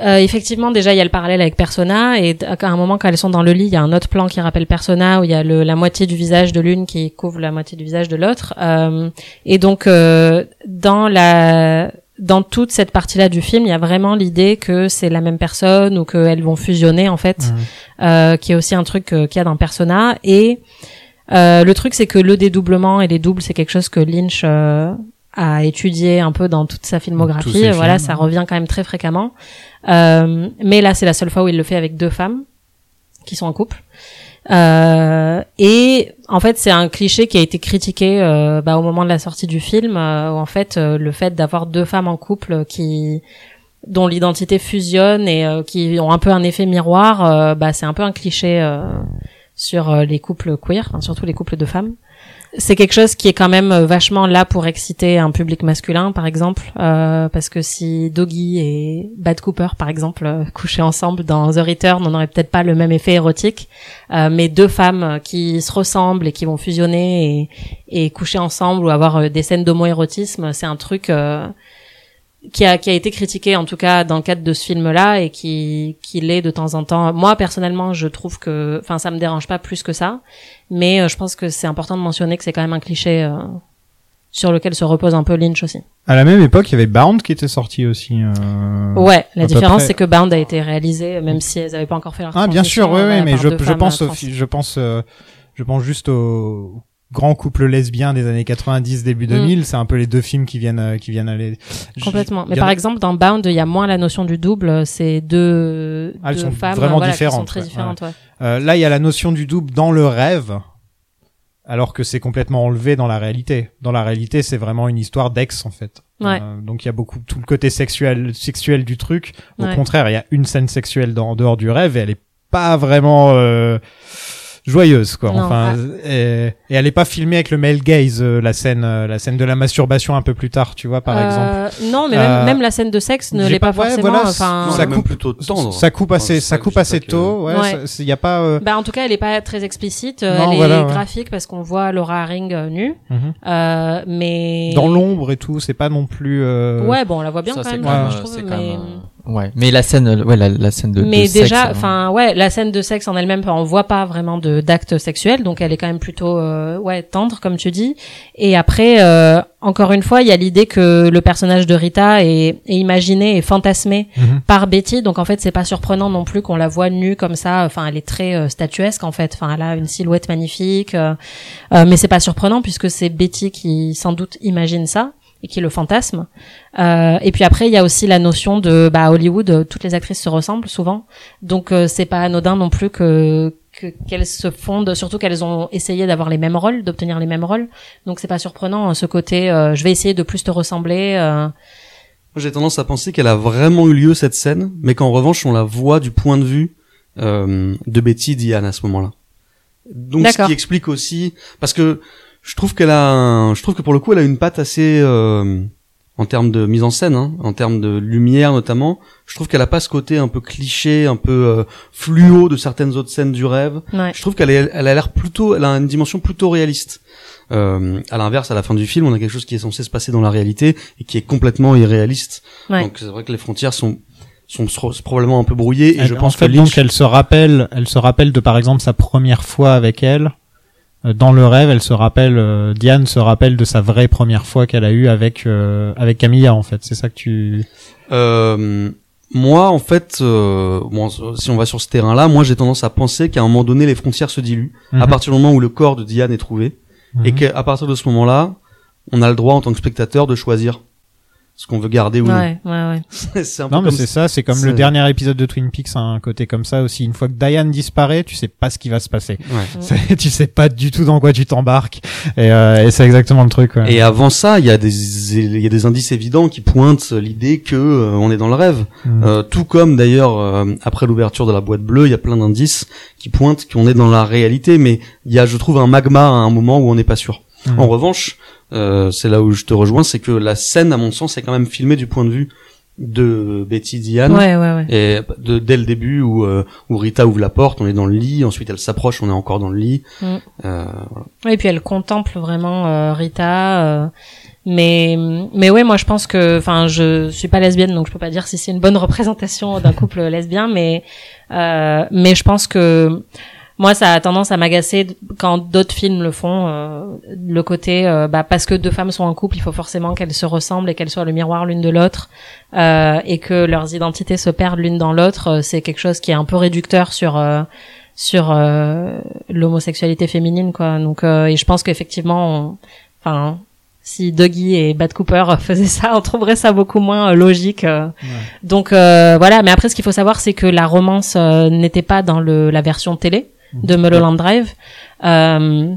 euh, effectivement déjà il y a le parallèle avec Persona et à un moment quand elles sont dans le lit il y a un autre plan qui rappelle Persona où il y a le, la moitié du visage de l'une qui couvre la moitié du visage de l'autre. Euh, et donc euh, dans la dans toute cette partie-là du film il y a vraiment l'idée que c'est la même personne ou qu'elles vont fusionner en fait euh, qui est aussi un truc euh, qu'il y a dans Persona. Et euh, le truc c'est que le dédoublement et les doubles c'est quelque chose que Lynch euh, a étudié un peu dans toute sa filmographie ses voilà films. ça revient quand même très fréquemment euh, mais là c'est la seule fois où il le fait avec deux femmes qui sont en couple euh, et en fait c'est un cliché qui a été critiqué euh, bah, au moment de la sortie du film euh, où en fait euh, le fait d'avoir deux femmes en couple qui dont l'identité fusionne et euh, qui ont un peu un effet miroir, euh, bah, c'est un peu un cliché euh, sur euh, les couples queer, enfin, surtout les couples de femmes. C'est quelque chose qui est quand même euh, vachement là pour exciter un public masculin, par exemple, euh, parce que si Doggy et Bad Cooper, par exemple, euh, couchaient ensemble dans The Return, on n'aurait peut-être pas le même effet érotique, euh, mais deux femmes euh, qui se ressemblent et qui vont fusionner et, coucher ensemble ou avoir des scènes d'homoérotisme, c'est un truc qui a qui a été critiqué en tout cas dans le cadre de ce film là et qui qui l'est de temps en temps. Moi personnellement je trouve que enfin ça me dérange pas plus que ça. Mais euh, je pense que c'est important de mentionner que c'est quand même un cliché euh, sur lequel se repose un peu Lynch aussi. À la même époque, il y avait Bound qui était sorti aussi. euh, ouais la différence c'est que Bound a été réalisé même si elles avaient pas encore fait leur Ah, bien sûr, transition, oui, euh, oui, mais je, deux je pense, euh, je pense, euh, je pense juste au grand couple lesbien des années 90, début 2000. C'est un peu les deux films qui viennent, euh, qui viennent aller. Mm. Complètement. Mais par a- exemple, dans Bound, il y a moins la notion du double. C'est deux, Ah, deux sont femmes vraiment voilà, qui sont différentes, très ouais, différentes. Ouais. Euh, là, il y a la notion du double dans le rêve, alors que c'est complètement enlevé dans la réalité. Dans la réalité, c'est vraiment une histoire d'ex en fait. Ouais. Euh, donc il y a beaucoup tout le côté sexuel, sexuel du truc. Au Ouais. contraire, il y a une scène sexuelle dans, en dehors du rêve et elle est pas vraiment euh, joyeuse quoi. Non, enfin, et, et elle est pas filmée avec le male gaze, euh, la scène, euh, la scène de la masturbation un peu plus tard, tu vois par exemple. Euh, Non, mais Euh, même, même la scène de sexe ne l'est pas, pas- ouais, forcément. voilà, enfin, Non, ça même coupe- plutôt tendre. Ça coupe assez, Enfin, ça coupe assez tôt. Ouais, Ouais. ça- il y a pas. euh, Bah, en tout cas, elle est pas très explicite. euh, Non, elle voilà, est ouais. graphique parce qu'on voit Laura Haring euh, nue. Euh, mais Dans l'ombre et tout, c'est pas non plus. euh, Ouais, bon, on la voit bien Ça, quand c'est même. quand même, je euh, trouve, mais... ouais mais la scène euh, ouais la, la scène de mais de sexe, déjà, euh, enfin, ouais, la scène de sexe en elle-même, on voit pas vraiment de d'acte sexuel, donc elle est quand même plutôt, euh, ouais, tendre comme tu dis. Et après, euh, encore une fois, il y a l'idée que le personnage de Rita est, est imaginé et fantasmé Mhm. par Betty, donc en fait, c'est pas surprenant non plus qu'on la voit nue comme ça. Enfin, elle est très euh, statuesque en fait. Enfin, elle a une silhouette magnifique, euh, euh, mais c'est pas surprenant puisque c'est Betty qui sans doute imagine ça et qui le fantasme. Euh, et puis après, il y a aussi la notion de bah, Hollywood, euh, toutes les actrices se ressemblent souvent, donc euh, c'est pas anodin non plus que que- qu'elles se fondent, surtout qu'elles ont essayé d'avoir les mêmes rôles, d'obtenir les mêmes rôles. Donc c'est pas surprenant euh, ce côté. euh, je vais essayer de plus te ressembler. euh, J'ai tendance à penser qu'elle a vraiment eu lieu cette scène, mais qu'en revanche on la voit du point de vue euh, de Betty Diane à ce moment-là. Donc ce qui explique aussi parce que je trouve qu'elle a un- je trouve que pour le coup elle a une patte assez euh, en termes de mise en scène hein, en termes de lumière notamment je trouve qu'elle a pas ce côté un peu cliché un peu euh, fluo de certaines autres scènes du rêve Ouais. je trouve qu'elle est- elle a l'air plutôt elle a une dimension plutôt réaliste euh, à l'inverse à la fin du film on a quelque chose qui est censé se passer dans la réalité et qui est complètement irréaliste Ouais. donc c'est vrai que les frontières sont sont pro- probablement un peu brouillées et Elle- je pense en fait, que Lynch donc, elle se rappelle, elle se rappelle de par exemple sa première fois avec elle. Euh, Dans le rêve, elle se rappelle, euh, Diane se rappelle de sa vraie première fois qu'elle a eue avec euh, avec Camilla en fait. C'est ça que tu. Euh, moi, en fait, euh, bon, si on va sur ce terrain-là, moi j'ai tendance à penser qu'à un moment donné, les frontières se diluent à Mhm. partir du moment où le corps de Diane est trouvé, et Mhm. qu'à partir de ce moment-là, on a le droit en tant que spectateur de choisir ce qu'on veut garder ou Ouais, ouais, ouais. [LAUGHS] non. c'est un peu Non, mais comme c'est ça, c'est comme le dernier épisode de Twin Peaks a un côté comme ça aussi. Une fois que Diane disparaît, tu sais pas ce qui va se passer. Ouais. [LAUGHS] Tu sais pas du tout dans quoi tu t'embarques. Et, euh, et c'est exactement le truc. ouais. Et avant ça, il y a des il y a des indices évidents qui pointent l'idée que euh, on est dans le rêve. Mhm. Euh, tout comme d'ailleurs euh, après l'ouverture de la boîte bleue, il y a plein d'indices qui pointent qu'on est dans la réalité, mais il y a, je trouve, un magma à un moment où on n'est pas sûr. Mhm. En revanche, euh, c'est là où je te rejoins, c'est que la scène, à mon sens, est quand même filmée du point de vue de Betty Diane. Ouais, ouais, ouais. Et de, dès le début où, euh, où Rita ouvre la porte, on est dans le lit, ensuite elle s'approche, on est encore dans le lit. Mm. Euh, Ouais, Et puis elle contemple vraiment euh, Rita. euh, mais mais ouais, moi je pense que, enfin, je suis pas lesbienne, donc je peux pas dire si c'est une bonne [LAUGHS] représentation d'un couple lesbien, mais euh, mais je pense que moi ça a tendance à m'agacer quand d'autres films le font. euh, le côté, euh, bah, parce que deux femmes sont en couple, il faut forcément qu'elles se ressemblent et qu'elles soient le miroir l'une de l'autre, euh, et que leurs identités se perdent l'une dans l'autre. euh, C'est quelque chose qui est un peu réducteur sur euh, sur euh, l'homosexualité féminine quoi donc euh, et je pense qu'effectivement enfin si Dougie et Bad Cooper [LAUGHS] faisaient ça on trouverait ça beaucoup moins euh, logique euh. donc euh, voilà mais après ce qu'il faut savoir c'est que la romance euh, n'était pas dans le la version télé de Mulholland Drive euh,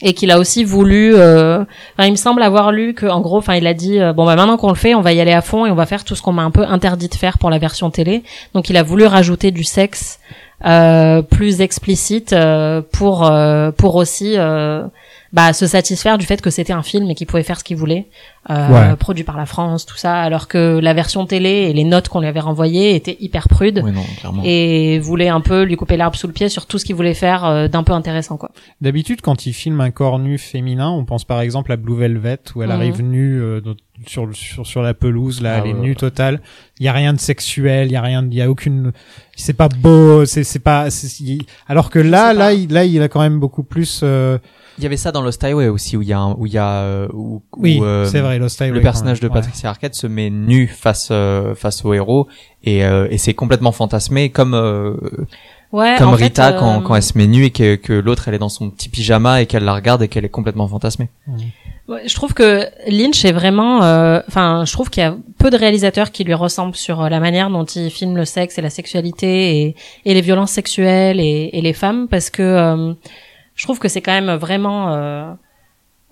et qu'il a aussi voulu euh, il me semble avoir lu que en gros enfin il a dit euh, bon bah maintenant qu'on le fait on va y aller à fond et on va faire tout ce qu'on m'a un peu interdit de faire pour la version télé. Donc il a voulu rajouter du sexe euh, plus explicite pour pour aussi bah, se satisfaire du fait que c'était un film et qu'il pouvait faire ce qu'il voulait euh, Ouais. produit par la France tout ça alors que la version télé et les notes qu'on lui avait renvoyées étaient hyper prudes Oui, non, clairement. et voulait un peu lui couper l'herbe sous le pied sur tout ce qu'il voulait faire euh, d'un peu intéressant quoi D'habitude, quand il filme un corps nu féminin, on pense par exemple à Blue Velvet où elle Mhm. arrive nue euh, dans- sur, le- sur sur la pelouse là, Ah elle est ouais, nue ouais. totale. Il y a rien de sexuel, il y a rien, de- il y a aucune. C'est pas beau, c'est c'est pas. Alors que là, là, il, là, il a quand même beaucoup plus. euh, Il y avait ça dans Lost Highway aussi où il y a un- où il y a euh, où, Oui, où, euh, c'est vrai, Lost Highway, le personnage de ouais. Patricia Arquette se met nu face euh, face au héros et euh, et c'est complètement fantasmé comme euh, ouais comme en fait, Rita euh, quand quand elle se met nue et que que l'autre elle est dans son petit pyjama et qu'elle la regarde et qu'elle est complètement fantasmée. Ouais, je trouve que Lynch est vraiment, euh, enfin, je trouve qu'il y a peu de réalisateurs qui lui ressemblent sur la manière dont il filme le sexe et la sexualité et, et les violences sexuelles et, et les femmes, parce que euh, je trouve que c'est quand même vraiment, euh,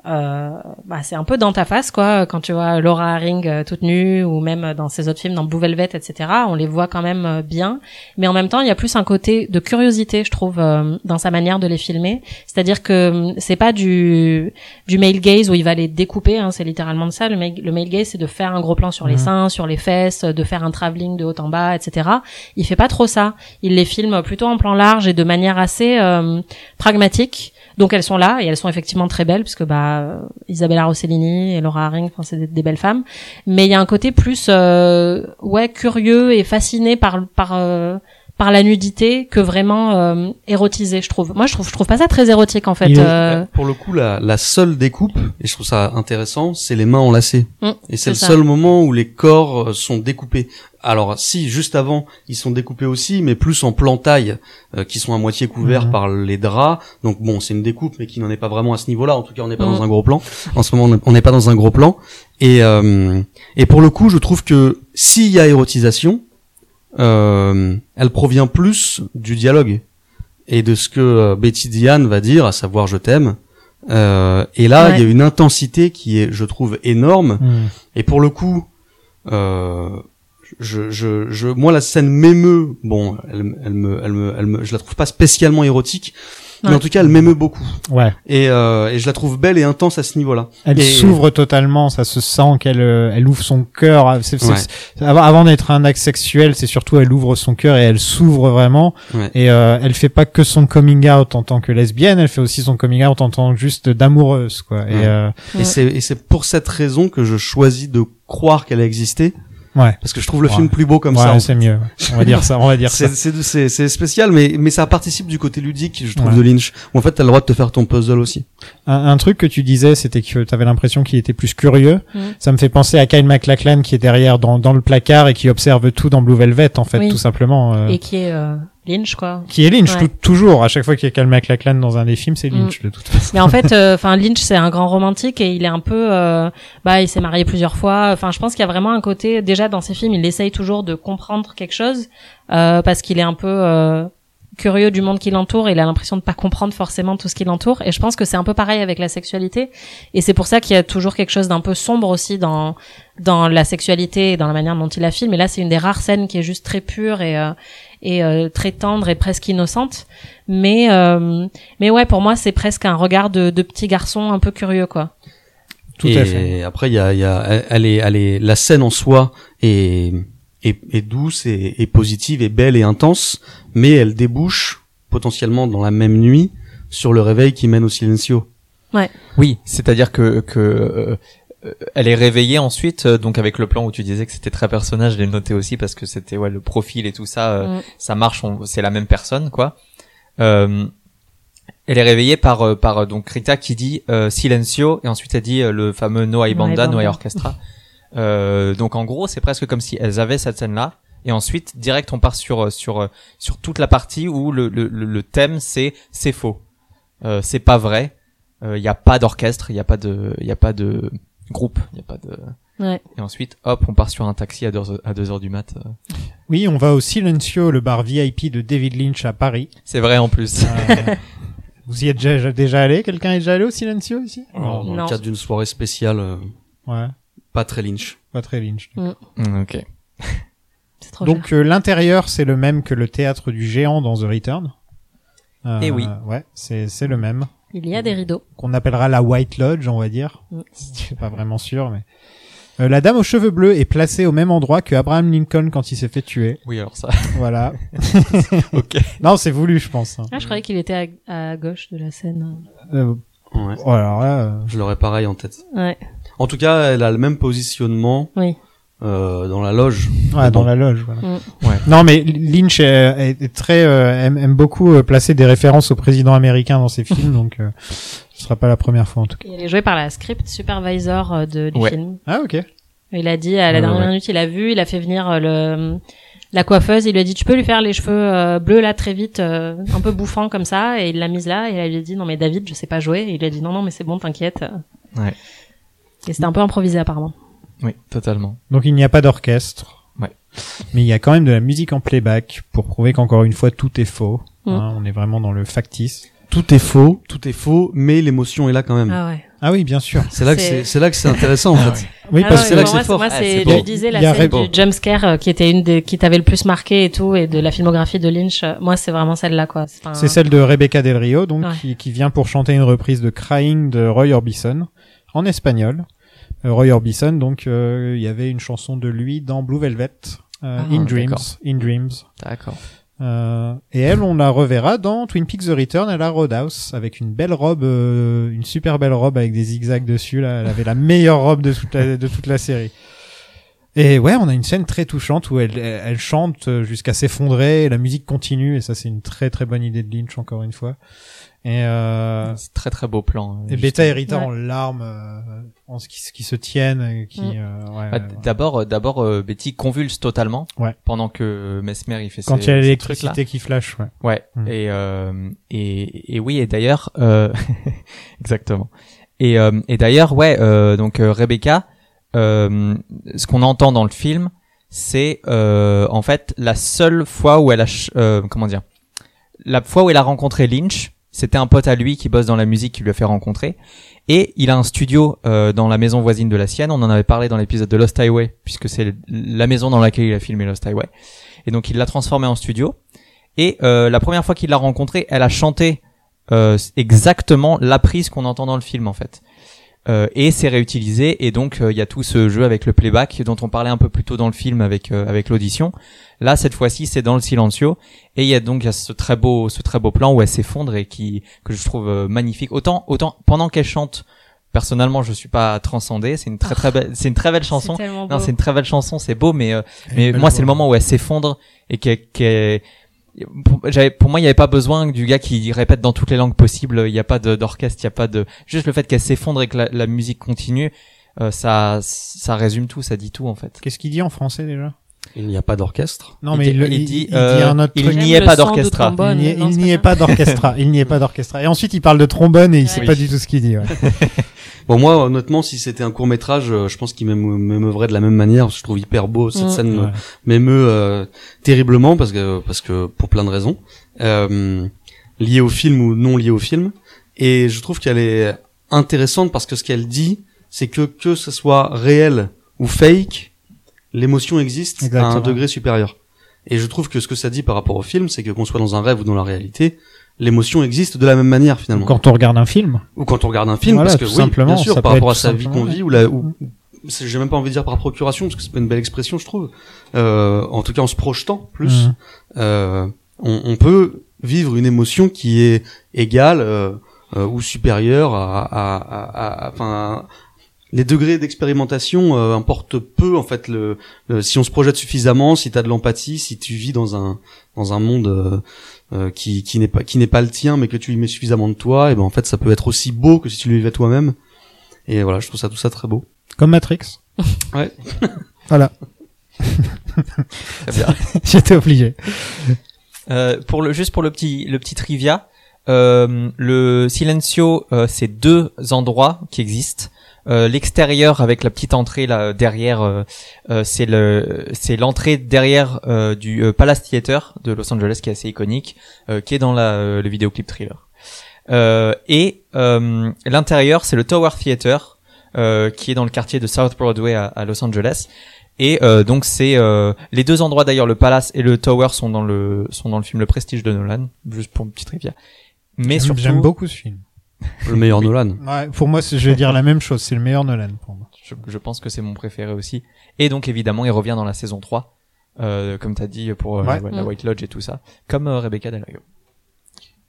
bah, c'est un peu dans ta face, quoi, quand tu vois Laura Haring euh, toute nue ou même dans ses autres films, dans Blue Velvet, etc. On les voit quand même euh, bien, mais en même temps, il y a plus un côté de curiosité, je trouve, euh, dans sa manière de les filmer. C'est-à-dire que hum, c'est pas du du male gaze où il va les découper, hein, c'est littéralement de ça. Le male, le male gaze, c'est de faire un gros plan sur les Mhm. seins, sur les fesses, de faire un travelling de haut en bas, etc. Il fait pas trop ça. Il les filme plutôt en plan large et de manière assez euh, pragmatique. Donc elles sont là et elles sont effectivement très belles puisque bah Isabella Rossellini et Laura Haring, enfin c'est des, des belles femmes. Mais il y a un côté plus euh, ouais curieux et fasciné par par euh, par la nudité que vraiment euh, érotisé, je trouve. Moi, je trouve, je trouve pas ça très érotique en fait. Euh, Pour le coup, la, la seule découpe, et je trouve ça intéressant, c'est les mains enlacées. Mm, et c'est le ça. seul moment où les corps euh, sont découpés. Alors si, juste avant, ils sont découpés aussi, mais plus en plan taille, euh, qui sont à moitié couverts Mhm. par les draps. Donc bon, c'est une découpe, mais qui n'en est pas vraiment à ce niveau-là. En tout cas, on n'est pas Mhm. dans un gros plan. En ce moment, on n'est pas dans un gros plan. Et, euh, et pour le coup, je trouve que s'il y a érotisation, euh, elle provient plus du dialogue et de ce que Betty Diane va dire, à savoir je t'aime. Euh, et là, Ouais. il y a une intensité qui est, je trouve, énorme. Mhm. Et pour le coup, euh, je, je, je, moi, la scène m'émeut. Bon, elle, elle me, elle me, elle me, je la trouve pas spécialement érotique, Mais en tout cas, elle m'émeut beaucoup. Ouais. Et, euh, et je la trouve belle et intense à ce niveau-là. Elle s'ouvre totalement, ça se sent qu'elle euh, elle ouvre son cœur. Ouais. c'est- avant, avant d'être un acte sexuel, c'est surtout elle ouvre son cœur et elle s'ouvre vraiment. Ouais. Et euh, elle fait pas que son coming out en tant que lesbienne, elle fait aussi son coming out en tant juste d'amoureuse, quoi. Ouais. Et euh, Et Ouais. c'est et c'est pour cette raison que je choisis de croire qu'elle a existé, ouais, parce que je trouve le Ouais. film plus beau comme ouais, ça. c'est mieux. On va dire ça, on va dire ça. C'est c'est c'est spécial, mais mais ça participe du côté ludique, je trouve, Ouais. de Lynch. Où en fait, t'as le droit de te faire ton puzzle aussi. Un, un truc que tu disais, c'était que tu avais l'impression qu'il était plus curieux. Mm. Ça me fait penser à Kyle MacLachlan qui est derrière dans, dans le placard et qui observe tout dans Blue Velvet, en fait, Oui. tout simplement. euh, Et qui est euh, Lynch, quoi. Qui est Lynch, Ouais. tout- toujours. À chaque fois qu'il y a Kyle MacLachlan dans un des films, c'est Lynch, de toute façon. Mais en fait, euh, enfin Lynch, c'est un grand romantique et il est un peu, euh, bah, il s'est marié plusieurs fois. Enfin, je pense qu'il y a vraiment un côté, déjà dans ses films, il essaye toujours de comprendre quelque chose euh, parce qu'il est un peu euh, curieux du monde qui l'entoure. Il a l'impression de pas comprendre forcément tout ce qui l'entoure. Et je pense que c'est un peu pareil avec la sexualité. Et c'est pour ça qu'il y a toujours quelque chose d'un peu sombre aussi dans dans la sexualité et dans la manière dont il la filme. Et là, c'est une des rares scènes qui est juste très pure et euh, et euh, très tendre et presque innocente. Mais euh, mais ouais, pour moi, c'est presque un regard de, de petit garçon un peu curieux, quoi. Tout et à fait. après, il y a, il y a, elle- est, elle est, la scène en soi est, est, est douce et, et positive et belle et intense, mais elle débouche potentiellement dans la même nuit sur le réveil qui mène au silencio. Oui, c'est-à-dire que que euh, elle est réveillée ensuite, euh, donc avec le plan où tu disais que c'était très personnage, je l'ai noté aussi parce que c'était ouais le profil et tout ça, euh, Mm. ça marche, on- c'est la même personne quoi. Euh, elle est réveillée par euh, par euh, donc Rita qui dit euh, silencio et ensuite elle dit euh, le fameux No hay banda, no hay orchestra. [LAUGHS] Euh, donc en gros c'est presque comme si elles avaient cette scène là et ensuite direct on part sur euh, sur euh, sur toute la partie où le le, le- thème c'est c'est faux, euh, c'est pas vrai, il y a pas d'orchestre, il y a pas de il y a pas de groupe, il y a pas de Ouais. et ensuite hop on part sur un taxi à 2 heures, à deux heures du mat. euh. Oui, on va au Silencio, le bar VIP de David Lynch à Paris. C'est vrai en plus. Euh, [LAUGHS] vous y êtes déjà, déjà allé? Quelqu'un est déjà allé au Silencio ici? Alors, dans Non. le cadre d'une soirée spéciale, euh, Ouais, pas très Lynch. pas très Lynch. Mm, ok. [LAUGHS] C'est trop. Donc euh, l'intérieur, c'est le même que le théâtre du géant dans The Return. Euh, Eh oui. Ouais, c'est c'est le même. Il y a des rideaux. Qu'on appellera la White Lodge, on va dire. Mm. Je suis pas vraiment sûr, mais... Euh, la dame aux cheveux bleus est placée au même endroit que Abraham Lincoln quand il s'est fait tuer. Oui alors ça. Voilà. [LAUGHS] ok. Non, c'est voulu, je pense. hein. Ah, je croyais qu'il était à, à gauche de la scène. Euh, Ouais. oh, alors là, euh, Je l'aurais pareil en tête. Ouais. En tout cas, elle a le même positionnement Oui. Euh, dans la loge. ouais, dans Bon. la loge. Voilà. Mm. Ouais. Non, mais Lynch est, est très euh, aime, aime beaucoup euh, placer des références au président américain dans ses [LAUGHS] films, donc euh, ce sera pas la première fois en tout cas. Et il est joué par la script supervisor euh, de, du Ouais. film. Ah ok. Il a dit à la dernière ouais. minute, il a vu, il a fait venir euh, le la coiffeuse, il lui a dit tu peux lui faire les cheveux euh, bleus là très vite, euh, un peu bouffant comme ça, et il l'a mise là et elle lui a dit non mais David je sais pas jouer, et il lui a dit non non mais c'est bon t'inquiète. Ouais. Et c'était un peu improvisé apparemment. Oui totalement. Donc il n'y a pas d'orchestre. Ouais. Mais il y a quand même de la musique en playback pour prouver qu'encore une fois tout est faux. Mm. Hein, on est vraiment dans le factice. Tout est faux, tout est faux, mais l'émotion est là quand même. Ah ouais. Ah oui, bien sûr. C'est là que C'est- c'est là que c'est intéressant en fait. Oui, Ah parce non, c'est que là que moi, c'est fort. Moi, Ah, c'est, beau. je disais la scène du jumpscare euh, qui était une des, qui t'avait le plus marqué et tout, et de la filmographie de Lynch. euh, Moi, c'est vraiment celle-là, quoi. C'est celle de Rebecca Del Rio, donc qui vient pour chanter une reprise de Crying de Roy Orbison en espagnol. Euh, Roy Orbison, donc euh, il y avait une chanson de lui dans Blue Velvet, euh, Ah, In Dreams. In Dreams. D'accord. Euh, et elle, on la reverra dans Twin Peaks The Return à la Roadhouse avec une belle robe, euh, une super belle robe avec des zigzags dessus. Là, elle avait la meilleure robe de toute la, de toute la série. Et ouais, on a une scène très touchante où elle, elle, elle chante jusqu'à s'effondrer, la musique continue, et ça c'est une très très bonne idée de Lynch encore une fois. Et, euh, C'est très très beau plan. euh, et Beta et Rita Ouais. en larmes, euh, en ce qui, qui se tiennent, et qui, Mm. euh, ouais, Bah, ouais. D'abord, euh, d'abord, euh, Betty convulse totalement. Ouais. Pendant que Mesmer il fait quand ses, il y a l'électricité qui flash, ouais. Ouais. Mm. Et, euh, et et oui et d'ailleurs euh, [LAUGHS] exactement. Et euh, et d'ailleurs ouais euh, donc euh, Rebecca euh, ce qu'on entend dans le film c'est euh, en fait la seule fois où elle a euh, comment dire la fois où elle a rencontré Lynch c'était un pote à lui qui bosse dans la musique qui lui a fait rencontrer et il a un studio euh, dans la maison voisine de la sienne. On en avait parlé dans l'épisode de Lost Highway puisque c'est la maison dans laquelle il a filmé Lost Highway. Et donc il l'a transformé en studio. Et euh, la première fois qu'il l'a rencontrée, elle a chanté euh, exactement la prise qu'on entend dans le film en fait. Euh, et c'est réutilisé et donc euh, il y a tout ce jeu avec le playback dont on parlait un peu plus tôt dans le film avec euh, avec l'audition. Là cette fois-ci c'est dans le silencio et il y a donc il y a ce très beau ce très beau plan où elle s'effondre et qui que je trouve euh, magnifique. Autant autant pendant qu'elle chante personnellement je suis pas transcendé, c'est une très très belle c'est une très belle [LAUGHS] chanson. C'est tellement beau. Non, c'est une très belle chanson, c'est beau mais euh, mais moi c'est le moment où elle s'effondre et qu'elle qu'elle- pour, pour moi, il n'y avait pas besoin du gars qui répète dans toutes les langues possibles. Il n'y a pas d'orchestre, il n'y a pas de juste le fait qu'elle s'effondre et que la, la musique continue. euh, ça, ça résume tout, ça dit tout en fait. Qu'est-ce qu'il dit en français déjà? Il n'y a pas d'orchestre. Non, mais il, il il- dit, il dit euh, un autre il n'y est pas trombone. Il n'y est, pas d'orchestra. Il n'y est pas d'orchestra. Et ensuite, il parle de trombone et il sait pas du tout ce qu'il dit. Ouais. [LAUGHS] Bon moi honnêtement si c'était un court métrage je pense qu'il m'émeu- m'émeuverait de la même manière parce que je trouve hyper beau cette Mm. scène Ouais. m'émeut euh, terriblement parce que parce que pour plein de raisons euh, liées au film ou non liées au film et je trouve qu'elle est intéressante parce que ce qu'elle dit c'est que que ce soit réel ou fake l'émotion existe à un degré supérieur. Et je trouve que ce que ça dit par rapport au film c'est que qu'on soit dans un rêve ou dans la réalité l'émotion existe de la même manière finalement. Quand on regarde un film, ou quand on regarde un film Voilà, parce que oui, simplement, bien sûr par rapport à sa vie qu'on vit ou la ou c'est- j'ai même pas envie de dire par procuration parce que c'est pas une belle expression je trouve. Euh, en tout cas en se projetant plus Mhm. euh, on, on peut vivre une émotion qui est égale euh, euh, ou supérieure à, à, à- à- enfin les degrés d'expérimentation euh, importent peu en fait le, le- si on se projette suffisamment si tu as de l'empathie si tu vis dans un dans un monde euh, euh, qui qui n'est pas qui n'est pas le tien mais que tu y mets suffisamment de toi et ben en fait ça peut être aussi beau que si tu le vivais toi-même et voilà je trouve ça tout ça très beau comme Matrix. [LAUGHS] Ouais. Voilà. Très bien. [LAUGHS] J'étais obligé. Euh, pour le juste pour le petit le petit trivia, euh, le Silencio, euh, c'est deux endroits qui existent. Euh, L'extérieur avec la petite entrée là derrière, euh, euh, c'est le c'est l'entrée derrière euh, du euh, Palace Theater de Los Angeles qui est assez iconique, euh, qui est dans la euh, le vidéoclip thriller. Euh, et euh, l'intérieur c'est le Tower Theater euh, qui est dans le quartier de South Broadway à, à Los Angeles. Et euh, donc c'est euh, les deux endroits d'ailleurs, le Palace et le Tower sont dans le sont dans le film Le Prestige de Nolan, juste pour une petite trivia. Mais surtout, J'aime beaucoup ce film. Le meilleur Nolan Ouais, pour moi, je vais dire la même chose. C'est le meilleur Nolan pour moi. je, je pense que c'est mon préféré aussi. Et donc évidemment, il revient dans la saison 3, euh, comme t'as dit pour euh, Ouais. la, la. White Lodge et tout ça, comme euh, Rebecca Del Rio.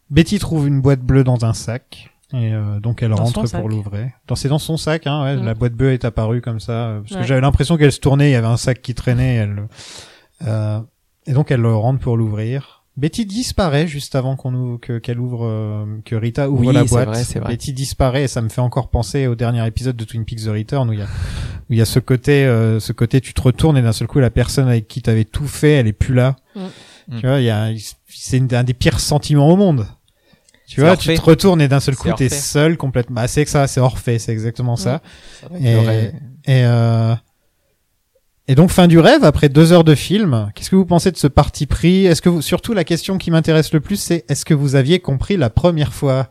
Betty trouve une boîte bleue dans un sac. Et euh, donc elle Dans rentre pour l'ouvrir. Dans c'est dans son sac, hein. Ouais, Mm. La boîte bleue est apparue comme ça euh, parce que j'avais l'impression qu'elle se tournait. Il y avait un sac qui traînait. Elle, euh, et donc elle le rentre pour l'ouvrir. Betty disparaît juste avant qu'on ouvre, que qu'elle ouvre, euh, que Rita ouvre Oui, la c'est boîte. vrai, c'est vrai. Betty disparaît et ça me fait encore penser au dernier épisode de Twin Peaks The Return où il y a où il y a ce côté, euh, ce côté tu te retournes et d'un seul coup la personne avec qui t'avais tout fait, elle est plus là. Mm. Mm. Tu vois, il y a, c'est un des pires sentiments au monde. Tu vois, Orphée. tu te retournes et d'un seul coup t'es seul complètement. Bah, c'est que ça, c'est Orphée, c'est exactement ça. Ça va, Et- Et euh, et donc fin du rêve après deux heures de film. Qu'est-ce que vous pensez de ce parti pris? Est-ce que vous, surtout la question qui m'intéresse le plus, c'est est-ce que vous aviez compris la première fois?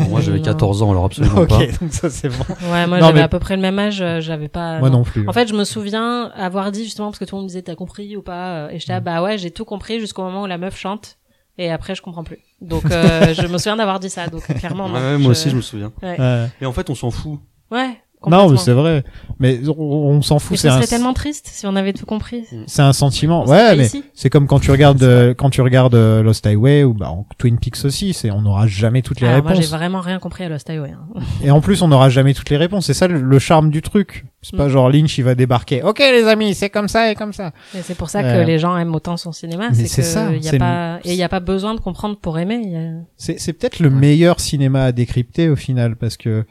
Bon, moi j'avais Non. 14 ans alors absolument Ok, pas donc ça c'est bon. Ouais, moi j'avais mais- à peu près le même âge, euh, j'avais pas. Moi non. non plus. En fait, je me souviens avoir dit justement parce que tout le monde me disait t'as compris ou pas, euh, et j'étais ah, bah ouais, j'ai tout compris jusqu'au moment où la meuf chante, et après je comprends plus. Donc [LAUGHS] euh, je me souviens d'avoir dit ça, donc clairement. Ouais, non, ouais, moi aussi je me souviens Ouais. Et en fait on s'en fout Ouais. Non, mais c'est vrai. Mais on, on s'en fout. ce C'est un, serait tellement triste si on avait tout compris. c'est un sentiment. On Ouais, mais c'est comme quand tu regardes euh, quand tu regardes euh, Lost Highway ou bah Twin Peaks aussi. C'est on n'aura jamais toutes les Alors, moi j'ai réponses. vraiment rien compris à Lost Highway. Hein. Et en plus, on n'aura jamais toutes les réponses. C'est ça le, le charme du truc. C'est pas Mm. genre Lynch, il va débarquer. Ok, les amis, c'est comme ça et comme ça. C'est pour ça Euh, que les gens aiment autant son cinéma, mais c'est ça, y a c'est pas le- et il y a pas besoin de comprendre pour aimer. a- c'est peut-être le meilleur cinéma à décrypter au final parce que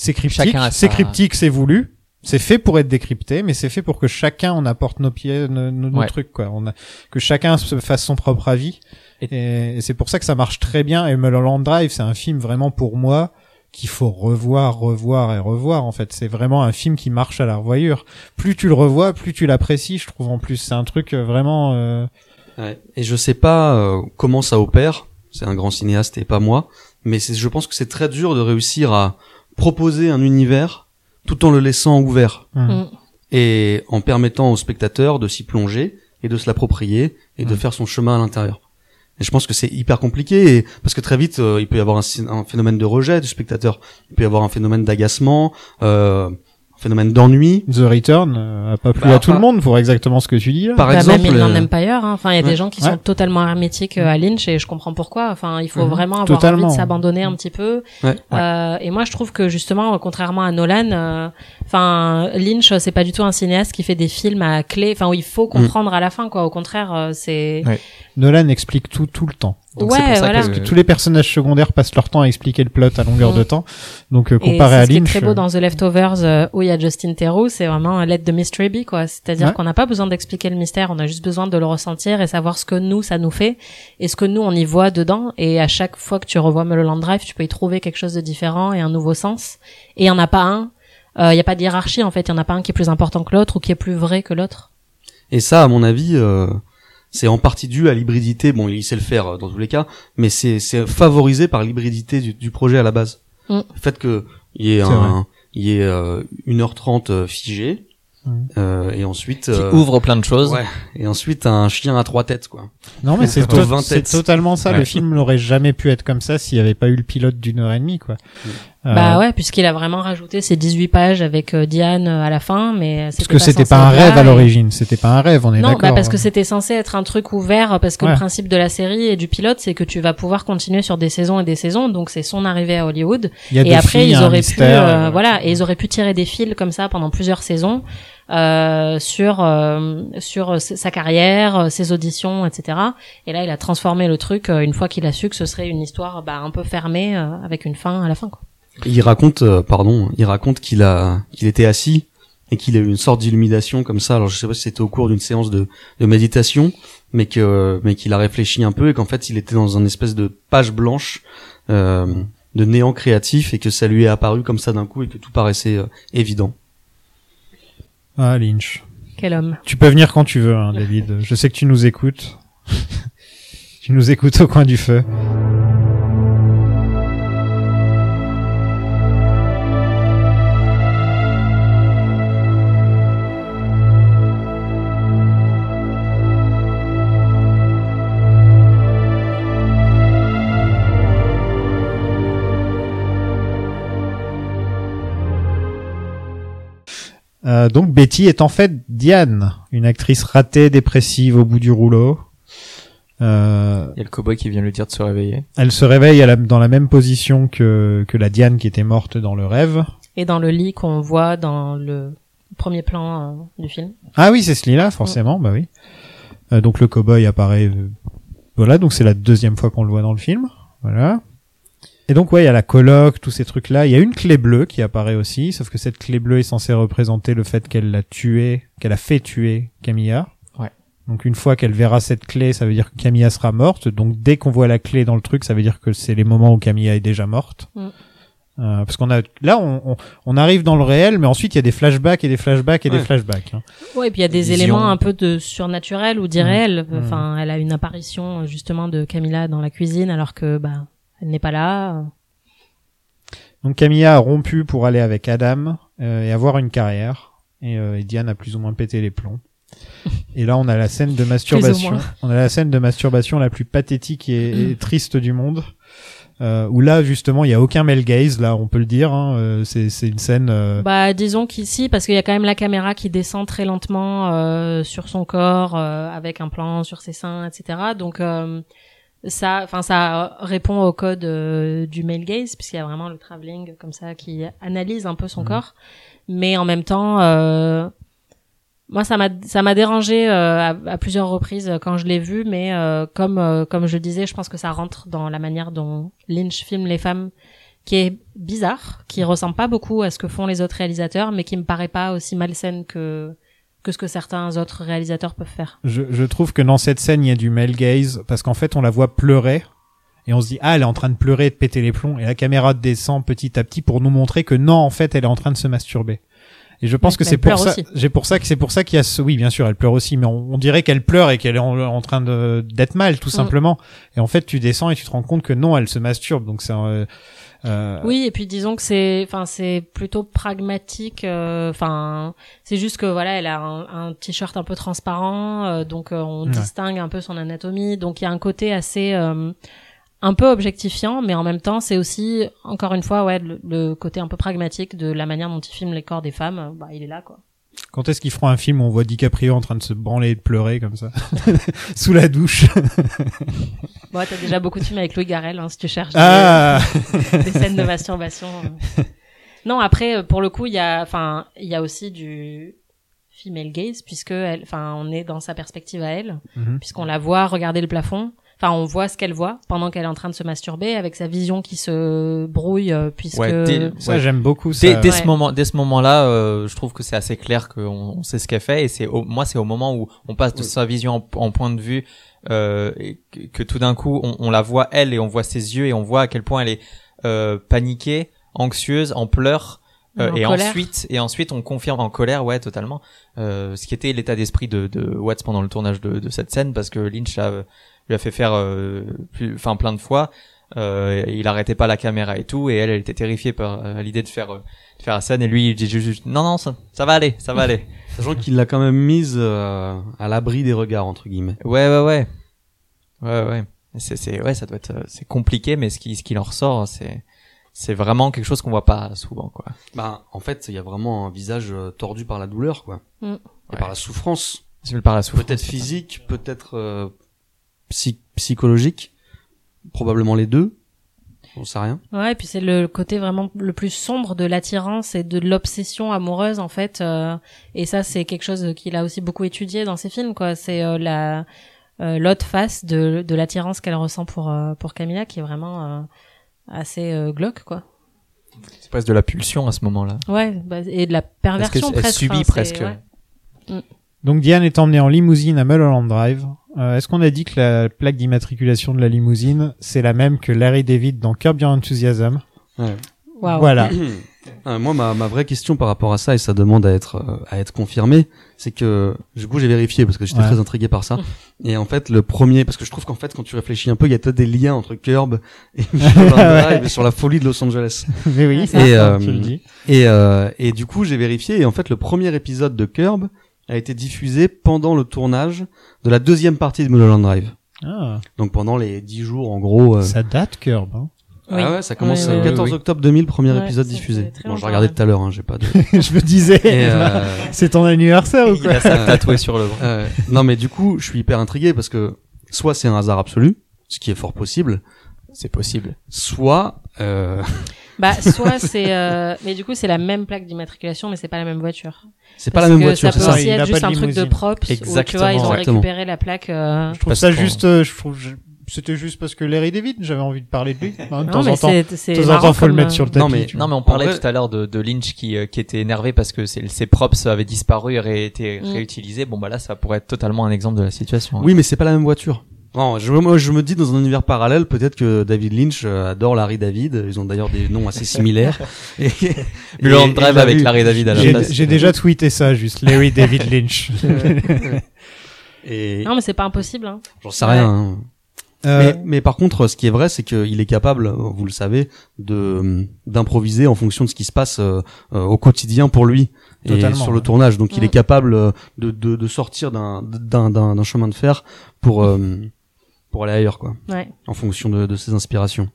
c'est cryptique, c'est cryptique, c'est voulu, c'est fait pour être décrypté, mais c'est fait pour que chacun on apporte nos pieds, nos, nos- nos Ouais. trucs quoi. On a, que chacun se fasse son propre avis. Et, et c'est pour ça que ça marche très bien. Et Mulholland Drive, c'est un film vraiment pour moi qu'il faut revoir, revoir et revoir. En fait, c'est vraiment un film qui marche à la revoyure. Plus tu le revois, plus tu l'apprécies. Je trouve en plus, c'est un truc euh, vraiment. euh, Ouais. Et je sais pas euh, comment ça opère. C'est un grand cinéaste et pas moi. Mais je pense que c'est très dur de réussir à proposer un univers tout en le laissant ouvert hum. Mm. et en permettant au spectateur de s'y plonger et de se l'approprier et de Mm. faire son chemin à l'intérieur. Et je pense que c'est hyper compliqué et parce que très vite euh, il peut y avoir un, un, phénomène de rejet du spectateur, il peut y avoir un phénomène d'agacement, euh, phénomène d'ennui. The Return euh, a pas plu Bah, à tout le monde pour exactement ce que tu dis là. Par Bah, exemple, même Inland euh, Empire, hein. enfin il y a ouais. des gens qui Ouais. sont totalement hermétiques euh, à Lynch et je comprends pourquoi. Enfin il faut Mhm. vraiment avoir Totalement. envie de s'abandonner un petit peu. Ouais. Euh, et moi je trouve que justement contrairement à Nolan, euh, enfin Lynch c'est pas du tout un cinéaste qui fait des films à clé, enfin où il faut comprendre à la fin quoi. Au contraire euh, c'est Ouais. Nolan explique tout tout le temps. Donc, c'est ouais pour ça voilà. que- Tous les personnages secondaires passent leur temps à expliquer le plot à longueur Mm. de temps. Donc euh, comparé à ce qui est Lynch, très beau euh, dans The Leftovers euh, où il y a Justin Theroux, c'est vraiment l'aide de Mystery Bee quoi. C'est-à-dire Ouais. qu'on n'a pas besoin d'expliquer le mystère, on a juste besoin de le ressentir et savoir ce que nous ça nous fait et ce que nous on y voit dedans. Et à chaque fois que tu revois Mulholland Drive, tu peux y trouver quelque chose de différent et un nouveau sens. Et il y en a pas un, euh, il y a pas de hiérarchie en fait, il y en a pas un qui est plus important que l'autre ou qui est plus vrai que l'autre. Et ça, à mon avis, euh, c'est en partie dû à l'hybridité. Bon, il sait le faire euh, dans tous les cas, mais c'est c'est favorisé par l'hybridité du, du projet à la base. Mm. Le fait que il y ait un, il y ait euh, 1h30 euh, figé, Mm. euh, et ensuite Qui euh, ouvre plein de choses. ouais, et ensuite un chien à trois têtes quoi. Non mais c'est Plutôt to- 20 c'est têtes. totalement ça. Le film n'aurait jamais pu être comme ça s'il n'y avait pas eu le pilote d'une heure et demie quoi. Euh, Bah ouais, puisqu'il a vraiment rajouté ces 18 pages avec euh, Diane euh, à la fin, mais Parce que c'était pas un rêve à l'origine. C'était pas un rêve. On est Non, d'accord. bah parce que c'était censé être un truc ouvert, parce que Ouais. le principe de la série et du pilote, c'est que tu vas pouvoir continuer sur des saisons et des saisons, donc c'est son arrivée à Hollywood. Y a Et après, filles, ils un auraient pu, euh, euh, voilà, et ils auraient pu tirer des fils comme ça pendant plusieurs saisons euh, sur euh, sur euh, sa carrière, euh, ses auditions, etc. Et là, il a transformé le truc euh, une fois qu'il a su que ce serait une histoire bah, un peu fermée euh, avec une fin à la fin. Quoi. Et il raconte, euh, pardon, il raconte qu'il a, qu'il était assis et qu'il a eu une sorte d'illumination comme ça. Alors je sais pas si c'était au cours d'une séance de, de méditation, mais que, mais qu'il a réfléchi un peu et qu'en fait il était dans une espèce de page blanche euh, de néant créatif et que ça lui est apparu comme ça d'un coup et que tout paraissait euh, évident. Ah Lynch. Quel homme. Tu peux venir quand tu veux, hein, David. Je sais que tu nous écoutes. [LAUGHS] tu nous écoutes au coin du feu. Euh, donc Betty est en fait Diane, une actrice ratée, dépressive au bout du rouleau. Euh, Il y a le cowboy qui vient lui dire de se réveiller. elle se réveille à la- dans la même position que, que la Diane qui était morte dans le rêve. Et dans le lit qu'on voit dans le premier plan euh, du film. Ah oui, c'est ce lit-là, forcément, bah oui. Euh, donc le cowboy apparaît. euh, voilà, donc c'est la deuxième fois qu'on le voit dans le film. Voilà. Et donc ouais, il y a la colloque, tous ces trucs-là. Il y a une clé bleue qui apparaît aussi, sauf que cette clé bleue est censée représenter le fait qu'elle l'a tué, qu'elle a fait tuer Camilla. Ouais. Donc une fois qu'elle verra cette clé, ça veut dire que Camilla sera morte. Donc dès qu'on voit la clé dans le truc, ça veut dire que c'est les moments où Camilla est déjà morte. Mm. Euh, parce qu'on a là, on, on, on arrive dans le réel, mais ensuite il y a des flashbacks et des flashbacks et des flashbacks. hein. Ouais, et puis il y a des Vision. éléments un peu de surnaturel ou d'irréel. Mmh. Enfin, elle a une apparition justement de Camilla dans la cuisine alors que bah elle n'est pas là. Donc Camilla a rompu pour aller avec Adam euh, et avoir une carrière. Et, euh, et Diane a plus ou moins pété les plombs. Et là, on a la scène de masturbation. On a la scène de masturbation la plus pathétique et, et triste du monde. Euh, où là, justement, il y a aucun male gaze. Là, on peut le dire. hein, euh, c'est c'est une scène. euh, Bah disons qu'ici parce qu'il y a quand même la caméra qui descend très lentement euh, sur son corps euh, avec un plan sur ses seins, etc. Donc euh, ça, enfin ça répond au code euh, du male gaze puisqu'il y a vraiment le travelling comme ça qui analyse un peu son corps, mais en même temps. Euh, moi, ça m'a ça m'a dérangé euh, à, à plusieurs reprises quand je l'ai vu, mais euh, comme euh, comme je disais, je pense que ça rentre dans la manière dont Lynch filme les femmes, qui est bizarre, qui ressemble pas beaucoup à ce que font les autres réalisateurs, mais qui me paraît pas aussi malsaine que que ce que certains autres réalisateurs peuvent faire. je, je trouve que dans cette scène, il y a du male gaze parce qu'en fait, on la voit pleurer. Et on se dit, ah, elle est en train de pleurer et de péter les plombs. Et la caméra descend petit à petit pour nous montrer que non, en fait, elle est en train de se masturber. Et je pense que c'est pour ça, j'ai pour ça que c'est pour ça qu'il y a ce, oui, bien sûr, elle pleure aussi, mais on, on dirait qu'elle pleure et qu'elle est en, en train de, d'être mal, tout Mm. simplement. Et en fait, tu descends et tu te rends compte que non, elle se masturbe, donc c'est, euh, euh, Oui, et puis disons que c'est, enfin, c'est plutôt pragmatique. euh, Enfin, c'est juste que voilà, elle a un, un t-shirt un peu transparent, euh, donc euh, on Ouais. distingue un peu son anatomie. Donc il y a un côté assez, euh, un peu objectifiant, mais en même temps, c'est aussi encore une fois, ouais, le, le côté un peu pragmatique de la manière dont il filme les corps des femmes. euh, Bah, il est là, quoi. Quand est-ce qu'ils feront un film où on voit DiCaprio en train de se branler et de pleurer comme ça? [LAUGHS] Sous la douche [LAUGHS] Bon, t'as déjà beaucoup de films avec Louis Garrel, hein, si tu cherches Ah [LAUGHS] des, scènes de masturbation. euh. Non, après, euh, pour le coup, il y a, enfin, il y a aussi du female gaze puisque elle, enfin, on est dans sa perspective à elle, Mhm. puisqu'on la voit regarder le plafond. Enfin, on voit ce qu'elle voit pendant qu'elle est en train de se masturber, avec sa vision qui se brouille, euh, puisque. Ouais, dès- Ça Ouais. j'aime beaucoup. Dès, Ça. dès Ouais. ce moment, dès ce moment-là, euh, je trouve que c'est assez clair qu'on on sait ce qu'elle fait et c'est au, moi c'est au moment où on passe de Oui. sa vision en, en point de vue euh, et que, que tout d'un coup on, on la voit elle et on voit ses yeux et on voit à quel point elle est euh, paniquée, anxieuse, en pleurs. euh, En et colère. ensuite, et ensuite, on confirme en colère, ouais, totalement, euh, ce qui était l'état d'esprit de, de Watts pendant le tournage de, de cette scène, parce que Lynch l'a- lui a fait faire, euh, plus- enfin, plein de fois. Euh, il arrêtait pas la caméra et tout, et elle, elle était terrifiée par euh, l'idée de faire, euh, de faire la scène, et lui, il dit juste, non, non, ça, ça va aller, ça va aller. [LAUGHS] Sachant qu'il l'a quand même mise euh, à l'abri des regards entre guillemets. Ouais, ouais, ouais, ouais, ouais. C'est, c'est, ouais, ça doit être, c'est compliqué, mais ce qui, ce qui en ressort, c'est, c'est vraiment quelque chose qu'on voit pas souvent, quoi. Bah en fait il y a vraiment un visage tordu par la douleur quoi. Mm. Et Ouais. par la souffrance. C'est par la souffrance. Peut-être physique, peut-être euh, psy- psychologique, probablement les deux. On sait rien. Ouais, et puis c'est le côté vraiment le plus sombre de l'attirance et de l'obsession amoureuse en fait. euh, et ça, c'est quelque chose qu'il a aussi beaucoup étudié dans ses films, quoi. C'est euh, la euh, l'autre face de, de l'attirance qu'elle ressent pour euh, pour Camilla, qui est vraiment euh, assez euh, glauque, quoi. C'est presque de la pulsion à ce moment-là. Ouais, bah, et de la Parce perversion qu'elle presque. subit presque. ouais. Donc Diane est emmenée en limousine à Mulholland Drive. Euh, Est-ce qu'on a dit que la plaque d'immatriculation de la limousine, c'est la même que Larry David dans Curb Your Enthusiasm Waouh. Voilà. Euh, moi, ma, ma vraie question par rapport à ça, et ça demande à être euh, à être confirmé, c'est que du coup j'ai vérifié parce que j'étais Ouais. très intrigué par ça. Et en fait, le premier, parce que je trouve qu'en fait, quand tu réfléchis un peu, il y a peut-être des liens entre Curb et [LAUGHS] Mulholland Drive et sur la folie de Los Angeles. [LAUGHS] Mais oui, Et, c'est ça, euh, tu le dis. Et euh, et du coup, j'ai vérifié et en fait, le premier épisode de Curb a été diffusé pendant le tournage de la deuxième partie de Mulholland Drive. Ah, Donc pendant les dix jours, en gros. euh, ça date Curb. Hein. Oui. Ah ouais, ça commence le oui, 14 oui. octobre 2000, premier Ouais, épisode diffusé. Bon, je regardais tout à l'heure, hein, j'ai pas de. [LAUGHS] je me disais, euh, [LAUGHS] c'est ton anniversaire ou [LAUGHS] Il quoi a ça tatoué sur le bras. Euh, non, mais du coup, je suis hyper intrigué parce que soit c'est un hasard absolu, ce qui est fort possible, C'est possible. soit euh, Bah, soit c'est, euh, mais du coup, c'est la même plaque d'immatriculation, mais c'est pas la même voiture. c'est pas la même voiture, Ça c'est peut ça. Il aussi être juste de un truc de props, où tu vois, ils ont Exactement. récupéré la plaque. euh, Je trouve ça juste, euh, je trouve, je- c'était juste parce que Larry David, j'avais envie de parler de lui. De Non, temps mais en temps, de temps en temps, faut le mettre euh, sur le tapis. Non, mais- Non, on parlait vrai- tout à l'heure de, de Lynch qui, euh, qui était énervé parce que ses, ses props avaient disparu et auraient été Mm. réutilisés. Bon, bah là, ça pourrait être totalement un exemple de la situation. hein. Oui, mais c'est pas la même voiture. Non, je, moi, je me dis dans un univers parallèle, peut-être que David Lynch euh, adore Larry David. Ils ont d'ailleurs des noms assez similaires. [LAUGHS] et, Mulholland et- Drive et avec vu. Larry David à la J'ai place. j'ai déjà tweeté ça, juste Larry [LAUGHS] David Lynch. [LAUGHS] Et Non, mais c'est pas impossible, hein. j'en sais rien. hein. Euh, Mais, mais par contre, ce qui est vrai, c'est qu'il est capable, vous le savez, de d'improviser en fonction de ce qui se passe euh, euh, au quotidien pour lui et Totalement, sur ouais. le tournage. Donc, il est capable de, de, de sortir d'un d'un d'un d'un chemin de fer pour euh, pour aller ailleurs, quoi, Ouais. en fonction de, de ses inspirations.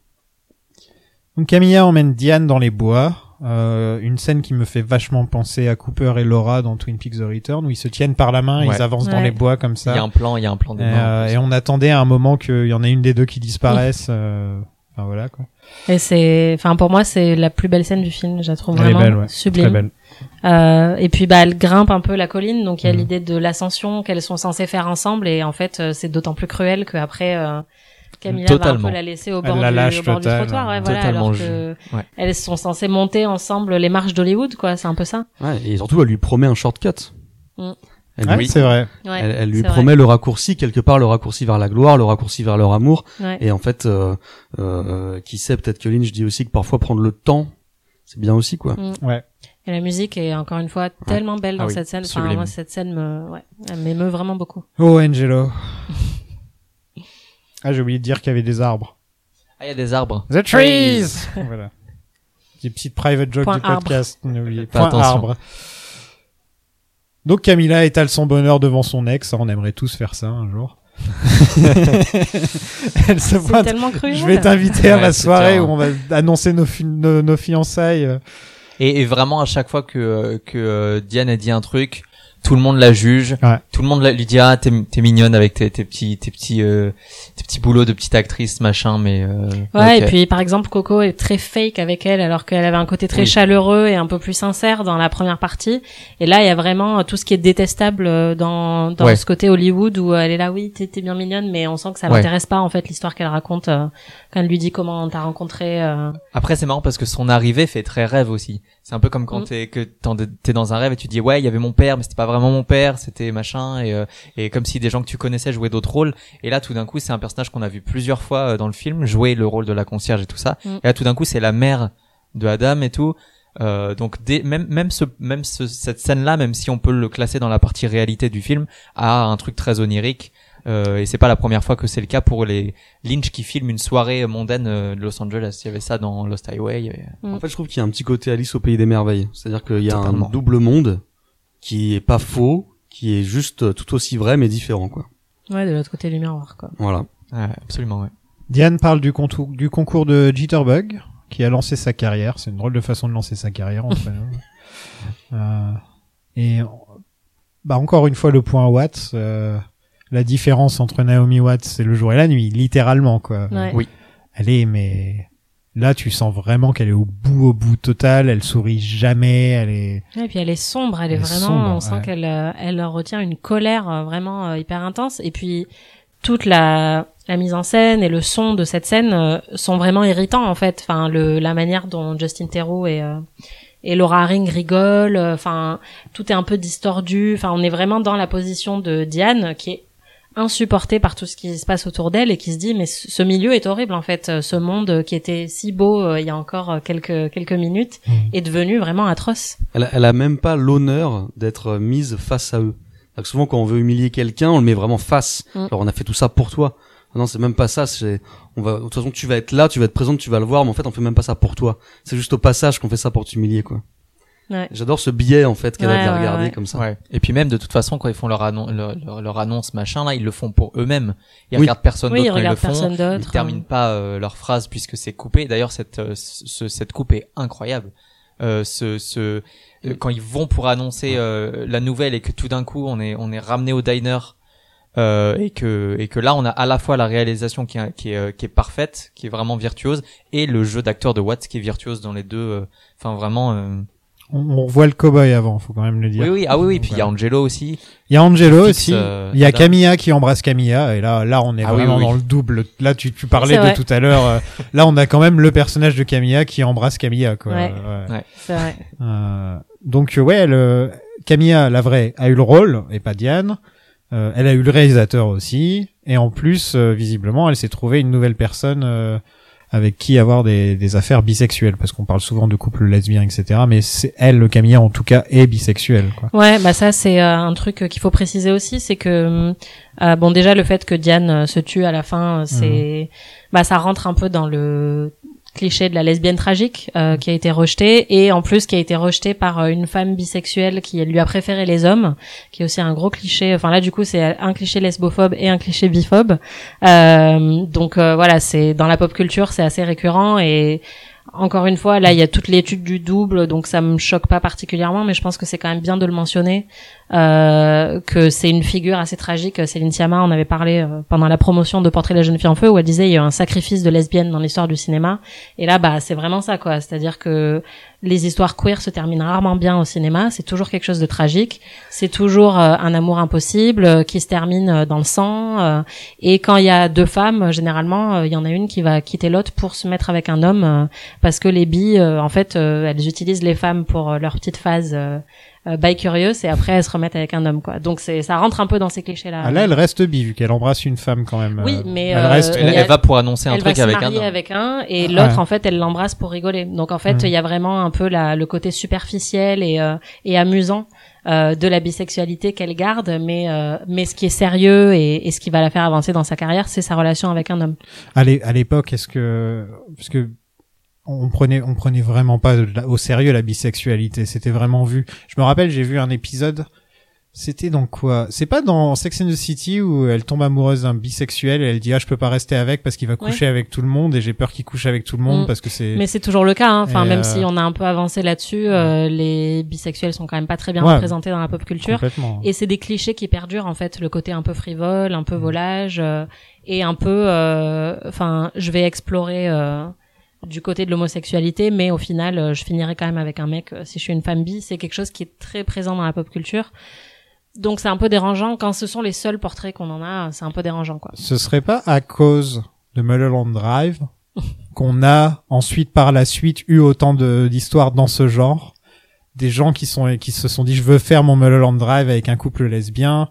Donc Camilla emmène Diane dans les bois. Euh, une scène qui me fait vachement penser à Cooper et Laura dans Twin Peaks The Return où ils se tiennent par la main, Ouais. ils avancent dans les bois comme Il y a ça. un plan, il y a un plan des Et, euh, et on attendait à un moment qu'il y en ait une des deux qui disparaisse. euh, Enfin voilà quoi. Et c'est, enfin, pour moi, c'est la plus belle scène du film. Je la trouve Elle est vraiment belle, ouais. sublime. Très belle. Euh, et puis bah elle grimpe un peu la colline, donc il y a Mhm. l'idée de l'ascension qu'elles sont censées faire ensemble, et en fait euh, c'est d'autant plus cruel qu'après euh, Camilla va un Totalement. peu la laisser au bord, la du, lâche au bord du trottoir, ouais, voilà, Totalement alors que ouais. elles sont censées monter ensemble les marches d'Hollywood, quoi, c'est un peu ça. Ouais, et surtout, elle lui promet un shortcut. Mm. Elle, Ouais, lui, c'est vrai. Ouais, elle, elle lui c'est vrai. promet le raccourci quelque part, le raccourci vers la gloire, le raccourci vers leur amour. Ouais. Et en fait, euh, euh, qui sait, peut-être que Lynch dit aussi que parfois prendre le temps, c'est bien aussi, quoi. Mm. Ouais. Et la musique est encore une fois tellement belle dans Ah oui, cette scène. Enfin, moi, cette scène me, ouais, elle m'émeut vraiment beaucoup. Oh, Angelo. ah, j'ai oublié de dire qu'il y avait des arbres. Ah, il y a des arbres. The trees! voilà. Des petites private jokes Point du podcast. N'oubliez Pas Point arbre. Donc Camilla étale son bonheur devant son ex. On aimerait tous faire ça un jour. [LAUGHS] Elle se C'est voit. tellement cruel. Je vais t'inviter à Ouais, ma c'est soirée où on va annoncer nos, fi- nos, nos fiançailles. Et, vraiment à chaque fois que euh, euh, Diane a dit un truc, tout le monde la juge. Ouais. Tout le monde la- lui dit ah t'es t'es mignonne avec tes, tes petits tes petits euh, tes petits boulots de petite actrice machin mais euh, Ouais, et puis par exemple Coco est très fake avec elle alors qu'elle avait un côté très Oui. chaleureux et un peu plus sincère dans la première partie. Et là, il y a vraiment euh, tout ce qui est détestable euh, dans dans Ouais. ce côté Hollywood où elle est là, oui, t'es bien mignonne, mais on sent que ça Ouais. l'intéresse pas en fait l'histoire qu'elle raconte euh, quand elle lui dit comment t'as rencontré. euh, Après c'est marrant parce que son arrivée fait très rêve aussi. C'est un peu comme quand Mm. t'es que t'es dans un rêve et tu dis ouais il y avait mon père mais c'était pas vraiment mon père c'était machin et euh, et comme si des gens que tu connaissais jouaient d'autres rôles et là tout d'un coup c'est un personnage qu'on a vu plusieurs fois euh, dans le film jouer le rôle de la concierge et tout ça Mm. et là tout d'un coup c'est la mère de Adam et tout euh, donc dès, même même ce même ce, cette scène là même si on peut le classer dans la partie réalité du film a un truc très onirique euh, et c'est pas la première fois que c'est le cas pour les Lynch qui filment une soirée mondaine euh, de Los Angeles. Il y avait ça dans Lost Highway. Mm. En fait, je trouve qu'il y a un petit côté Alice au pays des merveilles. C'est-à-dire qu'il y a Totalement. un double monde qui est pas faux, qui est juste tout aussi vrai mais différent, quoi. Ouais, de l'autre côté du miroir, quoi. Voilà. Ouais, absolument, ouais. Diane parle du, contour, du concours de Jitterbug, qui a lancé sa carrière. C'est une drôle de façon de lancer sa carrière, entre [LAUGHS] nous. Euh, et bah encore une fois le point Watts. euh, la différence entre Naomi Watts c'est le jour et la nuit, littéralement quoi. Ouais. Oui. Elle est mais là tu sens vraiment qu'elle est au bout au bout total. Elle sourit jamais. Elle est Ouais, et puis elle est sombre, elle est Elle est vraiment, sombre, on sent ouais. qu'elle, euh, elle retient une colère euh, vraiment euh, hyper intense. Et puis toute la, la mise en scène et le son de cette scène sont vraiment irritants en fait. Enfin, le, la manière dont Justin Theroux et euh, et Laura Haring rigolent. euh, Enfin, tout est un peu distordu. Enfin, on est vraiment dans la position de Diane qui est insupportée par tout ce qui se passe autour d'elle et qui se dit mais ce milieu est horrible en fait Euh, ce monde qui était si beau euh, il y a encore euh, quelques quelques minutes Mhm. est devenu vraiment atroce Elle, a- elle a même pas l'honneur d'être mise face à eux. Donc souvent quand on veut humilier quelqu'un, on le met vraiment face. Alors on a fait tout ça pour toi. Non, c'est même pas ça. C'est on va de toute façon tu vas être là, tu vas être présente, tu vas le voir, mais en fait on fait même pas ça pour toi. C'est juste au passage qu'on fait ça pour t'humilier quoi. Ouais. J'adore ce biais en fait qu'elle a de regarder ouais. comme ça. Ouais. Et puis même de toute façon quand ils font leur, annon- leur, leur, leur annonce machin là, ils le font pour eux-mêmes. Ils Oui. regardent personne Oui, ils d'autre quand ils le font. Ils terminent hein. pas euh, leur phrase puisque c'est coupé. D'ailleurs cette euh, ce- cette coupe est incroyable. Euh, ce, ce euh, quand ils vont pour annoncer euh, la nouvelle et que tout d'un coup on est on est ramené au diner euh, et que et que là on a à la fois la réalisation qui est qui est, qui est parfaite, qui est vraiment virtuose et le jeu d'acteur de Watts qui est virtuose dans les deux. euh, Enfin vraiment. euh, on, on voit le cowboy avant, faut quand même le dire. Oui oui ah oui oui. Puis il y a. Angelo aussi. Il y a Angelo Fixe, aussi. euh, il y a. Camilla qui embrasse Camilla. Et là, là, on est Ah vraiment oui, oui. dans le double. Là, tu, tu parlais de vrai. tout à l'heure. euh, [LAUGHS] là, on a quand même le personnage de Camilla qui embrasse Camilla, quoi. Ouais. Ouais. c'est vrai [LAUGHS] Euh, donc, euh, ouais, elle, euh, Camilla, la vraie, a eu le rôle et pas Diane. Euh, elle a eu le réalisateur aussi. Et en plus, euh, visiblement, elle s'est trouvée une nouvelle personne euh, avec qui avoir des, des affaires bisexuelles. Parce qu'on parle souvent de couples lesbiens, etc. Mais c'est elle, le Camilla, en tout cas, est bisexuelle, quoi. Ouais, bah ça c'est euh, un truc euh, qu'il faut préciser aussi, c'est que euh, bon déjà le fait que Diane euh, se tue à la fin, euh, c'est bah ça rentre un peu dans le cliché de la lesbienne tragique euh, qui a été rejeté et en plus qui a été rejeté par euh, une femme bisexuelle qui lui a préféré les hommes, qui est aussi un gros cliché. Enfin là du coup c'est un cliché lesbophobe et un cliché biphobe. Euh, donc euh, voilà, c'est dans la pop culture c'est assez récurrent et encore une fois, là, il y a toute l'étude du double, donc ça me choque pas particulièrement, mais je pense que c'est quand même bien de le mentionner, euh, que c'est une figure assez tragique. Céline Sciamma en avait parlé euh, pendant la promotion de Portrait de la jeune fille en feu, où elle disait il y a un sacrifice de lesbienne dans l'histoire du cinéma. Et là, bah, c'est vraiment ça, quoi. C'est-à-dire que les histoires queer se terminent rarement bien au cinéma. C'est toujours quelque chose de tragique. C'est toujours euh, un amour impossible euh, qui se termine euh, dans le sang. et quand il y a deux femmes, généralement, il y en a une qui va quitter l'autre pour se mettre avec un homme. parce que les bi, en fait, elles utilisent les femmes pour leur petite phase euh, bi curious et après elles se remettent avec un homme, quoi. Donc c'est ça rentre un peu dans ces clichés-là. Ah, là, elle reste bi vu qu'elle embrasse une femme quand même. Oui, euh, mais, elle euh, reste. Elle, elle va pour annoncer un elle truc va avec se un marier homme. avec un et l'autre en fait elle l'embrasse pour rigoler donc en fait il y a vraiment un peu la, le côté superficiel et, euh, et amusant euh, de la bisexualité qu'elle garde mais euh, mais ce qui est sérieux et, et ce qui va la faire avancer dans sa carrière c'est sa relation avec un homme à l'époque, est-ce que parce que on prenait on prenait vraiment pas au sérieux la bisexualité, c'était vraiment vu. Je me rappelle, j'ai vu un épisode. C'était dans quoi? C'est pas dans Sex and the City où elle tombe amoureuse d'un bisexuel et elle dit ah je peux pas rester avec parce qu'il va coucher avec tout le monde et j'ai peur qu'il couche avec tout le monde Mm. parce que c'est mais c'est toujours le cas hein. enfin Et, même euh, si on a un peu avancé là-dessus euh, les bisexuels sont quand même pas très bien Ouais. représentés dans la pop culture complètement. Et c'est des clichés qui perdurent en fait, le côté un peu frivole, un peu volage euh, et un peu, euh, enfin, je vais explorer euh, du côté de l'homosexualité, mais au final, euh, je finirai quand même avec un mec euh, si je suis une femme bi. C'est quelque chose qui est très présent dans la pop culture. Donc c'est un peu dérangeant quand ce sont les seuls portraits qu'on en a. C'est un peu dérangeant quoi. Ce serait pas à cause de Mulholland Drive [LAUGHS] qu'on a ensuite par la suite eu autant d'histoires dans ce genre? Des gens qui sont qui se sont dit je veux faire mon Mulholland Drive avec un couple lesbien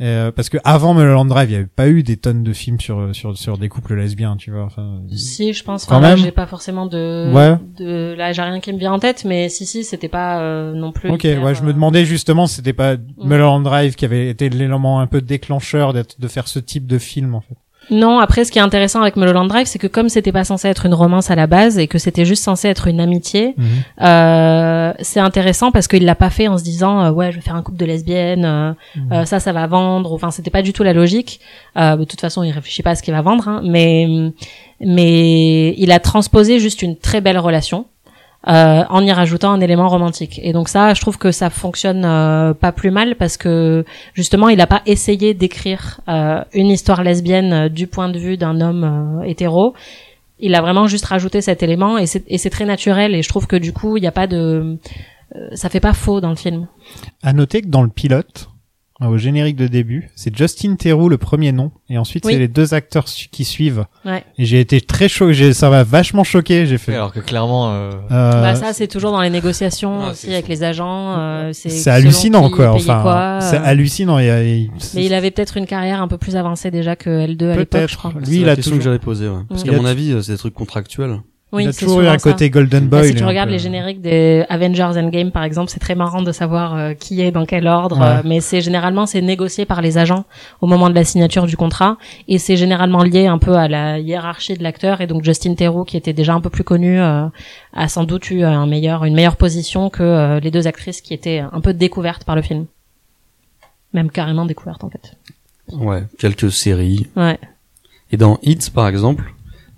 Euh, parce que avant Mulholland Drive il y avait pas eu des tonnes de films sur sur sur des couples lesbiens tu vois enfin Si je pense, Quand même j'ai pas forcément de, Ouais. de, là j'ai rien qui me vient en tête, mais si si, c'était pas euh, non plus. Ok, hyper, ouais, je me euh, demandais justement, c'était pas Mulholland Drive qui avait été l'élément un peu déclencheur d'être, de faire ce type de film, en fait. Non, après, ce qui est intéressant avec Mulholland Drive, c'est que comme c'était pas censé être une romance à la base et que c'était juste censé être une amitié, Mhm. euh, c'est intéressant parce qu'il l'a pas fait en se disant euh, ouais, je vais faire un couple de lesbiennes, euh, Mhm. euh, ça, ça va vendre. Enfin, c'était pas du tout la logique. Euh, de toute façon, il réfléchit pas à ce qu'il va vendre, hein, mais mais il a transposé juste une très belle relation. Euh, en y rajoutant un élément romantique. Et donc ça, je trouve que ça fonctionne euh, pas plus mal parce que justement, il a pas essayé d'écrire euh, une histoire lesbienne euh, du point de vue d'un homme euh, hétéro. Il a vraiment juste rajouté cet élément et c'est très naturel. Et je trouve que du coup, il n'y a pas de, euh, ça fait pas faux dans le film. À noter que dans le pilote, au générique de début, c'est Justin Theroux le premier nom, et ensuite Oui. c'est les deux acteurs su- qui suivent. Ouais. Et j'ai été très choqué, j'ai- ça m'a vachement choqué, j'ai fait. Alors que clairement, euh, euh, bah ça, c'est toujours dans les négociations Ah, aussi avec les agents. euh, c'est hallucinant, qui quoi. Enfin, quoi, c'est euh. hallucinant. Il y a, il- Mais il avait peut-être une carrière un peu plus avancée déjà que L2 à l'époque, je peut-être. crois. Lui, la a question toujours, que j'allais poser, ouais. Parce Mm. qu'à mon avis, euh, c'est des trucs contractuels. Oui, il a toujours eu un ça. côté Golden Bah, Boy. si il tu regardes peu- les génériques des Avengers Endgame par exemple, c'est très marrant de savoir euh, qui est dans quel ordre, Ouais. euh, mais c'est généralement c'est négocié par les agents au moment de la signature du contrat et c'est généralement lié un peu à la hiérarchie de l'acteur et donc Justin Theroux qui était déjà un peu plus connu euh, a sans doute eu un meilleur une meilleure position que euh, les deux actrices qui étaient un peu découvertes par le film. Même carrément découvertes en fait. Ouais, quelques séries. Ouais. Et dans Hits, par exemple,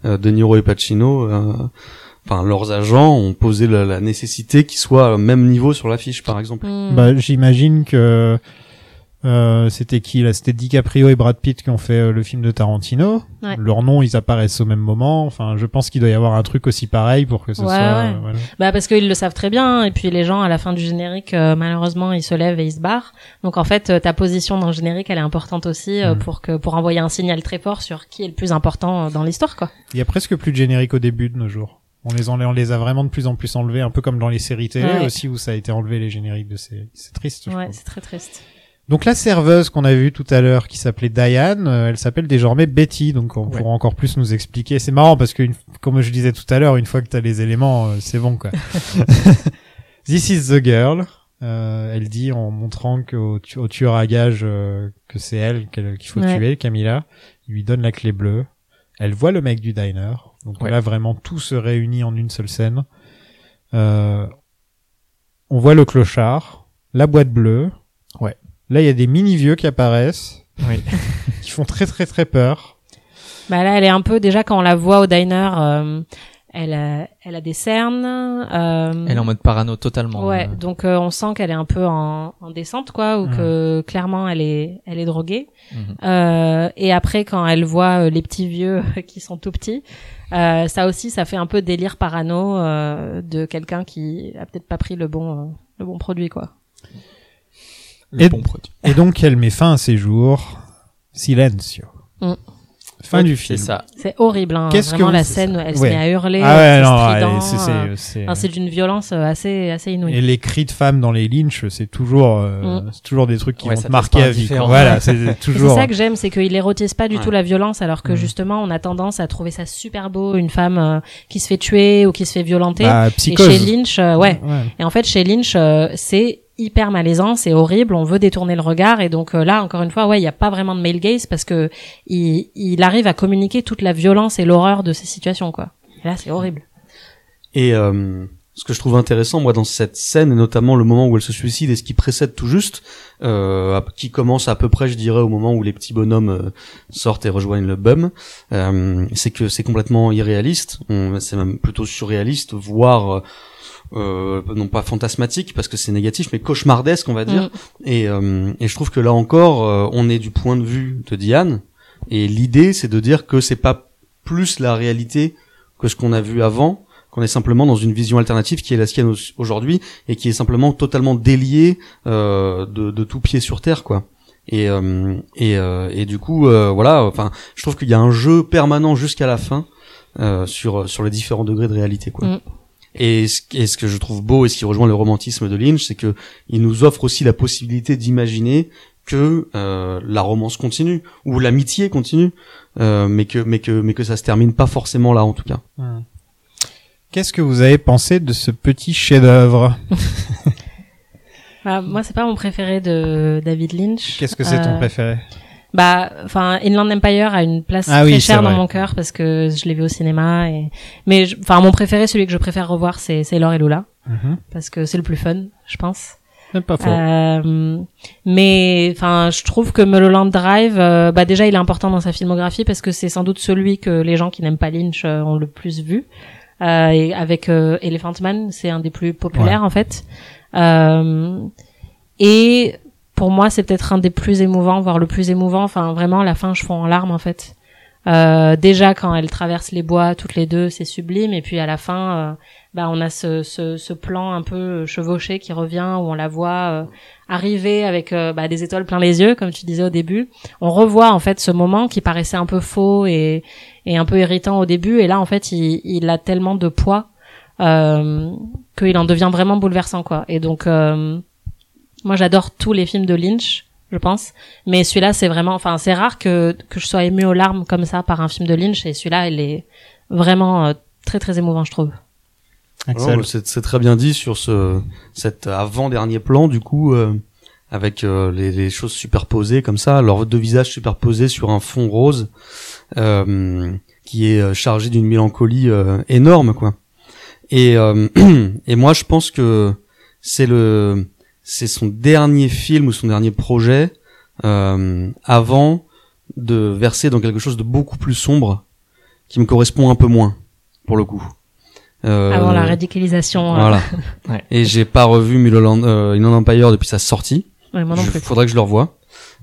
De Niro et Pacino, euh, enfin leurs agents ont posé la, la nécessité qu'ils soient au même niveau sur l'affiche, par exemple. Hmm. Bah, j'imagine que euh, c'était qui là? C'était DiCaprio et Brad Pitt qui ont fait euh, le film de Tarantino. Ouais. Leurs noms, ils apparaissent au même moment. Enfin, je pense qu'il doit y avoir un truc aussi pareil pour que ce Ouais, soit. ouais. euh, voilà. Bah parce qu'ils le savent très bien et puis les gens à la fin du générique euh, malheureusement ils se lèvent et ils se barrent. Donc en fait ta position dans le générique elle est importante aussi euh, Mm. pour que pour envoyer un signal très fort sur qui est le plus important dans l'histoire quoi. Il y a presque plus de générique au début de nos jours. On les, enlève, on les a vraiment de plus en plus enlevés, un peu comme dans les séries télé aussi où ça a été enlevé les génériques de séries. C'est triste. je Ouais, c'est très triste. Donc la serveuse qu'on a vue tout à l'heure, qui s'appelait Diane, euh, elle s'appelle désormais Betty, donc on Ouais. pourra encore plus nous expliquer. C'est marrant parce que, une- comme je disais tout à l'heure, une fois que t'as les éléments, euh, c'est bon quoi. [LAUGHS] This is the girl. Euh, elle dit en montrant qu'au tu- au tueur à gage euh, que c'est elle qu'il faut Ouais. tuer, Camilla. Il lui donne la clé bleue. Elle voit le mec du diner. Donc Ouais. là vraiment tout se réunit en une seule scène. Euh, on voit le clochard, la boîte bleue. Ouais. Là, il y a des mini vieux qui apparaissent, Oui. [LAUGHS] qui font très très très peur. Bah là elle est un peu déjà quand on la voit au diner euh, elle a, elle a des cernes euh, elle est en mode parano totalement. Ouais, euh. donc euh, on sent qu'elle est un peu en, en descente, quoi, ou Mhm. que clairement elle est, elle est droguée. Euh, et après, quand elle voit euh, les petits vieux [LAUGHS] qui sont tout petits, euh, ça aussi, ça fait un peu délire parano euh, de quelqu'un qui a peut-être pas pris le bon, euh, le bon produit, quoi. Le Et- bon produit. Et donc, elle met fin à ses jours. Silencio. Mm. Fin du c'est film. ça. C'est horrible, hein. Qu'est-ce que Vraiment vous- la scène, où elle se Ouais. met à hurler. Ah ouais, c'est non, c'est, c'est, euh, c'est- enfin, c'est d'une violence euh, assez, assez inouïe. Et les cris de femmes dans les Lynch, c'est toujours, euh, Mm. c'est toujours des trucs qui Ouais, vont te marquer à vie. Voilà, [LAUGHS] c'est Et toujours. C'est ça que j'aime, c'est qu'il érotise pas du Ouais. tout la violence, alors que Mm. justement, on a tendance à trouver ça super beau, une femme euh, qui se fait tuer ou qui se fait violenter. Bah, Et psychose. chez Lynch, euh, ouais. Ouais. Et en fait, chez Lynch, euh, c'est hyper malaisant, c'est horrible, on veut détourner le regard et donc euh, là, encore une fois, ouais, il y a pas vraiment de male gaze parce que il, il arrive à communiquer toute la violence et l'horreur de ces situations, quoi. Et là, c'est horrible. Et euh, ce que je trouve intéressant, moi, dans cette scène, et notamment le moment où elle se suicide et ce qui précède tout juste, euh, qui commence à peu près, je dirais, au moment où les petits bonhommes euh, sortent et rejoignent le bum, euh, c'est que c'est complètement irréaliste. C'est même plutôt surréaliste, voire euh, non pas fantasmatique parce que c'est négatif, mais cauchemardesque, on va dire. Mm. Et, euh, et je trouve que là encore, euh, on est du point de vue de Diane. Et l'idée, c'est de dire que c'est pas plus la réalité que ce qu'on a vu avant, qu'on est simplement dans une vision alternative qui est la sienne au- aujourd'hui et qui est simplement totalement déliée euh, de, de tout pied sur terre, quoi. Et euh, et, euh, et du coup, euh, voilà. Enfin, je trouve qu'il y a un jeu permanent jusqu'à la fin euh, sur sur les différents degrés de réalité, quoi. Mm. Et ce, et ce que je trouve beau et ce qui rejoint le romantisme de Lynch, c'est que il nous offre aussi la possibilité d'imaginer que euh, la romance continue ou l'amitié continue, euh, mais que mais que mais que ça se termine pas forcément là en tout cas. Qu'est-ce que vous avez pensé de ce petit chef-d'œuvre? [LAUGHS] Bah, moi, c'est pas mon préféré de David Lynch. Qu'est-ce que c'est ton Euh, préféré? Bah, enfin, Inland Empire a une place Ah très oui, chère dans vrai. mon cœur parce que je l'ai vu au cinéma et, mais, je- enfin, mon préféré, celui que je préfère revoir, c'est Sailor et Lula Mhm. parce que c'est le plus fun, je pense. Pas faux. Euh, mais enfin, je trouve que Mulholland Drive, euh, bah déjà, il est important dans sa filmographie parce que c'est sans doute celui que les gens qui n'aiment pas Lynch euh, ont le plus vu. Euh, et avec Elephant Man, c'est un des plus populaires en fait. Euh, et pour moi, c'est peut-être un des plus émouvants, voire le plus émouvant. Enfin, vraiment, la fin, je fonds en larmes en fait. Euh, déjà quand elles traversent les bois toutes les deux, c'est sublime. Et puis à la fin, euh, bah on a ce, ce, plan un peu chevauché qui revient où on la voit euh, arriver avec bah, des étoiles plein les yeux, comme tu disais au début. On revoit en fait ce moment qui paraissait un peu faux et, et un peu irritant au début. Et là, en fait, il, il a tellement de poids qu'il en devient vraiment bouleversant, quoi. Et donc, moi, j'adore tous les films de Lynch, je pense. Mais celui-là, c'est vraiment, enfin, c'est rare que que je sois ému aux larmes comme ça par un film de Lynch. Et celui-là, il est vraiment euh, très très émouvant, je trouve. Axel. Oh, c'est c'est très bien dit sur ce cet avant dernier plan du coup euh, avec euh, les, les choses superposées comme ça, leurs deux visages superposés sur un fond rose euh, qui est chargé d'une mélancolie euh, énorme quoi. Et euh, [CLEARS THROAT] et moi je pense que c'est le c'est son dernier film ou son dernier projet euh, avant de verser dans quelque chose de beaucoup plus sombre qui me correspond un peu moins pour le coup. Euh, Avant la radicalisation. euh, voilà. [LAUGHS] Ouais. Et j'ai pas revu Mulholland euh, Inland Empire depuis sa sortie. ouais, moi non Je- plus. faudrait que je le revoie.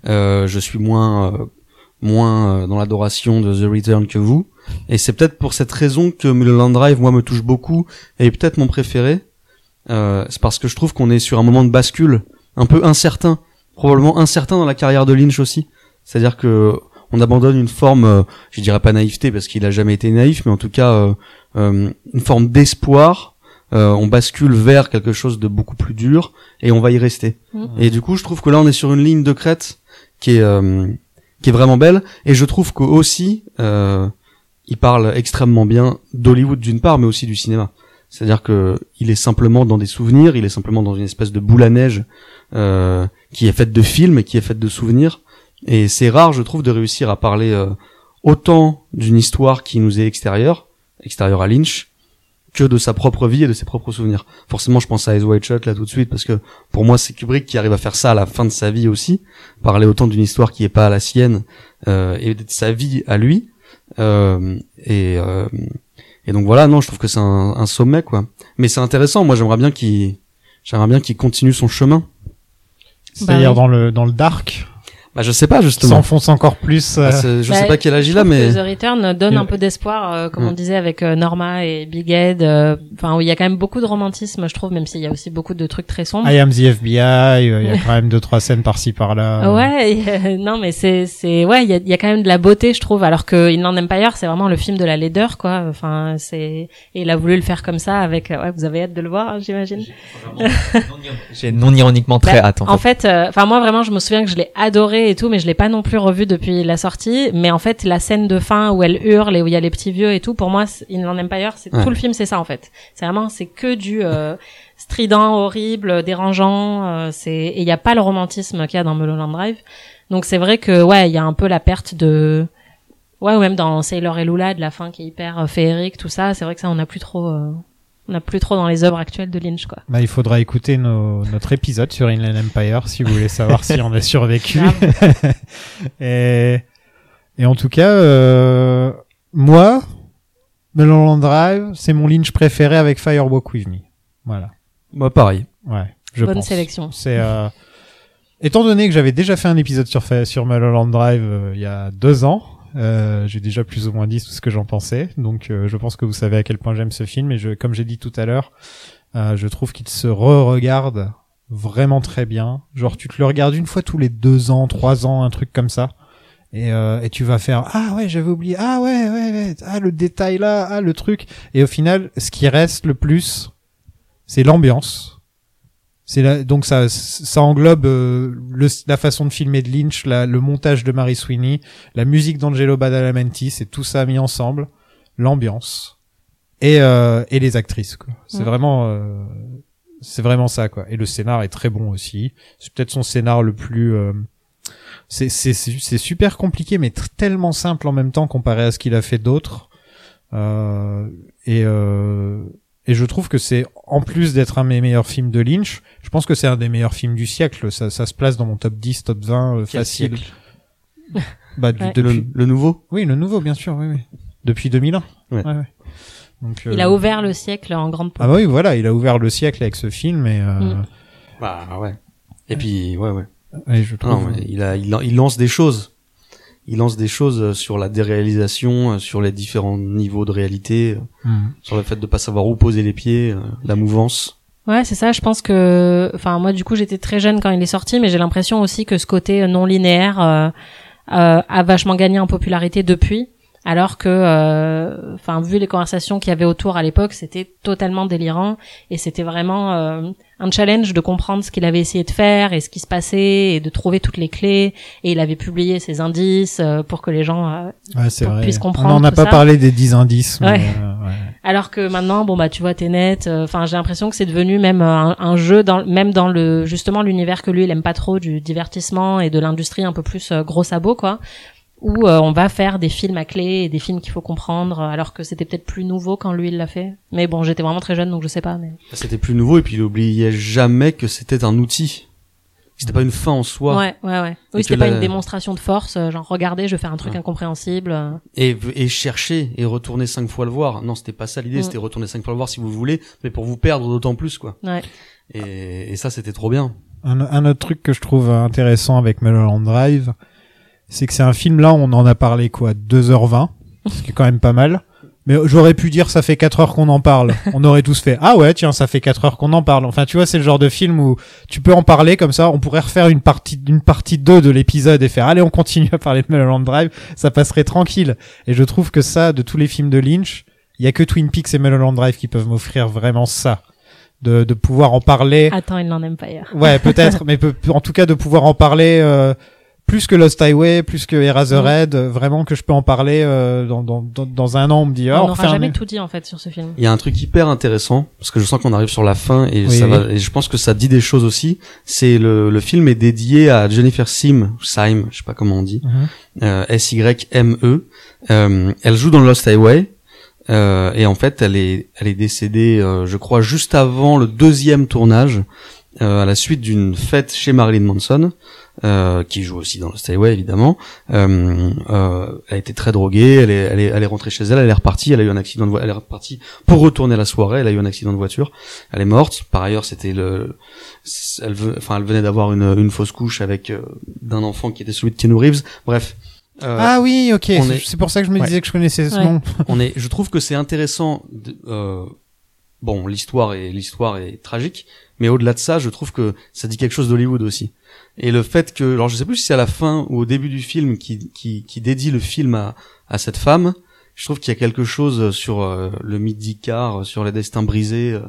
Euh, je suis moins euh, moins euh, dans l'adoration de The Return que vous. Et c'est peut-être pour cette raison que Mulholland Drive, moi, me touche beaucoup et est peut-être mon préféré. Euh, c'est parce que je trouve qu'on est sur un moment de bascule un peu incertain, probablement incertain dans la carrière de Lynch aussi. C'est-à-dire que on abandonne une forme, euh, je dirais pas naïveté parce qu'il a jamais été naïf, mais en tout cas euh, euh, une forme d'espoir. Euh, on bascule vers quelque chose de beaucoup plus dur et on va y rester. Mm. Et du coup, je trouve que là, on est sur une ligne de crête qui est euh, qui est vraiment belle. Et je trouve que aussi, euh, il parle extrêmement bien d'Hollywood d'une part, mais aussi du cinéma. C'est-à-dire que il est simplement dans des souvenirs, il est simplement dans une espèce de boule à neige euh, qui est faite de films et qui est faite de souvenirs. Et c'est rare, je trouve, de réussir à parler euh, autant d'une histoire qui nous est extérieure, extérieure à Lynch, que de sa propre vie et de ses propres souvenirs. Forcément, je pense à Eyes Wide Shut là tout de suite parce que pour moi, c'est Kubrick qui arrive à faire ça à la fin de sa vie aussi, parler autant d'une histoire qui est pas la sienne euh, et de sa vie à lui. Euh, et donc voilà, non, je trouve que c'est un, un sommet quoi. Mais c'est intéressant. Moi, j'aimerais bien qu'il j'aimerais bien qu'il continue son chemin. C'est-à-dire oui. dans le dans le dark. Bah je sais pas justement. s'enfonce encore plus. euh, Ah, c'est- je Bah, sais pas quel âge il a, mais The Return donne un peu d'espoir, euh, comme Mm. on disait avec euh, Norma et Big Ed. euh, Enfin, où il y a quand même beaucoup de romantisme, je trouve, même s'il y a aussi beaucoup de trucs très sombres. I am the FBI. euh, Il y a quand même deux trois scènes par-ci par-là. Ouais, [LAUGHS] euh, non mais c'est c'est ouais, il y a, il y a quand même de la beauté, je trouve, alors que Inland Empire, c'est vraiment le film de la laideur, quoi. Enfin, c'est et il a voulu le faire comme ça avec. Ouais, vous avez hâte de le voir, hein, j'imagine. J'ai non ironiquement [LAUGHS] très Bah, hâte en, fait. euh, enfin moi vraiment, je me souviens que je l'ai adoré et tout, mais je l'ai pas non plus revu depuis la sortie. Mais en fait, la scène de fin où elle hurle et où il y a les petits vieux et tout, pour moi, c'est- Inland Empire, c'est Ouais. tout le film, c'est ça en fait. C'est vraiment, c'est que du euh, strident, horrible, dérangeant. euh, c'est et il y a pas le romantisme qu'il y a dans Mulholland Drive. Donc c'est vrai que ouais, il y a un peu la perte de ouais, ou même dans Sailor et Lula de la fin qui est hyper euh, féerique, tout ça. C'est vrai que ça, on n'a plus trop. euh, on n'a plus trop dans les œuvres actuelles de Lynch, quoi. Bah, il faudra écouter nos, notre épisode sur Inland Empire si vous voulez savoir si on a survécu. [LAUGHS] et, et en tout cas, euh, moi, Mulholland Drive, c'est mon Lynch préféré avec Firewalk With Me. Voilà. moi pareil. Ouais. Je Bonne pense. sélection. C'est euh, étant donné que j'avais déjà fait un épisode sur sur Mulholland Drive euh, il y a deux ans, euh, j'ai déjà plus ou moins dit tout ce que j'en pensais. Donc euh, je pense que vous savez à quel point j'aime ce film et comme j'ai dit tout à l'heure, euh, je trouve qu'il se re-regarde vraiment très bien. Genre tu te le regardes une fois tous les deux ans, trois ans, un truc comme ça. Et, euh, et tu vas faire ah ouais j'avais oublié ah ouais ouais ouais ah le détail là ah le truc et au final ce qui reste le plus c'est l'ambiance c'est donc ça, ça englobe euh, le, la façon de filmer de Lynch, la, le montage de Mary Sweeney, la musique d'Angelo Badalamenti, c'est tout ça mis ensemble, l'ambiance et euh, et les actrices. C'est Ouais. vraiment euh, c'est vraiment ça quoi. Et le scénar est très bon aussi. C'est peut-être son scénar le plus euh, c'est c'est super compliqué mais tellement simple en même temps comparé à ce qu'il a fait d'autres. Euh, et euh, et je trouve que c'est en plus d'être un de mes meilleurs films de Lynch, je pense que c'est un des meilleurs films du siècle. Ça, ça se place dans mon top 10, top 20 euh, facile. [LAUGHS] Bah, du- Ouais. depuis, Le, le nouveau. oui, le nouveau, bien sûr, oui, oui. Depuis 2001. Ouais. Donc, Il euh, a ouvert le siècle en grande pompe. Ah bah oui, voilà, il a ouvert le siècle avec ce film et, euh, Mm. Bah ouais. Et puis ouais ouais. et je trouve. Non, ouais, il a il, il lance des choses. Il lance des choses euh, sur la déréalisation, euh, sur les différents niveaux de réalité, euh, Mm. sur le fait de pas savoir où poser les pieds, la mouvance. Ouais, c'est ça. Je pense que, enfin, moi, du coup, j'étais très jeune quand il est sorti, mais j'ai l'impression aussi que ce côté non linéaire euh, euh, a vachement gagné en popularité depuis. Alors que, euh, enfin, vu les conversations qu'il y avait autour à l'époque, c'était totalement délirant et c'était vraiment euh, un challenge de comprendre ce qu'il avait essayé de faire et ce qui se passait et de trouver toutes les clés. Et il avait publié ses indices euh, pour que les gens euh, Ouais, c'est pour vrai. puisse On comprendre n'en a pas ça. parlé des 10 indices. mais, Ouais. euh, ouais. Alors que maintenant, bon bah tu vois, t'es net. euh, Enfin, j'ai l'impression que c'est devenu même un, un jeu, dans, même dans le justement l'univers que lui il aime pas trop du divertissement et de l'industrie un peu plus gros sabot quoi, où euh, on va faire des films à clé et des films qu'il faut comprendre, euh, alors que c'était peut-être plus nouveau quand lui il l'a fait. Mais bon, j'étais vraiment très jeune donc je sais pas. Mais C'était plus nouveau et puis il oubliait jamais que c'était un outil. C'était pas une fin en soi. ouais, ouais, ouais. Oui, c'était pas la- une démonstration de force, euh, genre regardez, je vais faire un truc Ouais. incompréhensible. euh. Et, et chercher et retourner cinq fois le voir. Non, c'était pas ça l'idée. Mm. C'était retourner cinq fois le voir si vous voulez, mais pour vous perdre d'autant plus quoi. Ouais. Et, et ça c'était trop bien. Un, un autre truc que je trouve intéressant avec Mulholland Drive, c'est que c'est un film là, on en a parlé quoi, 2h20, ce qui est quand même pas mal. Mais j'aurais pu dire ça fait 4 heures qu'on en parle. [LAUGHS] On aurait tous fait ah ouais tiens ça fait 4 heures qu'on en parle. Enfin tu vois c'est le genre de film où tu peux en parler comme ça. On pourrait refaire une partie une partie 2 de l'épisode et faire allez on continue à parler de Mulholland Drive. Ça passerait tranquille. Et je trouve que ça de tous les films de Lynch, il y a que Twin Peaks et Mulholland Drive qui peuvent m'offrir vraiment ça. De, de pouvoir en parler Attends, il n'en aime pas hier. Ouais, peut-être, [LAUGHS] mais peu- en tout cas de pouvoir en parler euh, plus que Lost Highway, plus que Eraserhead, euh, vraiment que je peux en parler euh, dans, dans, dans, dans un an, on me dit, ah, on refait n'aura un- jamais tout dit en fait sur ce film. Il y a un truc hyper intéressant parce que je sens qu'on arrive sur la fin et Oui, ça oui. va et je pense que ça dit des choses aussi. C'est le le film est dédié à Jennifer Sim, Sim, je sais pas comment on dit, Mhm. euh, S Y M E. Euh, elle joue dans Lost Highway euh, et en fait elle est elle est décédée, euh, je crois, juste avant le deuxième tournage à la suite d'une fête chez Marilyn Manson, euh, qui joue aussi dans le Stayway évidemment. Euh, euh, elle a été très droguée, elle est, elle est, elle est rentrée chez elle, elle est repartie, elle a eu un accident de voiture, elle est repartie pour retourner la soirée, elle a eu un accident de voiture, elle est morte. Par ailleurs, c'était le, elle, ve- enfin, elle venait d'avoir une, une fausse couche avec euh, d'un enfant qui était celui de Keanu Reeves. Bref. Euh, ah oui, ok. C'est est- c'est pour ça que je me Ouais. disais que je connaissais ce Ouais. nom. [LAUGHS] on est, je trouve que c'est intéressant. de- euh, bon, l'histoire est l'histoire est tragique, mais au-delà de ça, je trouve que ça dit quelque chose d'Hollywood aussi. Et le fait que, alors je sais plus si c'est à la fin ou au début du film qui qui, qui dédie le film à à cette femme, je trouve qu'il y a quelque chose sur euh, le mythe d'Icar, sur les destins brisés. euh,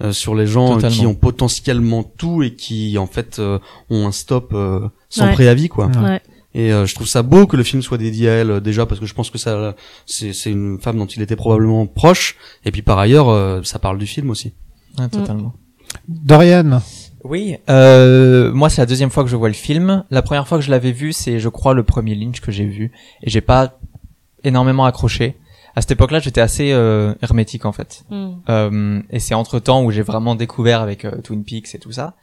euh, sur les gens qui ont potentiellement tout et qui en fait euh, ont un stop euh, sans Ouais. préavis quoi. Ouais. Ouais. Et euh, je trouve ça beau que le film soit dédié à elle euh, déjà parce que je pense que ça c'est c'est une femme dont il était probablement proche et puis par ailleurs euh, ça parle du film aussi. Ouais, totalement. Dorian. Oui, euh, moi c'est la deuxième fois que je vois le film. La première fois que je l'avais vu, c'est je crois le premier Lynch que j'ai vu et j'ai pas énormément accroché. À cette époque-là, j'étais assez euh, hermétique en fait. Mm. Euh, et c'est entre temps où j'ai vraiment découvert avec euh, Twin Peaks et tout ça.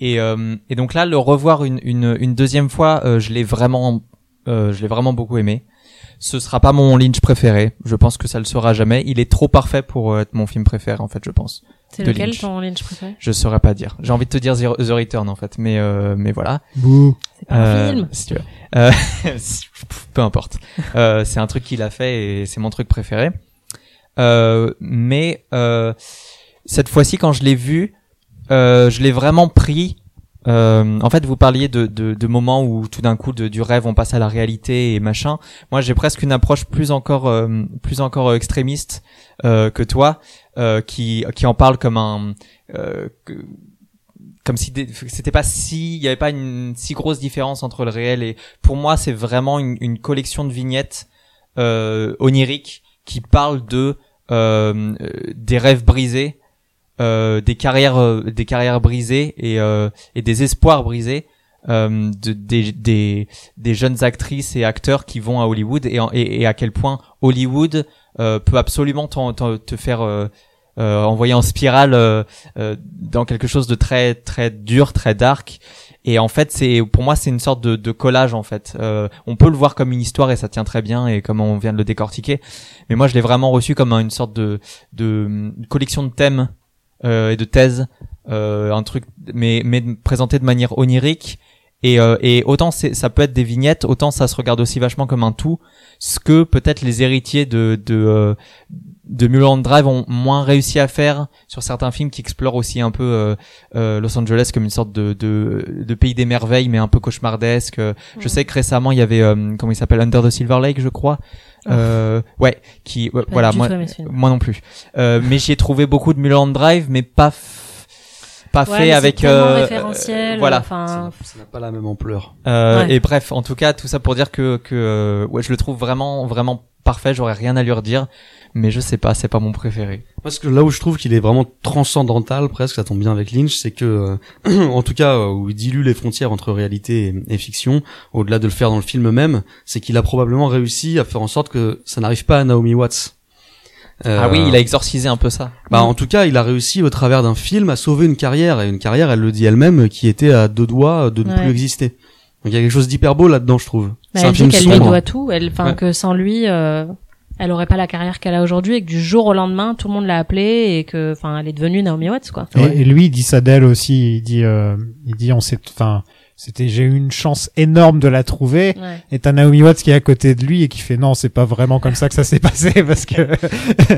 Et, euh, et donc là, le revoir une, une, une deuxième fois, euh, je l'ai vraiment, euh, je l'ai vraiment beaucoup aimé. Ce sera pas mon Lynch préféré. Je pense que ça le sera jamais. Il est trop parfait pour euh, être mon film préféré en fait, je pense. C'est De lequel Lynch. ton Lynch préféré? Je saurais pas dire. J'ai envie de te dire The Return en fait, mais euh, mais voilà. Bouh. C'est pas un Euh, film. si tu veux. Euh, [LAUGHS] peu importe. Euh, c'est un truc qu'il a fait et c'est mon truc préféré. Euh, mais euh, cette fois-ci, quand je l'ai vu, euh, je l'ai vraiment pris. Euh, en fait, vous parliez de, de, de moments où tout d'un coup, de, du rêve, on passe à la réalité et machin. Moi, j'ai presque une approche plus encore, euh, plus encore euh, extrémiste euh, que toi, euh, qui, qui en parle comme un, euh, comme si c'était pas si, il y avait pas une si grosse différence entre le réel et, pour moi, c'est vraiment une, une collection de vignettes oniriques qui parlent de des rêves brisés, euh, des carrières, euh, des carrières brisées et, euh, et des espoirs brisés. euh, de, des, des, des jeunes actrices et acteurs qui vont à Hollywood et, en- et, et à quel point Hollywood euh, peut absolument t'en- t'en- te faire euh, envoyer en spirale dans quelque chose de très très dur, très dark. Et en fait, c'est pour moi c'est une sorte de, de collage en fait. On peut le voir comme une histoire et ça tient très bien et comme on vient de le décortiquer. Mais moi, je l'ai vraiment reçu comme une sorte de de collection de thèmes et de thèses, euh, un truc, mais mais présenté de manière onirique. Et, euh, et autant ça peut être des vignettes, autant ça se regarde aussi vachement comme un tout. Ce que peut-être les héritiers de de euh, de Mulholland Drive ont moins réussi à faire sur certains films qui explorent aussi un peu euh, euh, Los Angeles comme une sorte de, de, de pays des merveilles mais un peu cauchemardesque. Euh, Je Mm. sais que récemment il y avait euh, comment il s'appelle Under the Silver Lake je crois. Euh, ouais, qui ouais, voilà moi moi non plus. Euh, mais j'y ai trouvé beaucoup de Mulholland Drive mais pas f- pas Ouais, fait avec euh, référentiel, voilà. Enfin, Ça n'a- pas la même ampleur. Euh, Ouais. Et bref, en tout cas, tout ça pour dire que que euh, ouais, je le trouve vraiment vraiment parfait. J'aurais rien à lui redire, mais je sais pas, c'est pas mon préféré. Parce que là où je trouve qu'il est vraiment transcendantal, presque, ça tombe bien avec Lynch, c'est que, euh, [CLEARS THROAT] en tout cas, euh, où il dilue les frontières entre réalité et, et fiction, au-delà de le faire dans le film même, c'est qu'il a probablement réussi à faire en sorte que ça n'arrive pas à Naomi Watts. Euh, Ah oui, il a exorcisé un peu ça. Bah, en tout cas, il a réussi au travers d'un film à sauver une carrière, et une carrière, elle le dit elle-même, qui était à deux doigts de ne Ouais. plus exister. Donc il y a quelque chose d'hyper beau là-dedans, je trouve. bah, elle un dit qu'elle lui doit tout. Elle, enfin Ouais. que sans lui, euh, elle aurait pas la carrière qu'elle a aujourd'hui et que du jour au lendemain, tout le monde l'a appelée et que, enfin, elle est devenue Naomi Watts quoi. Et, et lui, il dit ça d'elle aussi. Il dit, euh, il dit, on s'est, enfin, c'était, j'ai eu une chance énorme de la trouver. Ouais. Et t'as Naomi Watts qui est à côté de lui et qui fait non, c'est pas vraiment comme ça que ça s'est passé [LAUGHS] parce que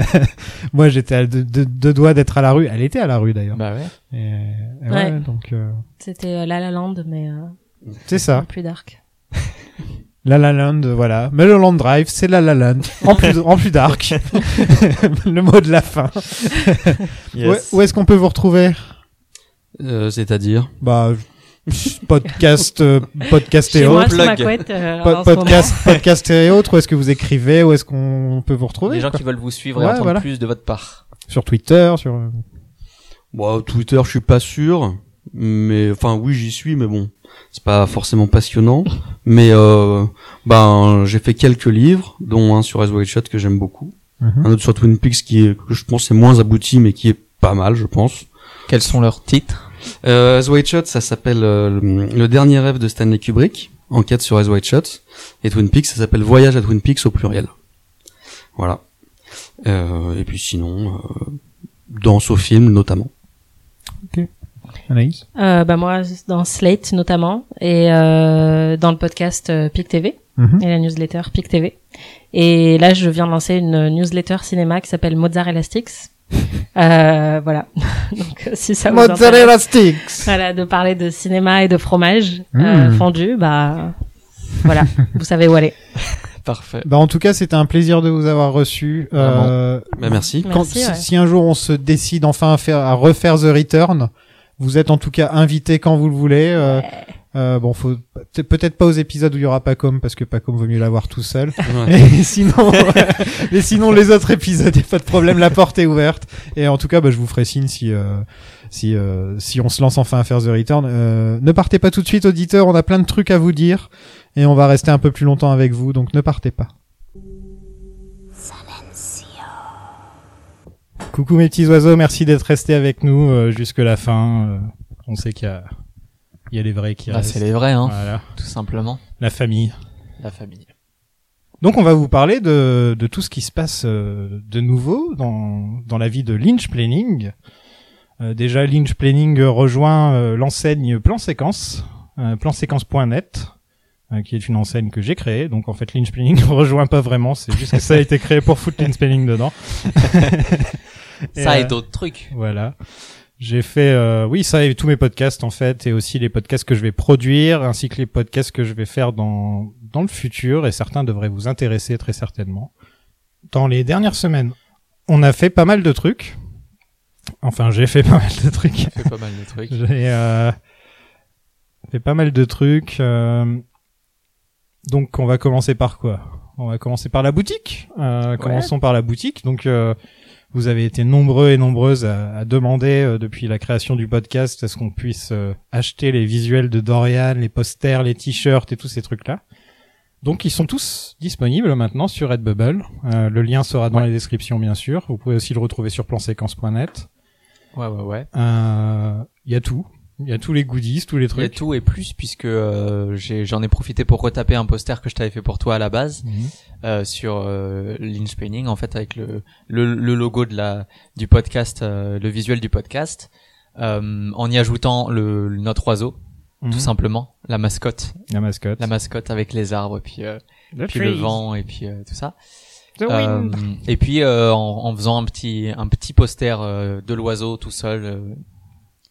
[LAUGHS] moi j'étais à deux, deux- deux doigts d'être à la rue. Elle était à la rue d'ailleurs. Bah ouais. Et, et Ouais. ouais, donc euh, C'était euh, La La Land, mais euh, c'est ça. plus dark. [LAUGHS] La La Land, voilà. Mulholland Drive, c'est La La Land en plus [LAUGHS] en plus dark. [LAUGHS] Le mot de la fin. Où, où est-ce qu'on peut vous retrouver? Euh, C'est-à-dire? Bah podcast, euh, podcast et autres. euh, Po- podcast, podcast et autres. Où est-ce que vous écrivez? Où est-ce qu'on peut vous retrouver Les gens quoi? qui veulent vous suivre et Ouais, entendre voilà. plus de votre part. Sur Twitter, sur. euh, Bon, Twitter, je suis pas sûr, mais enfin oui, j'y suis, mais bon, c'est pas forcément passionnant. Mais euh, ben, j'ai fait quelques livres, dont un sur Wide Shut que j'aime beaucoup, mhm. un autre sur Twin Peaks qui est, que je pense est moins abouti, mais qui est pas mal, je pense. Quels sont leurs titres? Euh, As White Shot, ça s'appelle euh, le, le dernier rêve de Stanley Kubrick, enquête sur As White Shot, et Twin Peaks, ça s'appelle Voyage à Twin Peaks au pluriel. Voilà. Euh, et puis sinon, euh, danse au film notamment. Anaïs? Euh, bah moi, dans Slate notamment, et euh, dans le podcast euh, PIC TV, Mhm. et la newsletter PIC TV. Et là, je viens de lancer une newsletter cinéma qui s'appelle Mozzarella Sticks. [LAUGHS] Euh, voilà. [LAUGHS] Donc, si ça vous intéresse, Mozzarella sticks voilà, de parler de cinéma et de fromage euh, Mm. fondu, bah voilà, [LAUGHS] vous savez où aller. Parfait. Bah en tout cas, c'était un plaisir de vous avoir reçu. Euh, Bah, merci. quand- Merci, si, ouais. si un jour on se décide enfin à, faire, à refaire The Return, vous êtes en tout cas invité quand vous le voulez. Euh, euh, bon, faut peut- peut-être pas aux épisodes où il y aura Pacom parce que Pacom vaut mieux l'avoir tout seul. [LAUGHS] Ouais. Et sinon, [LAUGHS] mais sinon les autres épisodes, y a pas de problème, la porte est ouverte. Et en tout cas, bah, je vous ferai signe si euh, si euh, si on se lance enfin à faire The Return. Euh, ne partez pas tout de suite, auditeurs. On a plein de trucs à vous dire et on va rester un peu plus longtemps avec vous, donc ne partez pas. Coucou mes petits oiseaux, merci d'être restés avec nous euh, jusque la fin. Euh, on sait qu'il y a il y a les vrais qui Bah, restent. c'est les vrais, hein, Voilà, tout simplement. la famille. La famille. Donc on va vous parler de, de tout ce qui se passe euh, de nouveau dans, dans la vie de Lynch Planning. Euh, déjà Lynch Planning rejoint euh, l'enseigne Plan Séquence, euh, planséquence.net, qui est une enseigne que j'ai créée. Donc en fait Lynch Planning ne [LAUGHS] rejoint pas vraiment, c'est juste que ça a été créé pour foutre Lynch Planning dedans. [LAUGHS] Ça Et, et euh, d'autres trucs. voilà. J'ai fait, euh, oui, ça et tous mes podcasts en fait, et aussi les podcasts que je vais produire, ainsi que les podcasts que je vais faire dans dans le futur, et certains devraient vous intéresser très certainement. Dans les dernières semaines, on a fait pas mal de trucs. Enfin, j'ai fait [LAUGHS] pas mal de trucs. fait pas mal de trucs. [LAUGHS] J'ai euh, fait pas mal de trucs. euh, donc, on va commencer par quoi? On va commencer par la boutique. Euh, Commençons par la boutique. Donc, euh, vous avez été nombreux et nombreuses à, à demander euh, depuis la création du podcast à ce qu'on puisse euh, acheter les visuels de Dorian, les posters, les t-shirts et tous ces trucs-là. Donc, ils sont tous disponibles maintenant sur Redbubble. Euh, le lien sera dans Ouais. les descriptions, bien sûr. Vous pouvez aussi le retrouver sur planséquence.net. Ouais, ouais, ouais. Euh, Il y a tout. Il y a tous les goodies, tous les Il y a trucs. tout et plus puisque euh, j'ai- j'en ai, profité pour retaper un poster que je t'avais fait pour toi à la base Mhm. euh, sur euh, Lynch Painting en fait avec le, le, le logo de la du podcast, euh, le visuel du podcast, euh, en y ajoutant le, notre oiseau Mhm. tout simplement, la mascotte, La mascotte. la mascotte avec les arbres puis euh, Le puis le vent et puis euh, tout ça. The Euh, wind. et puis euh, en, en faisant un petit un petit poster euh, de l'oiseau tout seul, euh,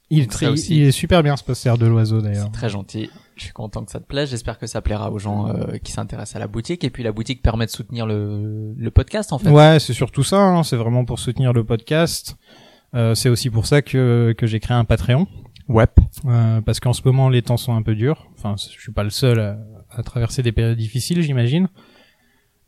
il, très, aussi. il est super bien ce poster de l'oiseau d'ailleurs. c'est très gentil. Je suis content que ça te plaise. J'espère que ça plaira aux gens euh, qui s'intéressent à la boutique. Et puis la boutique permet de soutenir le, le podcast en fait. Ouais, c'est surtout ça. hein. C'est vraiment pour soutenir le podcast. Euh, c'est aussi pour ça que, que j'ai créé un Patreon. Ouais. Euh, parce qu'en ce moment, les temps sont un peu durs. Enfin, je suis pas le seul à, à traverser des périodes difficiles, j'imagine.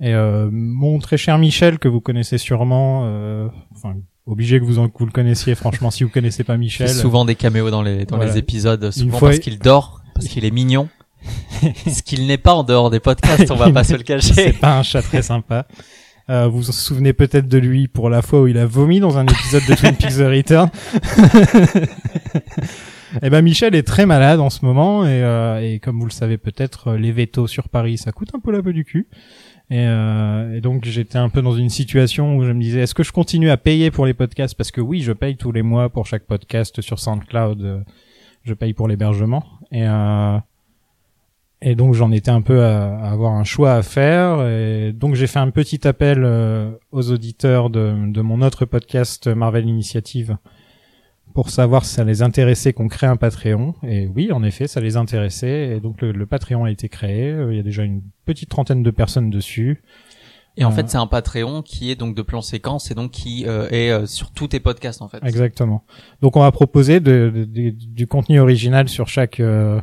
Et euh, mon très cher Michel, que vous connaissez sûrement, euh, enfin, obligé que vous, en, que vous le connaissiez, franchement, si vous connaissez pas Michel. souvent des caméos dans les dans Voilà. les épisodes, souvent fois, parce qu'il dort, parce qu'il est mignon. [LAUGHS] Ce qu'il n'est pas en dehors des podcasts, on va pas se le cacher. C'est pas un chat très sympa. Euh, vous vous souvenez peut-être de lui pour la fois où il a vomi dans un épisode de Twin Peaks The Return. [LAUGHS] Eh ben Michel est très malade en ce moment et, euh, et comme vous le savez peut-être, euh, les vétos sur Paris ça coûte un peu la peau du cul. Et, euh, et donc j'étais un peu dans une situation où je me disais est-ce que je continue à payer pour les podcasts? Parce que oui je paye tous les mois pour chaque podcast sur SoundCloud, euh, je paye pour l'hébergement. Et euh, et donc j'en étais un peu à, avoir un choix à faire. Et donc j'ai fait un petit appel euh, aux auditeurs de, de mon autre podcast Marvel Initiative pour savoir si ça les intéressait qu'on crée un Patreon. Et oui, en effet, ça les intéressait. Et donc le, le Patreon a été créé. Euh, Il y a déjà une petite trentaine de personnes dessus. Et en Euh. fait, c'est un Patreon qui est donc de plan séquence et donc qui euh, est euh, sur tous tes podcasts en fait. Exactement. Donc on va proposer de- de- de- du contenu original sur chaque euh,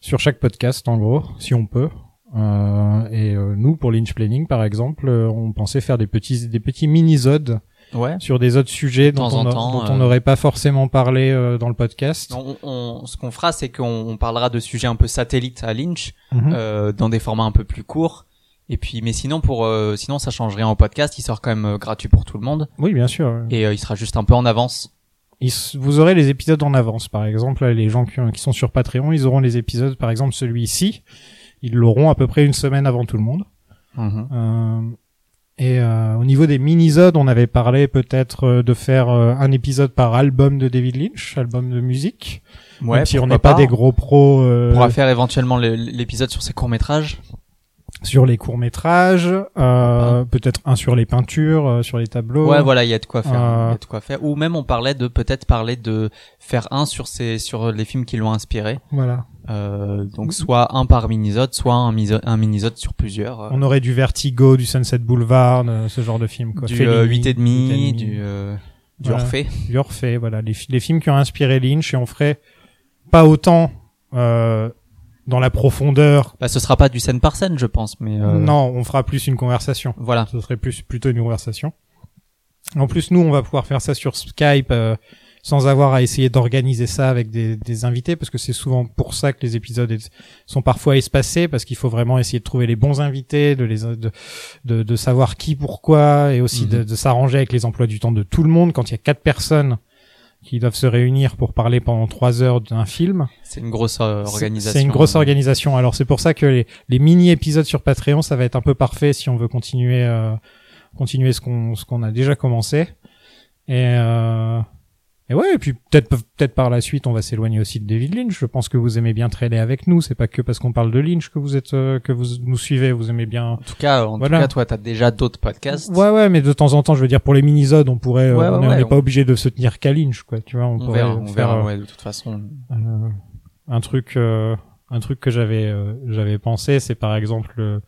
sur chaque podcast en gros, si on peut. Euh, et nous pour Lynch Planning par exemple, on pensait faire des petits des petits mini-zodes Ouais. sur des autres sujets dont temps on a- temps, dont euh. on n'aurait pas forcément parlé euh, dans le podcast. On, on- ce qu'on fera, c'est qu'on on parlera de sujets un peu satellites à Lynch, Mhm. euh, dans des formats un peu plus courts. Et puis, mais sinon pour, euh, sinon ça change rien au podcast. Il sort quand même euh, gratuit pour tout le monde Oui, bien sûr. et euh, il sera juste un peu en avance vous aurez les épisodes en avance. Par exemple, là, les gens qui, qui sont sur Patreon, ils auront les épisodes. Par exemple, celui-ci, ils l'auront à peu près une semaine avant tout le monde. Mhm. Euh, et euh, au niveau des minisodes, on avait parlé peut-être euh, de faire euh, un épisode par album de David Lynch, album de musique. Ouais, Même si on n'est pas, des gros pros euh, On pourra faire éventuellement le- l'épisode sur ses courts métrages. sur les courts métrages, euh, peut-être un sur les peintures, euh, sur les tableaux. Ouais, voilà, il y a de quoi faire. Il y a de quoi faire. Ou même on parlait de peut-être parler de faire un sur ces sur les films qui l'ont inspiré. Voilà. Euh, donc soit un par minisode, soit un, un minisode sur plusieurs. euh, On aurait du Vertigo, du Sunset Boulevard, euh, ce genre de film. Quoi. du Fellini, euh, 8 et demi, du euh, du Voilà. Orphée. du Orphée, voilà, les, fi- les films qui ont inspiré Lynch et on ferait pas autant euh, dans la profondeur. Bah ce sera pas du scène par scène, je pense, mais euh, Non, on fera plus une conversation. Voilà. Ce serait plus plutôt une conversation. En plus, nous, on va pouvoir faire ça sur Skype euh, sans avoir à essayer d'organiser ça avec des, des invités, parce que c'est souvent pour ça que les épisodes sont parfois espacés, parce qu'il faut vraiment essayer de trouver les bons invités, de les de, de, de savoir qui, pourquoi, et aussi de, Mhm. de s'arranger avec les emplois du temps de tout le monde. Quand il y a quatre personnes qui doivent se réunir pour parler pendant trois heures d'un film, C'est une grosse euh, organisation. C'est une grosse organisation. Alors c'est pour ça que les, les mini épisodes sur Patreon, ça va être un peu parfait si on veut continuer euh, continuer ce qu'on ce qu'on a déjà commencé. Et euh, et ouais, et puis peut-être peut-être par la suite, on va s'éloigner aussi de David Lynch. Je pense que vous aimez bien traîner avec nous. C'est pas que parce qu'on parle de Lynch que vous êtes euh, que vous nous suivez. Vous aimez bien. En tout cas, en Voilà. tout cas, toi, t'as déjà d'autres podcasts. Ouais ouais, mais de temps en temps, je veux dire pour les minisodes, on pourrait, euh, Ouais, on ouais, n'est on- pas obligé de se tenir qu'à Lynch, quoi. Tu vois, on, on pourrait verra, on faire, verra. euh, Ouais, de toute façon. euh, un truc un truc que j'avais j'avais pensé c'est par exemple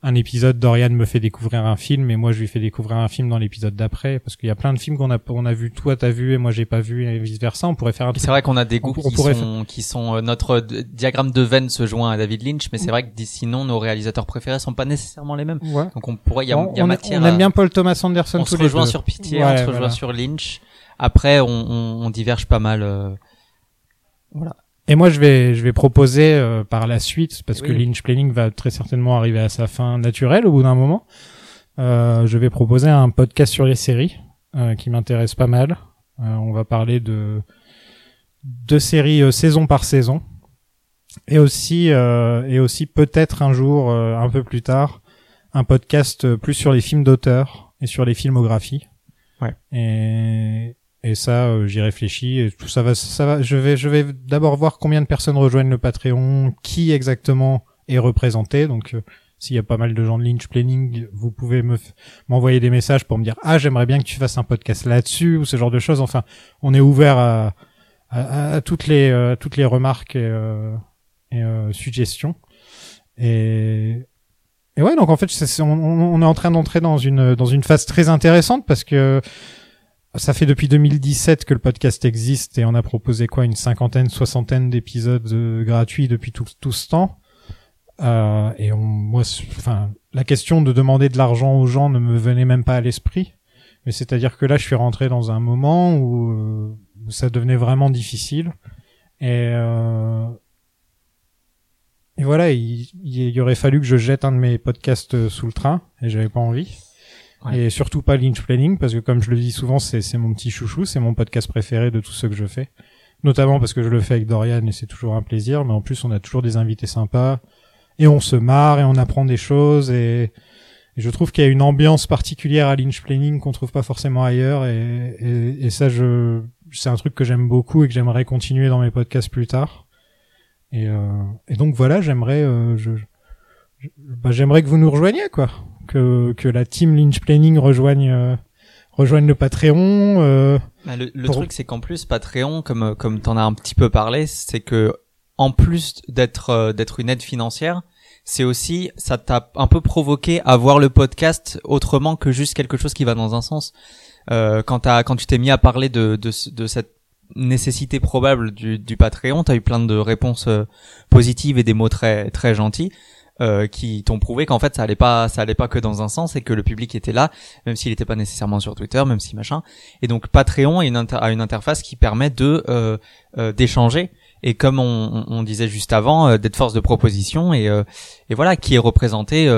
un épisode Dorian me fait découvrir un film et moi je lui fais découvrir un film dans l'épisode d'après parce qu'il y a plein de films qu'on a on a vu toi t'as vu et moi j'ai pas vu et vice versa on pourrait faire un C'est vrai qu'on a des goûts on- qui, sont, qui sont euh, notre d- diagramme de veine se joint à David Lynch, mais c'est vrai que d'ici sinon nos réalisateurs préférés sont pas nécessairement les mêmes. ouais. Donc on pourrait, il y a, on, y a on- matière. on à- aime bien Paul Thomas Anderson on tous se rejoint sur Pitié, Ouais, on se rejoint voilà. sur Lynch. Après, on, on, on diverge pas mal. euh, Voilà. Et moi, je vais, je vais proposer euh, par la suite, parce que. Lynch Planning va très certainement arriver à sa fin naturelle au bout d'un moment. Euh, je vais proposer un podcast sur les séries euh, qui m'intéresse pas mal. Euh, on va parler de de séries euh, saison par saison, et aussi euh, et aussi peut-être un jour, euh, un peu plus tard, un podcast plus sur les films d'auteur et sur les filmographies. Ouais. Et et ça, euh, j'y réfléchis. Et tout ça va, ça va. Je vais, je vais d'abord voir combien de personnes rejoignent le Patreon, qui exactement est représenté. Donc, euh, s'il y a pas mal de gens de Lynch Planning, vous pouvez me m'envoyer des messages pour me dire ah j'aimerais bien que tu fasses un podcast là-dessus ou ce genre de choses. Enfin, on est ouvert à, à, à toutes les euh, toutes les remarques et, euh, et suggestions. Et et ouais, donc en fait, on, on est en train d'entrer dans une dans une phase très intéressante parce que ça fait depuis 2017 que le podcast existe et on a proposé quoi une cinquantaine, soixantaine d'épisodes euh, gratuits depuis tout, ce temps. Euh, et on, moi, enfin, la question de demander de l'argent aux gens ne me venait même pas à l'esprit. Mais c'est-à-dire que là, je suis rentré dans un moment où, euh, ça devenait vraiment difficile. Et, euh, et voilà, il, il aurait fallu que je jette un de mes podcasts sous le train et j'avais pas envie. Et surtout pas Lynch Planning parce que comme je le dis souvent, c'est mon petit chouchou, c'est mon podcast préféré de tous ceux que je fais. Notamment parce que je le fais avec Dorian et c'est toujours un plaisir, mais en plus on a toujours des invités sympas et on se marre et on apprend des choses et, je trouve qu'il y a une ambiance particulière à Lynch Planning qu'on trouve pas forcément ailleurs et, et, et ça je c'est un truc que j'aime beaucoup et que j'aimerais continuer dans mes podcasts plus tard. Et, euh, et donc voilà, j'aimerais euh, je- bah, j'aimerais que vous nous rejoigniez quoi, que que la team Lynch Planning rejoigne euh, rejoigne le Patreon. euh, Bah, le le Pour- truc, c'est qu'en plus, Patreon, comme euh, comme t'en as un petit peu parlé, c'est que en plus d'être d'être une aide financière, c'est aussi ça t'a un peu provoqué à voir le podcast autrement que juste quelque chose qui va dans un sens. Euh, quand t'as quand tu t'es mis à parler de de, de cette nécessité probable du, du Patreon, t'as eu plein de réponses positives et des mots très très gentils. Euh, qui t'ont prouvé qu'en fait ça allait pas ça allait pas que dans un sens et que le public était là même s'il n'était pas nécessairement sur Twitter même si machin et donc Patreon a une, inter- a une interface qui permet de euh, euh, d'échanger et comme on, on disait juste avant, euh, d'être force de proposition et, euh, et voilà, qui est représenté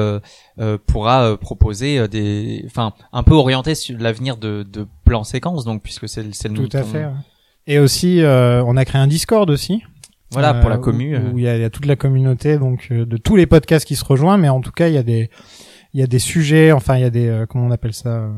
pourra proposer des, enfin, un peu orienté sur l'avenir de, de plan séquence, donc puisque c'est le- Tout à ton- fait. Et aussi, euh, on a créé un Discord aussi. Voilà euh, pour la où- commu. euh, Où il y, y a toute la communauté, donc euh, de tous les podcasts qui se rejoignent, mais en tout cas, il y a des, il y a des sujets, enfin, il y a des, euh, comment on appelle ça euh,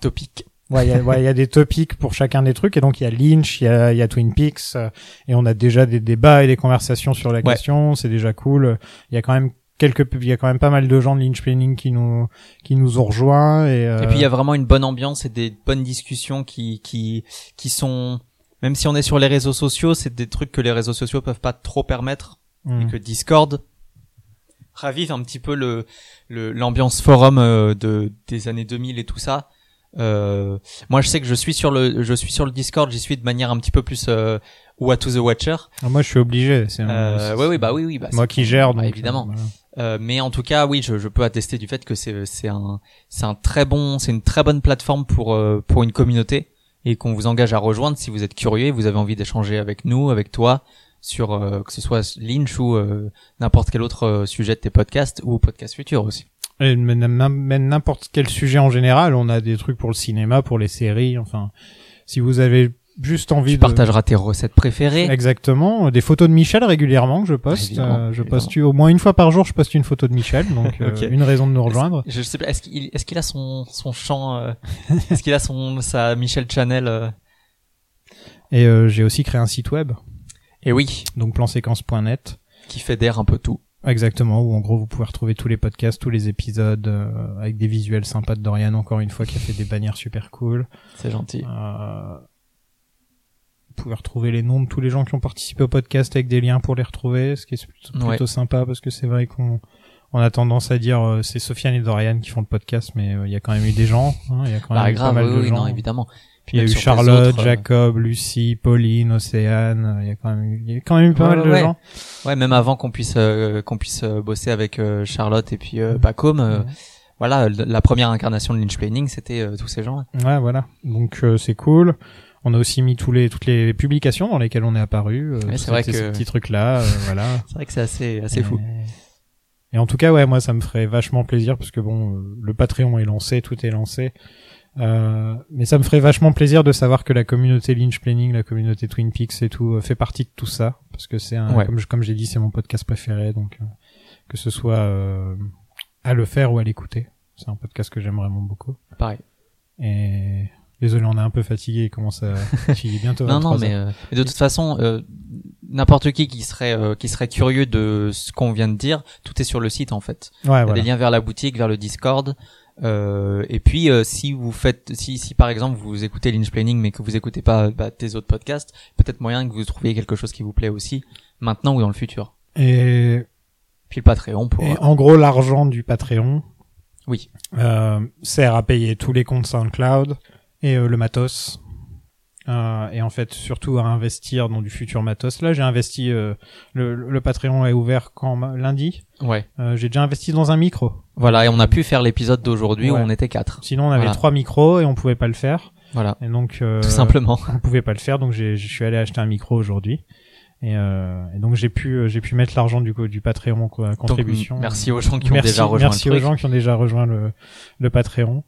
topic. Ouais, il y, a, ouais, y a des topics pour chacun des trucs, et donc il y a Lynch, il y a, il y a Twin Peaks, euh, et on a déjà des débats et des conversations sur la Ouais. question. C'est déjà cool. Il y a quand même quelques, il y a quand même pas mal de gens de Lynch Planning qui nous, qui nous ont rejoints, et, euh, Et puis il y a vraiment une bonne ambiance et des bonnes discussions qui qui qui sont même si on est sur les réseaux sociaux, c'est des trucs que les réseaux sociaux peuvent pas trop permettre et que Discord ravive un petit peu le le- l'ambiance forum euh, de des années 2000 et tout ça. Euh, moi je sais que je suis sur le je suis sur le Discord, j'y suis de manière un petit peu plus euh, What to the Watcher. Ah, moi, je suis obligé. C'est Euh, oui oui bah oui oui bah, moi qui gère, bah, évidemment. euh, voilà. Euh, mais en tout cas, oui, je, je peux attester du fait que c'est c'est un c'est un très bon c'est une très bonne plateforme pour euh, pour une communauté et qu'on vous engage à rejoindre si vous êtes curieux vous avez envie d'échanger avec nous, avec toi sur euh, que ce soit Lynch ou euh, n'importe quel autre euh, sujet de tes podcasts ou podcasts futurs aussi. Et n'importe quel sujet en général, on a des trucs pour le cinéma, pour les séries, enfin, si vous avez juste envie Tu de partageras tes recettes préférées. Exactement, des photos de Michel régulièrement que je poste. Évidemment, Euh, je évidemment. poste au moins une fois par jour, je poste une photo de Michel, donc [LAUGHS] euh, Ok. une raison de nous rejoindre. Je sais pas, est-ce qu'il est-ce qu'il a son son chant euh, est-ce qu'il a son sa Michel Channel euh Et euh, j'ai aussi créé un site web, Et oui, donc planséquence.net. qui fédère un peu tout. Exactement, où en gros vous pouvez retrouver tous les podcasts, tous les épisodes, euh, avec des visuels sympas de Dorian, encore une fois, qui a fait des bannières super cool. C'est gentil. Euh, pouvez retrouver les noms de tous les gens qui ont participé au podcast avec des liens pour les retrouver, ce qui est plutôt, Ouais. sympa parce que c'est vrai qu'on on a tendance à dire euh, c'est Sofiane et Dorian qui font le podcast, mais euh, il y a quand même eu des gens, hein, il y a quand même Bah eu grave, pas mal oui, de oui, gens. non, évidemment. Puis il y a eu Charlotte, autres, euh, Jacob, Lucie, Pauline, Océane, il y a quand même eu, il y a quand même eu pas Ouais, mal de ouais. gens. Ouais, même avant qu'on puisse euh, qu'on puisse euh, bosser avec Charlotte et puis euh, euh, Ouais. voilà, la première incarnation de Lynch Planning, c'était euh, tous ces gens. Ouais, voilà. Donc euh, c'est cool. On a aussi mis tous les toutes les publications dans lesquelles on est apparu. euh, c'est vrai que- ces petits trucs là, [LAUGHS] voilà. C'est vrai que c'est assez assez fou. Et en tout cas, ouais, moi, ça me ferait vachement plaisir parce que bon, euh, le Patreon est lancé, tout est lancé. Euh, mais ça me ferait vachement plaisir de savoir que la communauté Lynch Planning, la communauté Twin Peaks et tout euh, fait partie de tout ça parce que c'est un, Ouais. comme je- comme j'ai dit, c'est mon podcast préféré, donc euh, que ce soit euh, à le faire ou à l'écouter, c'est un podcast que j'aime vraiment beaucoup. Pareil. Et désolé, on est un peu fatigué, il commence à, bientôt Non, non, 23 mais, euh, de toute façon, euh, n'importe qui qui serait euh, qui serait curieux de ce qu'on vient de dire, tout est sur le site en fait. ouais, Il y a voilà. des liens vers la boutique, vers le Discord. Euh, et puis euh, si vous faites, si, si par exemple vous écoutez Lynch Planning mais que vous écoutez pas bah, tes autres podcasts, peut-être moyen que vous trouviez quelque chose qui vous plaît aussi, maintenant ou dans le futur. Et Puis le Patreon pour. Et en gros, l'argent du Patreon Oui. euh, sert à payer tous les comptes SoundCloud et euh, le matos. Euh, et en fait, surtout à investir dans du futur matos. Là, j'ai investi. euh, le, le Patreon est ouvert quand lundi. Ouais. Euh, j'ai déjà investi dans un micro. Voilà, et on a pu faire l'épisode d'aujourd'hui Ouais. où on était quatre. Sinon, on avait Voilà. trois micros et on pouvait pas le faire. Voilà. Et donc, euh, Tout simplement. on pouvait pas le faire. Donc, j'ai- je suis allé acheter un micro aujourd'hui. Et, euh, et donc, j'ai pu, euh, j'ai pu mettre l'argent du, du Patreon quoi, Donc, contribution. merci aux gens qui ont merci, déjà rejoint merci le aux gens qui ont déjà rejoint le, le Patreon.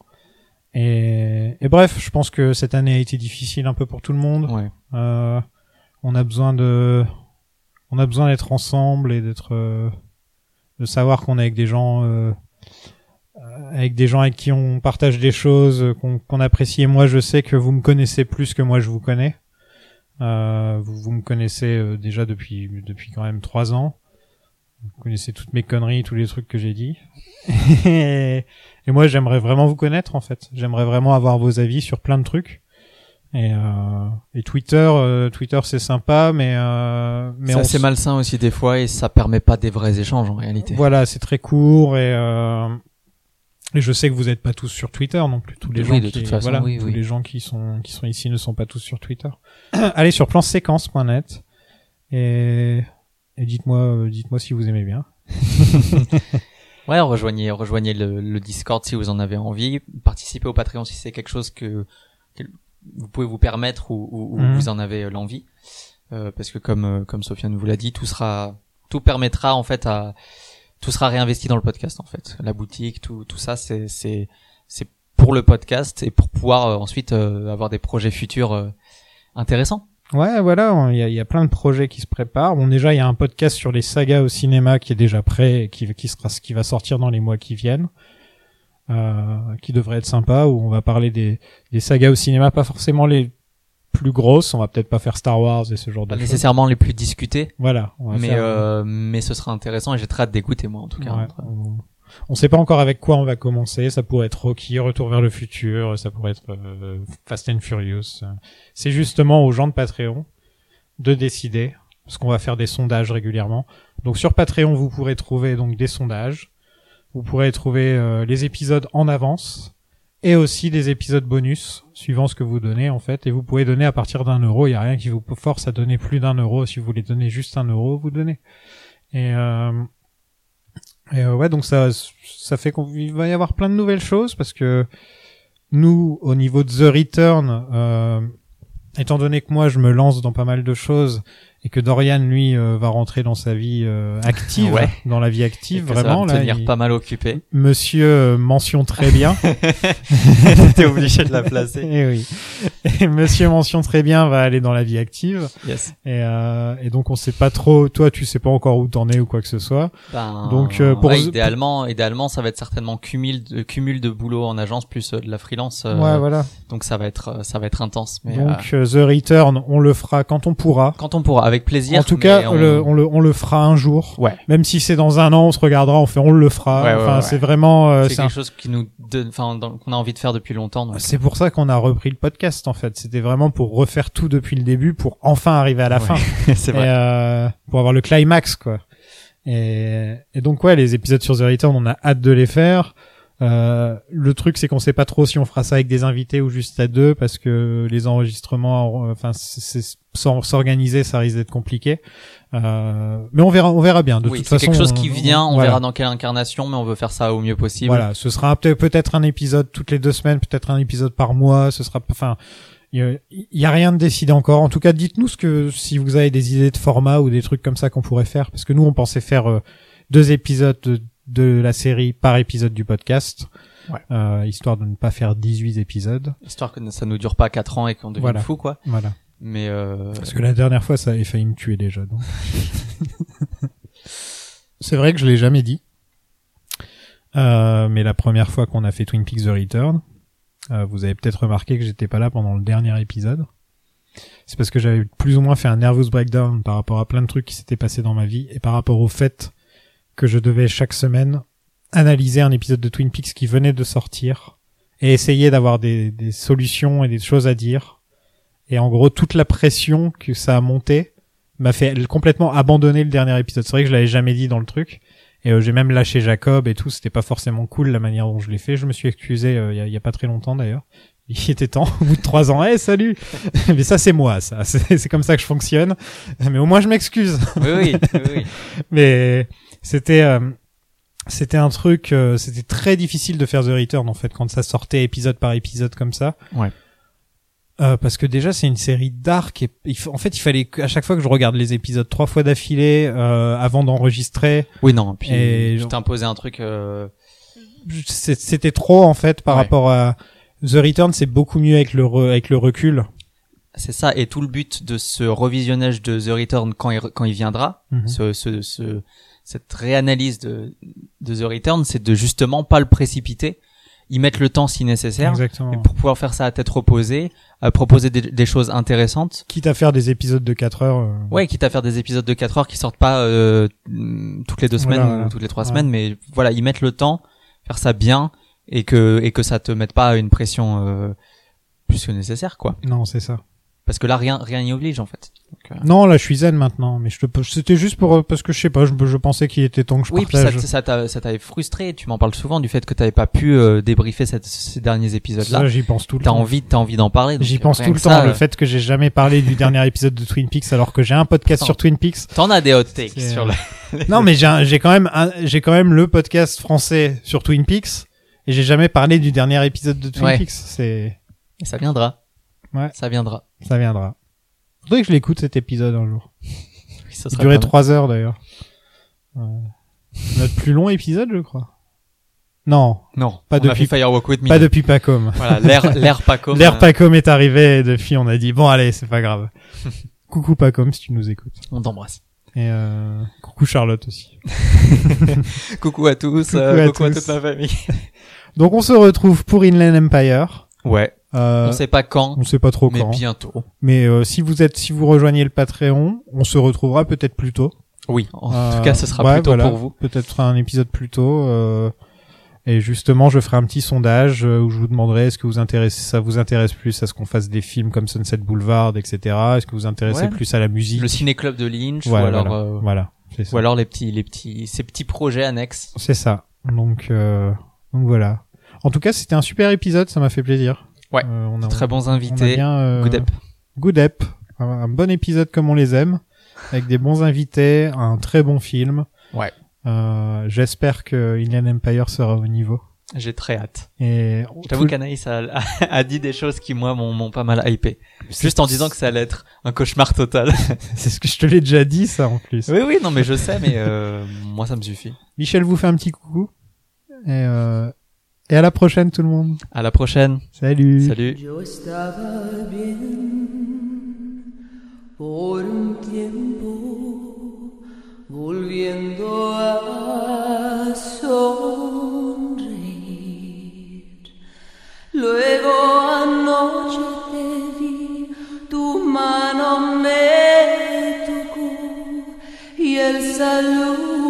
Et, et bref, je pense que cette année a été difficile un peu pour tout le monde. Ouais. Euh, on a besoin de, on a besoin d'être ensemble et d'être, euh, de savoir qu'on est avec des gens, euh, euh, avec des gens avec qui on partage des choses qu'on qu'on apprécie. Et moi, je sais que vous me connaissez plus que moi je vous connais. Euh, vous, vous me connaissez euh, déjà depuis depuis quand même trois ans. Vous connaissez toutes mes conneries, tous les trucs que j'ai dit. et, [LAUGHS] et moi, j'aimerais vraiment vous connaître en fait. J'aimerais vraiment avoir vos avis sur plein de trucs. Et, euh, et Twitter, euh, Twitter c'est sympa, mais euh, mais C'est malsain aussi des fois et ça permet pas des vrais échanges en réalité. Voilà, c'est très court et euh, et je sais que vous n'êtes pas tous sur Twitter non plus. Tous les Oui, gens qui façon, voilà, oui, tous oui. les gens qui sont qui sont ici ne sont pas tous sur Twitter. [CLEARS THROAT] Allez sur planséquence.net et, et dites-moi euh, dites-moi si vous aimez bien. [LAUGHS] Ouais, rejoignez, rejoignez le, le Discord si vous en avez envie. Participez au Patreon si c'est quelque chose que, que vous pouvez vous permettre ou, ou- ou Mhm. vous en avez euh, l'envie. euh, parce que comme comme Sofiane vous l'a dit, tout sera tout permettra en fait à tout sera réinvesti dans le podcast en fait. La boutique, tout tout ça c'est c'est c'est pour le podcast et pour pouvoir euh, ensuite euh, avoir des projets futurs euh, intéressants. Ouais, voilà, il y a, il y a plein de projets qui se préparent. Bon, déjà, il y a un podcast sur les sagas au cinéma qui est déjà prêt et qui, qui sera, qui va sortir dans les mois qui viennent, euh, qui devrait être sympa, où on va parler des, des sagas au cinéma, pas forcément les plus grosses. On va peut-être pas faire Star Wars et ce genre de nécessairement les plus discutés, Voilà. On va mais faire- euh, mais ce sera intéressant et j'ai très hâte d'écouter moi en tout cas. Ouais, on... on sait pas encore avec quoi on va commencer. Ça pourrait être Rocky, Retour vers le futur. Ça pourrait être euh, Fast and Furious. C'est justement aux gens de Patreon de décider, parce qu'on va faire des sondages régulièrement. Donc sur Patreon, vous pourrez trouver donc des sondages. Vous pourrez trouver euh, les épisodes en avance et aussi des épisodes bonus suivant ce que vous donnez en fait. Et vous pouvez donner à partir d'un euro. Il y a rien qui vous force à donner plus d'un euro. Si vous voulez donner juste un euro, vous donnez. Euh, et euh, ouais, donc ça, ça fait qu'il va y avoir plein de nouvelles choses parce que nous, au niveau de The Return, euh, étant donné que moi je me lance dans pas mal de choses et que Dorian lui euh, va rentrer dans sa vie euh, active, Ouais. dans la vie active, que ça vraiment va me là. tenir il- pas mal occupé. Monsieur euh, mention très bien. [LAUGHS] T'es obligé de la placer. et oui. Et Monsieur mention très bien va aller dans la vie active. Yes. Et, euh, et donc on sait pas trop. Toi, tu sais pas encore où t'en es ou quoi que ce soit. Ben, Donc, euh, pour- ouais, idéalement, idéalement, ça va être certainement cumul de cumul de boulot en agence plus de la freelance. ouais, voilà. Donc ça va être ça va être intense. Mais Donc The Return, on le fera quand on pourra. quand on pourra, avec plaisir. en tout cas, on- le- on, le, on le fera un jour. Ouais. Même si c'est dans un an, on se regardera, on fait, on le fera. Ouais, ouais, enfin, ouais. c'est vraiment. euh, c'est c'est un- quelque chose qui nous, donne- enfin, qu'on a envie de faire depuis longtemps. c'est pour ça qu'on a repris le podcast en fait. C'était vraiment pour refaire tout depuis le début, pour enfin arriver à la Ouais. fin. [LAUGHS] c'est Et, vrai. euh, pour avoir le climax quoi. Et, et donc ouais, les épisodes sur The Return, on a hâte de les faire. Euh, le truc c'est qu'on sait pas trop si on fera ça avec des invités ou juste à deux parce que les enregistrements, enfin s'or- s'organiser, ça risque d'être compliqué. Euh, mais on verra, on verra bien. De oui, toute c'est façon, quelque chose qui vient. On voilà. verra dans quelle incarnation, mais on veut faire ça au mieux possible. Voilà, ce sera peut- peut-être un épisode toutes les deux semaines, peut-être un épisode par mois. Ce sera, enfin, il y a, il y a rien de décidé encore. En tout cas, dites-nous ce que si vous avez des idées de format ou des trucs comme ça qu'on pourrait faire, parce que nous on pensait faire euh, deux épisodes de, la série par épisode du podcast, Ouais. euh, histoire de ne pas faire 18 épisodes. Histoire que ça nous dure pas quatre ans et qu'on devienne Voilà. fou, quoi. Voilà. Mais euh, Parce que la dernière fois, ça avait failli me tuer déjà. Donc. [LAUGHS] C'est vrai que je l'ai jamais dit. Euh, mais la première fois qu'on a fait Twin Peaks The Return, euh, vous avez peut-être remarqué que j'étais pas là pendant le dernier épisode. C'est parce que j'avais plus ou moins fait un nervous breakdown par rapport à plein de trucs qui s'étaient passés dans ma vie et par rapport au fait que je devais chaque semaine analyser un épisode de Twin Peaks qui venait de sortir et essayer d'avoir des, des solutions et des choses à dire. Et en gros, toute la pression que ça a monté m'a fait complètement abandonner le dernier épisode. C'est vrai que je l'avais jamais dit dans le truc. Et euh, j'ai même lâché Jacob et tout. C'était pas forcément cool la manière dont je l'ai fait. Je me suis excusé euh, il y, a, il y a pas très longtemps d'ailleurs. [LAUGHS] Il était temps, au bout de trois ans. Eh, salut [LAUGHS] Mais ça, c'est moi, ça. [LAUGHS] C'est comme ça que je fonctionne. Mais au moins, je m'excuse. oui, oui, oui. Mais c'était... euh, c'était un truc, euh, c'était très difficile de faire The Return en fait quand ça sortait épisode par épisode comme ça. Ouais. Euh, parce que déjà c'est une série dark et il en fait il fallait à chaque fois que je regarde les épisodes trois fois d'affilée euh, avant d'enregistrer, Oui, non. Puis Et je imposé un truc. Euh... c'était trop en fait par Ouais. rapport à The Return, c'est beaucoup mieux avec le re- avec le recul. C'est ça, et tout le but de ce revisionnage de The Return quand il, quand il viendra, Mhm. ce, ce, ce- cette réanalyse de, de The Return, c'est de justement pas le précipiter, y mettre le temps si nécessaire, Exactement. et pour pouvoir faire ça à tête reposée, à proposer des, des choses intéressantes. Quitte à faire des épisodes de 4 heures. euh, Ouais, quitte à faire des épisodes de 4 heures qui sortent pas euh, toutes les deux semaines voilà. ou toutes les trois Ouais. semaines, mais voilà, y mettre le temps, faire ça bien, et que et que ça te mette pas une pression euh, plus que nécessaire, quoi. Non, c'est ça. Parce que là, rien rien n'y oblige en fait. Donc, euh, Non, là je suis zen maintenant, mais je te c'était juste pour euh, parce que je sais pas, je, je pensais qu'il était temps que je Oui, puis ça, partage. ça t'a- ça t'avait frustré. Tu m'en parles souvent du fait que t'avais pas pu euh, débriefer cette, ces derniers épisodes-là. Ça, j'y pense tout le T'as temps. envie, t'as envie d'en parler. J'y pense tout le temps. ça, le fait que j'ai jamais parlé du dernier épisode de Twin Peaks alors que j'ai un podcast Attends. sur Twin Peaks. T'en as des hot takes sur le. Non, mais j'ai quand même j'ai quand même le podcast français sur Twin Peaks et j'ai jamais parlé du dernier épisode de Twin Ouais. Peaks. C'est Et ça viendra. Ouais. Ça viendra. ça viendra. Faudrait que je l'écoute cet épisode un jour. [LAUGHS] Oui, ça Il durait trois heures d'ailleurs. Ouais. Notre plus long épisode, je crois. Non, Non, Pas on a depuis- fait Firewalk with Me. pas depuis Pacom. Voilà, l'air, l'air [LAUGHS] pas comme. L'air euh, Pacom est arrivé et depuis on a dit bon allez c'est pas grave. [LAUGHS] coucou Pacom si tu nous écoutes. On t'embrasse. Et euh, coucou Charlotte aussi. Coucou à tous, Coucou euh, à coucou à tous. toute ma famille. Donc on se retrouve pour Inland Empire. Ouais. Euh, on sait pas quand, on sait pas trop mais quand. bientôt. Mais euh, si vous êtes, si vous rejoignez le Patreon, on se retrouvera peut-être plus tôt. Oui. En Euh, tout cas, ce sera ouais, plutôt voilà. pour vous. Peut-être un épisode plus tôt. euh, et justement, je ferai un petit sondage euh, où je vous demanderai est-ce que vous intéressez, ça vous intéresse plus à ce qu'on fasse des films comme Sunset Boulevard, etc. Est-ce que vous intéressez Ouais. plus à la musique? Le ciné-club de Lynch, Ouais, ou alors, voilà. Voilà, ça. ou alors les petits, les petits, ces petits projets annexes. C'est ça. Donc, euh, donc voilà. En tout cas, c'était un super épisode, ça m'a fait plaisir. Ouais. Euh, on a, Très bons invités. bien, euh, Good ep. Good Ep. Un, un bon épisode comme on les aime, avec des bons invités, un très bon film. Ouais. Euh, J'espère que Inland Empire sera au niveau. J'ai très hâte. Et J'avoue qu'Anaïs a, a, [LAUGHS] a dit des choses qui, moi, m'ont m'ont pas mal hypé. Juste en disant que ça allait être un cauchemar total. [LAUGHS] c'est ce que je te l'ai déjà dit, ça en plus. oui, oui, non, mais je sais, mais euh, moi, ça me suffit. Michel vous fait un petit coucou. Et, euh, et à la prochaine tout le monde. À la prochaine. Salut. Salut. Yo estaba bien por un tiempo, volviendo a sonreír. Luego anoche te vi, tu mano me tocó y el saludo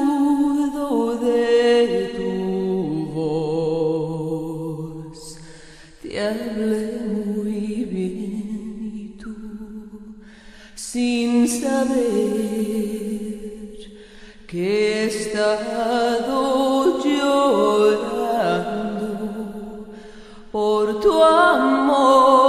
saber que he estado llorando por tu amor,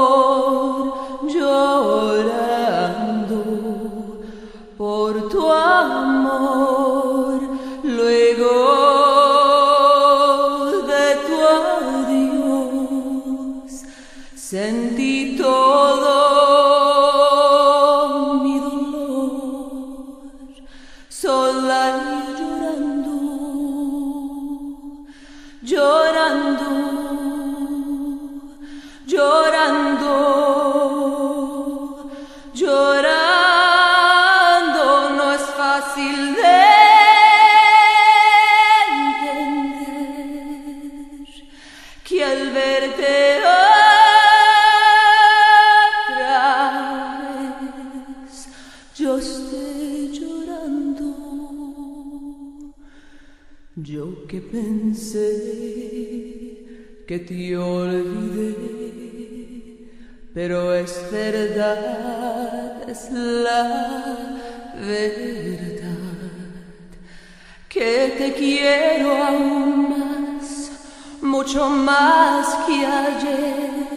que te olvidé, pero es verdad, es la verdad que te quiero aún más, mucho más que ayer.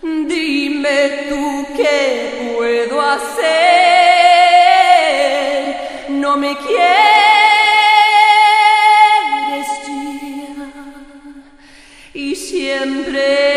Dime tú qué puedo hacer, no me quieres Today.